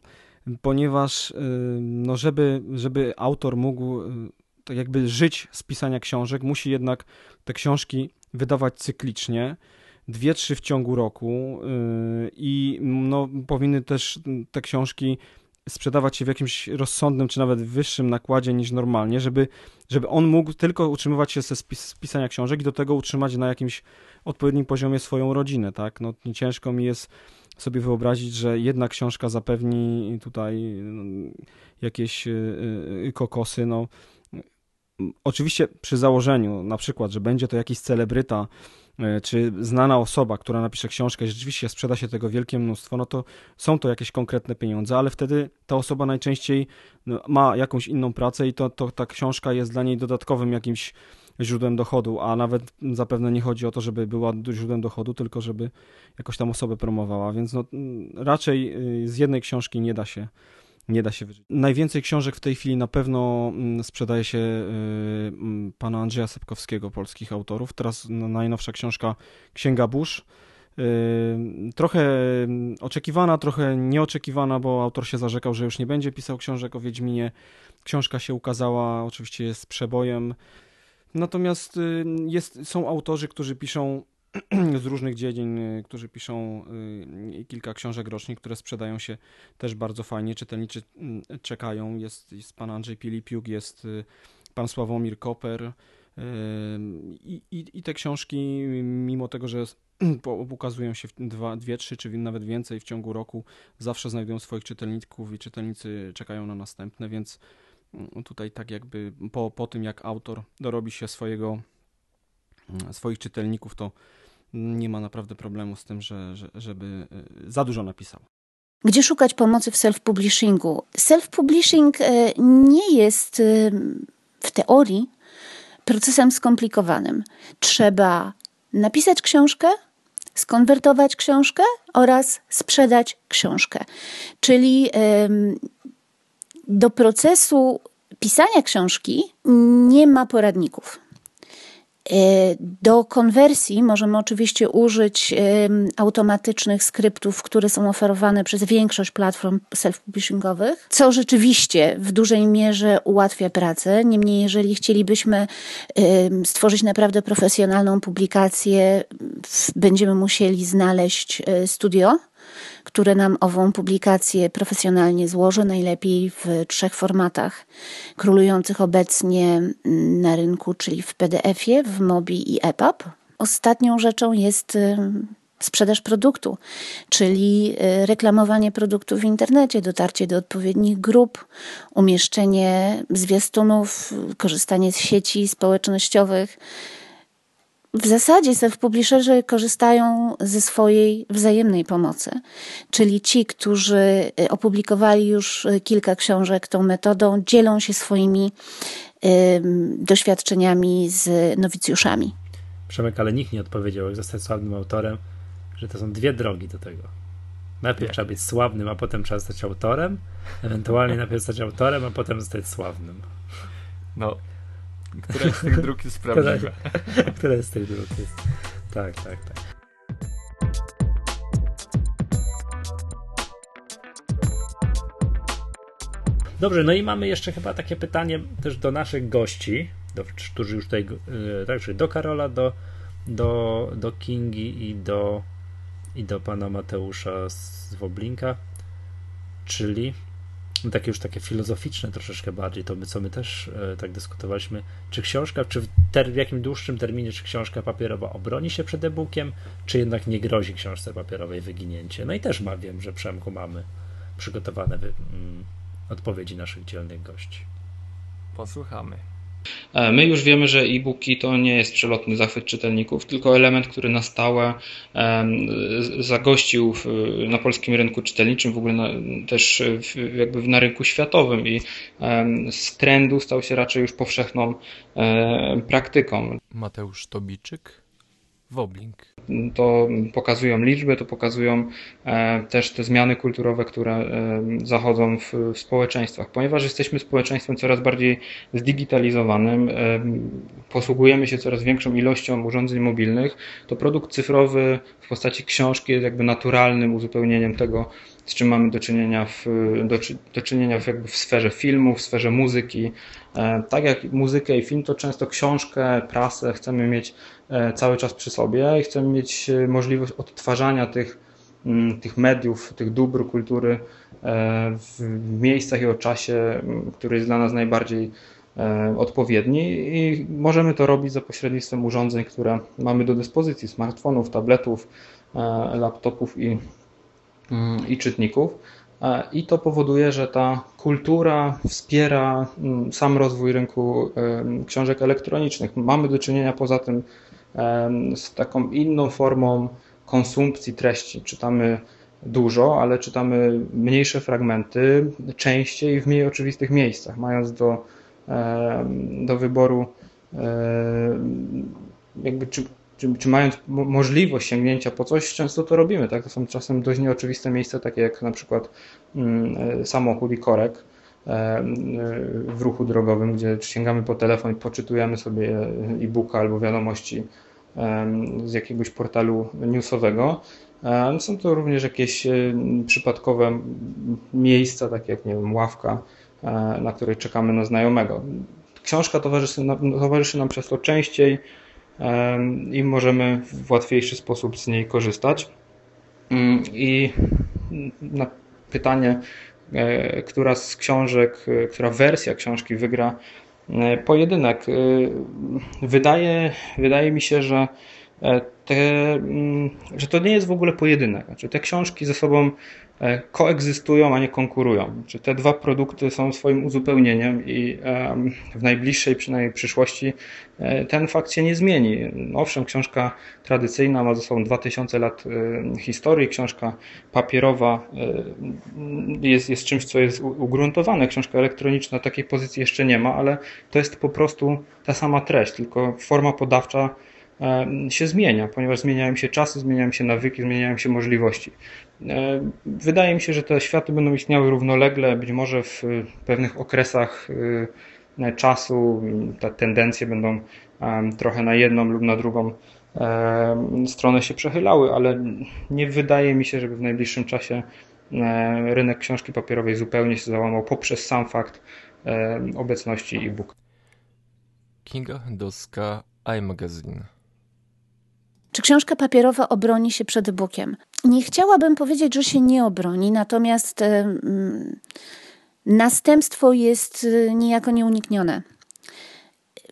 ponieważ y, no żeby, żeby autor mógł y, tak jakby żyć z pisania książek, musi jednak te książki wydawać cyklicznie dwie, trzy w ciągu roku i no, powinny też te książki sprzedawać się w jakimś rozsądnym, czy nawet wyższym nakładzie niż normalnie, żeby, żeby on mógł tylko utrzymywać się ze spis pisania książek i do tego utrzymać na jakimś odpowiednim poziomie swoją rodzinę, tak? No, ciężko mi jest sobie wyobrazić, że jedna książka zapewni tutaj no, jakieś yy, kokosy, no. Oczywiście przy założeniu, na przykład, że będzie to jakiś celebryta, czy znana osoba, która napisze książkę i rzeczywiście sprzeda się tego wielkie mnóstwo, no to są to jakieś konkretne pieniądze, ale wtedy ta osoba najczęściej no, ma jakąś inną pracę i to, to ta książka jest dla niej dodatkowym jakimś źródłem dochodu, a nawet zapewne nie chodzi o to, żeby była źródłem dochodu, tylko żeby jakoś tam osobę promowała, więc no, raczej y, z jednej książki nie da się nie da się wyżyć. Najwięcej książek w tej chwili na pewno mm, sprzedaje się y, mm, pana Andrzeja Sepkowskiego, polskich autorów. Teraz najnowsza książka Księga Burz. Y, trochę mm, oczekiwana, trochę nieoczekiwana, bo autor się zarzekał, że już nie będzie pisał książek o Wiedźminie. Książka się ukazała, oczywiście jest przebojem. Natomiast y, jest, są autorzy, którzy piszą z różnych dziedzin, y, którzy piszą y, kilka książek rocznie, które sprzedają się też bardzo fajnie. Czytelnicy mm, czekają. Jest, jest pan Andrzej Pilipiuk, jest y, pan Sławomir Koper. I, i, I, te książki, mimo tego, że ukazują się dwa, dwie, trzy, czy nawet więcej w ciągu roku, zawsze znajdują swoich czytelników i czytelnicy czekają na następne, więc mm, tutaj tak jakby po, po tym, jak autor dorobi się swojego, mm, swoich czytelników, to nie ma naprawdę problemu z tym, że, że, żeby e, za dużo napisał. Gdzie szukać pomocy w self-publishingu? Self-publishing e, nie jest e, w teorii procesem skomplikowanym. Trzeba napisać książkę, skonwertować książkę oraz sprzedać książkę. Czyli do procesu pisania książki nie ma poradników. E, do konwersji możemy oczywiście użyć automatycznych skryptów, które są oferowane przez większość platform self-publishingowych, co rzeczywiście w dużej mierze ułatwia pracę. Niemniej, jeżeli chcielibyśmy stworzyć naprawdę profesjonalną publikację, będziemy musieli znaleźć studio, które nam ową publikację profesjonalnie złoży, najlepiej w trzech formatach królujących obecnie na rynku, czyli w PDF-ie, w MOBI i EPUB. Ostatnią rzeczą jest y, sprzedaż produktu, czyli y, reklamowanie produktu w internecie, dotarcie do odpowiednich grup, umieszczenie zwiastunów, korzystanie z sieci społecznościowych, w zasadzie self-publisherzy korzystają ze swojej wzajemnej pomocy, czyli ci, którzy y, opublikowali już y, kilka książek tą metodą, dzielą się swoimi y, doświadczeniami z nowicjuszami. Przemek, ale nikt nie odpowiedział, jak zostać sławnym autorem, że to są dwie drogi do tego. Najpierw trzeba być sławnym, a potem trzeba zostać autorem, ewentualnie najpierw zostać autorem, a potem zostać sławnym. No, która z tych dróg jest prawdziwa? Która z tych dróg jest? Tak, tak, tak. Dobrze, no i mamy jeszcze chyba takie pytanie też do naszych gości, do, którzy już tutaj, e, tak, czyli do Karola, do, do, do Kingi i do, i do pana Mateusza z Woblinka, czyli no takie już takie filozoficzne troszeczkę bardziej, to my, co my też e, tak dyskutowaliśmy, czy książka, czy w, ter, w jakim dłuższym terminie, czy książka papierowa obroni się przed e-bookiem, czy jednak nie grozi książce papierowej wyginięcie. No i też ma, wiem, że Przemku mamy przygotowane wy, mm, odpowiedzi naszych dzielnych gości. Posłuchamy. E, my już wiemy, że e-booki to nie jest przelotny zachwyt czytelników, tylko element, który na stałe zagościł na polskim rynku czytelniczym, w ogóle na, też jakby na rynku światowym i z trendu stał się raczej już powszechną praktyką. Mateusz Tobiczyk? Woblink. To pokazują liczby, to pokazują e, też te zmiany kulturowe, które e, zachodzą w, w społeczeństwach. Ponieważ jesteśmy społeczeństwem coraz bardziej zdigitalizowanym, e, posługujemy się coraz większą ilością urządzeń mobilnych, to produkt cyfrowy w postaci książki jest jakby naturalnym uzupełnieniem tego, z czym mamy do czynienia w, do, do czynienia w, jakby w sferze filmu, w sferze muzyki. Tak jak muzykę i film, to często książkę, prasę chcemy mieć E, cały czas przy sobie i chcemy mieć e, możliwość odtwarzania tych, mm, tych mediów, tych dóbr kultury e, w miejscach i o czasie, który jest dla nas najbardziej odpowiedni i możemy to robić za pośrednictwem urządzeń, które mamy do dyspozycji, smartfonów, tabletów, laptopów i, mm, i czytników. I to powoduje, że ta kultura wspiera mm, sam rozwój rynku książek elektronicznych. Mamy do czynienia poza tym z taką inną formą konsumpcji treści. Czytamy dużo, ale czytamy mniejsze fragmenty, częściej w mniej oczywistych miejscach, mając do, do wyboru jakby czy, czy, czy, mając możliwość sięgnięcia po coś, często to robimy. Tak? To są czasem dość nieoczywiste miejsca, takie jak na przykład mm, samochód i korek w ruchu drogowym, gdzie sięgamy po telefon i poczytujemy sobie e-booka albo wiadomości z jakiegoś portalu newsowego. Są to również jakieś e, przypadkowe miejsca, takie jak nie wiem, ławka, e, na której czekamy na znajomego. Książka towarzyszy nam, towarzyszy nam przez to częściej i możemy w łatwiejszy sposób z niej korzystać. Mm, I na pytanie, e, która z książek, która wersja książki wygra E, pojedynek. E, wydaje, wydaje mi się, że e, te, mm, że to nie jest w ogóle pojedynek. Znaczy, te książki ze sobą E, koegzystują, a nie konkurują. Czy te dwa produkty są swoim uzupełnieniem i w najbliższej przynajmniej przyszłości e, ten fakt się nie zmieni. Owszem, książka tradycyjna ma ze sobą 2000 lat e, historii, książka papierowa jest, jest czymś, co jest ugruntowane. Książka elektroniczna takiej pozycji jeszcze nie ma, ale to jest po prostu ta sama treść, tylko forma podawcza się zmienia, ponieważ zmieniają się czasy, zmieniają się nawyki, zmieniają się możliwości. E, wydaje mi się, że te światy będą istniały równolegle, być może w pewnych okresach e, czasu te tendencje będą trochę na jedną lub na drugą stronę się przechylały, ale nie wydaje mi się, żeby w najbliższym czasie e, rynek książki papierowej zupełnie się załamał poprzez sam fakt obecności e-book. Kinga Hendowska, iMagazine. Czy książka papierowa obroni się przed e-bookiem? Nie chciałabym powiedzieć, że się nie obroni, natomiast następstwo jest y, niejako nieuniknione.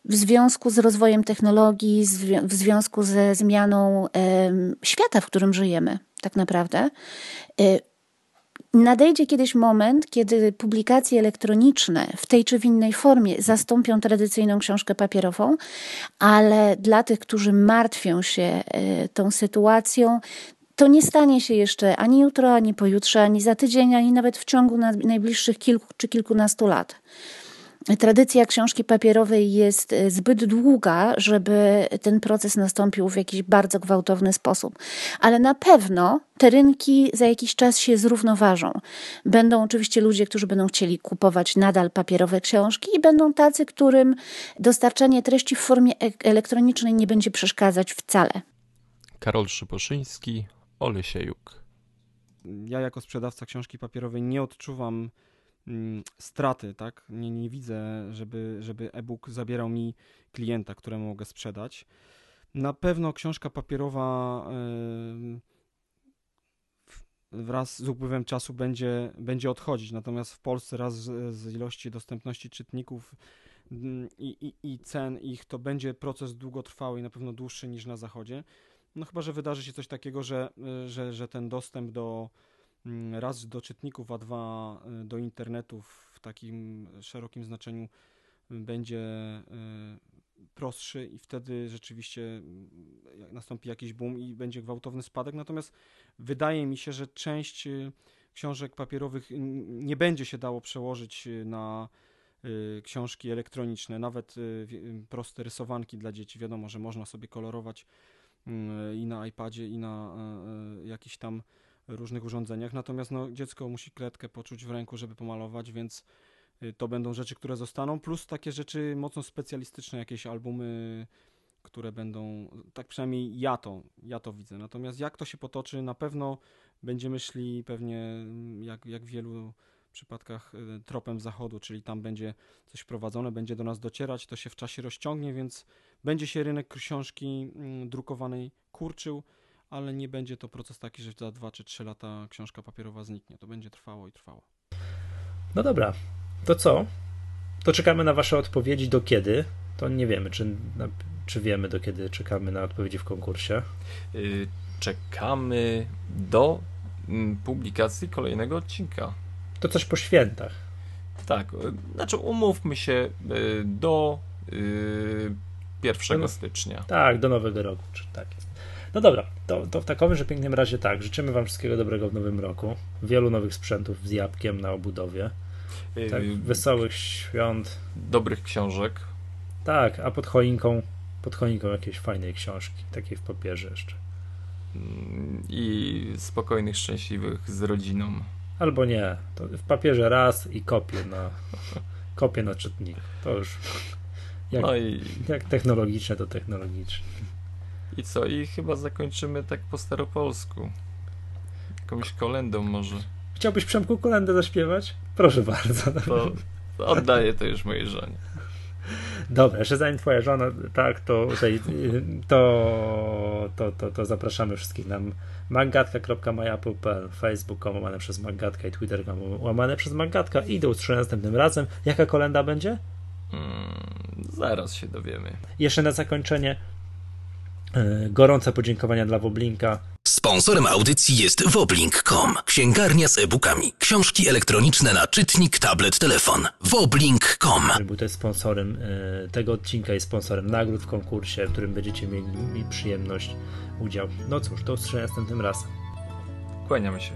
W związku z rozwojem technologii, w związku ze zmianą świata, w którym żyjemy, tak naprawdę, y, Nadejdzie kiedyś moment, kiedy publikacje elektroniczne w tej czy w innej formie zastąpią tradycyjną książkę papierową, ale dla tych, którzy martwią się e, tą sytuacją, to nie stanie się jeszcze ani jutro, ani pojutrze, ani za tydzień, ani nawet w ciągu najbliższych kilku czy kilkunastu lat tradycja książki papierowej jest e, zbyt długa, żeby ten proces nastąpił w jakiś bardzo gwałtowny sposób. Ale na pewno te rynki za jakiś czas się zrównoważą. Będą oczywiście ludzie, którzy będą chcieli kupować nadal papierowe książki i będą tacy, którym dostarczanie treści w formie elektronicznej nie będzie przeszkadzać wcale. Karol Szyposzyński, Olesiejuk. Ja jako sprzedawca książki papierowej nie odczuwam straty, tak? Nie, nie widzę, żeby, żeby e-book zabierał mi klienta, któremu mogę sprzedać. Na pewno książka papierowa wraz z upływem czasu będzie, będzie odchodzić, natomiast w Polsce raz z, ilości dostępności czytników mm, i, i, i cen ich to będzie proces długotrwały i na pewno dłuższy niż na zachodzie. No chyba, że wydarzy się coś takiego, że, że, że ten dostęp do, Mm, raz do czytników, a dwa y, do internetu w takim szerokim znaczeniu będzie y, prostszy i wtedy rzeczywiście y, nastąpi jakiś boom i będzie gwałtowny spadek. Natomiast wydaje mi się, że część książek papierowych nie będzie się dało przełożyć na książki elektroniczne, nawet proste rysowanki dla dzieci. Wiadomo, że można sobie kolorować mm, i na iPadzie, i na y, jakichś tam różnych urządzeniach. Natomiast no, dziecko musi kredkę poczuć w ręku, żeby pomalować, więc to będą rzeczy, które zostaną, plus takie rzeczy mocno specjalistyczne, jakieś albumy które będą, tak przynajmniej ja to, ja to widzę. Natomiast jak to się potoczy, na pewno będziemy szli pewnie, mm, jak, jak w wielu przypadkach, y, tropem zachodu, czyli tam będzie coś prowadzone, będzie do nas docierać, to się w czasie rozciągnie, więc będzie się rynek książki mm, drukowanej kurczył, ale nie będzie to proces taki, że za 2 czy 3 lata książka papierowa zniknie. To będzie trwało i trwało. No dobra, to co? To czekamy na Wasze odpowiedzi do kiedy? To nie wiemy, czy czy wiemy, do kiedy czekamy na odpowiedzi w konkursie? Y, czekamy do mm, publikacji kolejnego odcinka. To coś po świętach. Tak, y, znaczy umówmy się y, do 1 no, stycznia. Tak, do nowego roku, czy tak jest. No dobra, to, to w takim, że pięknym razie tak, życzymy Wam wszystkiego dobrego w nowym roku. Wielu nowych sprzętów z jabłkiem na obudowie. Tak, wesołych świąt. Dobrych książek. Tak, a pod choinką pod choinką jakiejś fajnej książki, takiej w papierze jeszcze. I spokojnych, szczęśliwych z rodziną. Albo nie, to w papierze raz i kopię na kopię na czytnik. To już jak, no i... jak technologiczne to technologiczne. I co? I chyba zakończymy tak po staropolsku. Jakąś kolendą może. Chciałbyś Przemku kolendę zaśpiewać? Proszę bardzo. To oddaję to już mojej żonie. Dobra, jeszcze zanim twoja żona, tak, to, to, to, to, to zapraszamy wszystkich na magatka.myapple.pl, facebook łamane przez magatka i twitter łamane przez magatka i do usłyszenia następnym razem. Jaka kolenda będzie? Hmm, zaraz się dowiemy. Jeszcze na zakończenie gorące podziękowania dla Woblinka Sponsorem audycji jest woblink.com, księgarnia z e-bookami, książki elektroniczne na czytnik, tablet, telefon. woblink.com. Był też sponsorem e, tego odcinka i sponsorem nagród w konkursie, w którym będziecie mieli przyjemność udział. No cóż, do usłyszenia następnym razem. Kłaniamy się.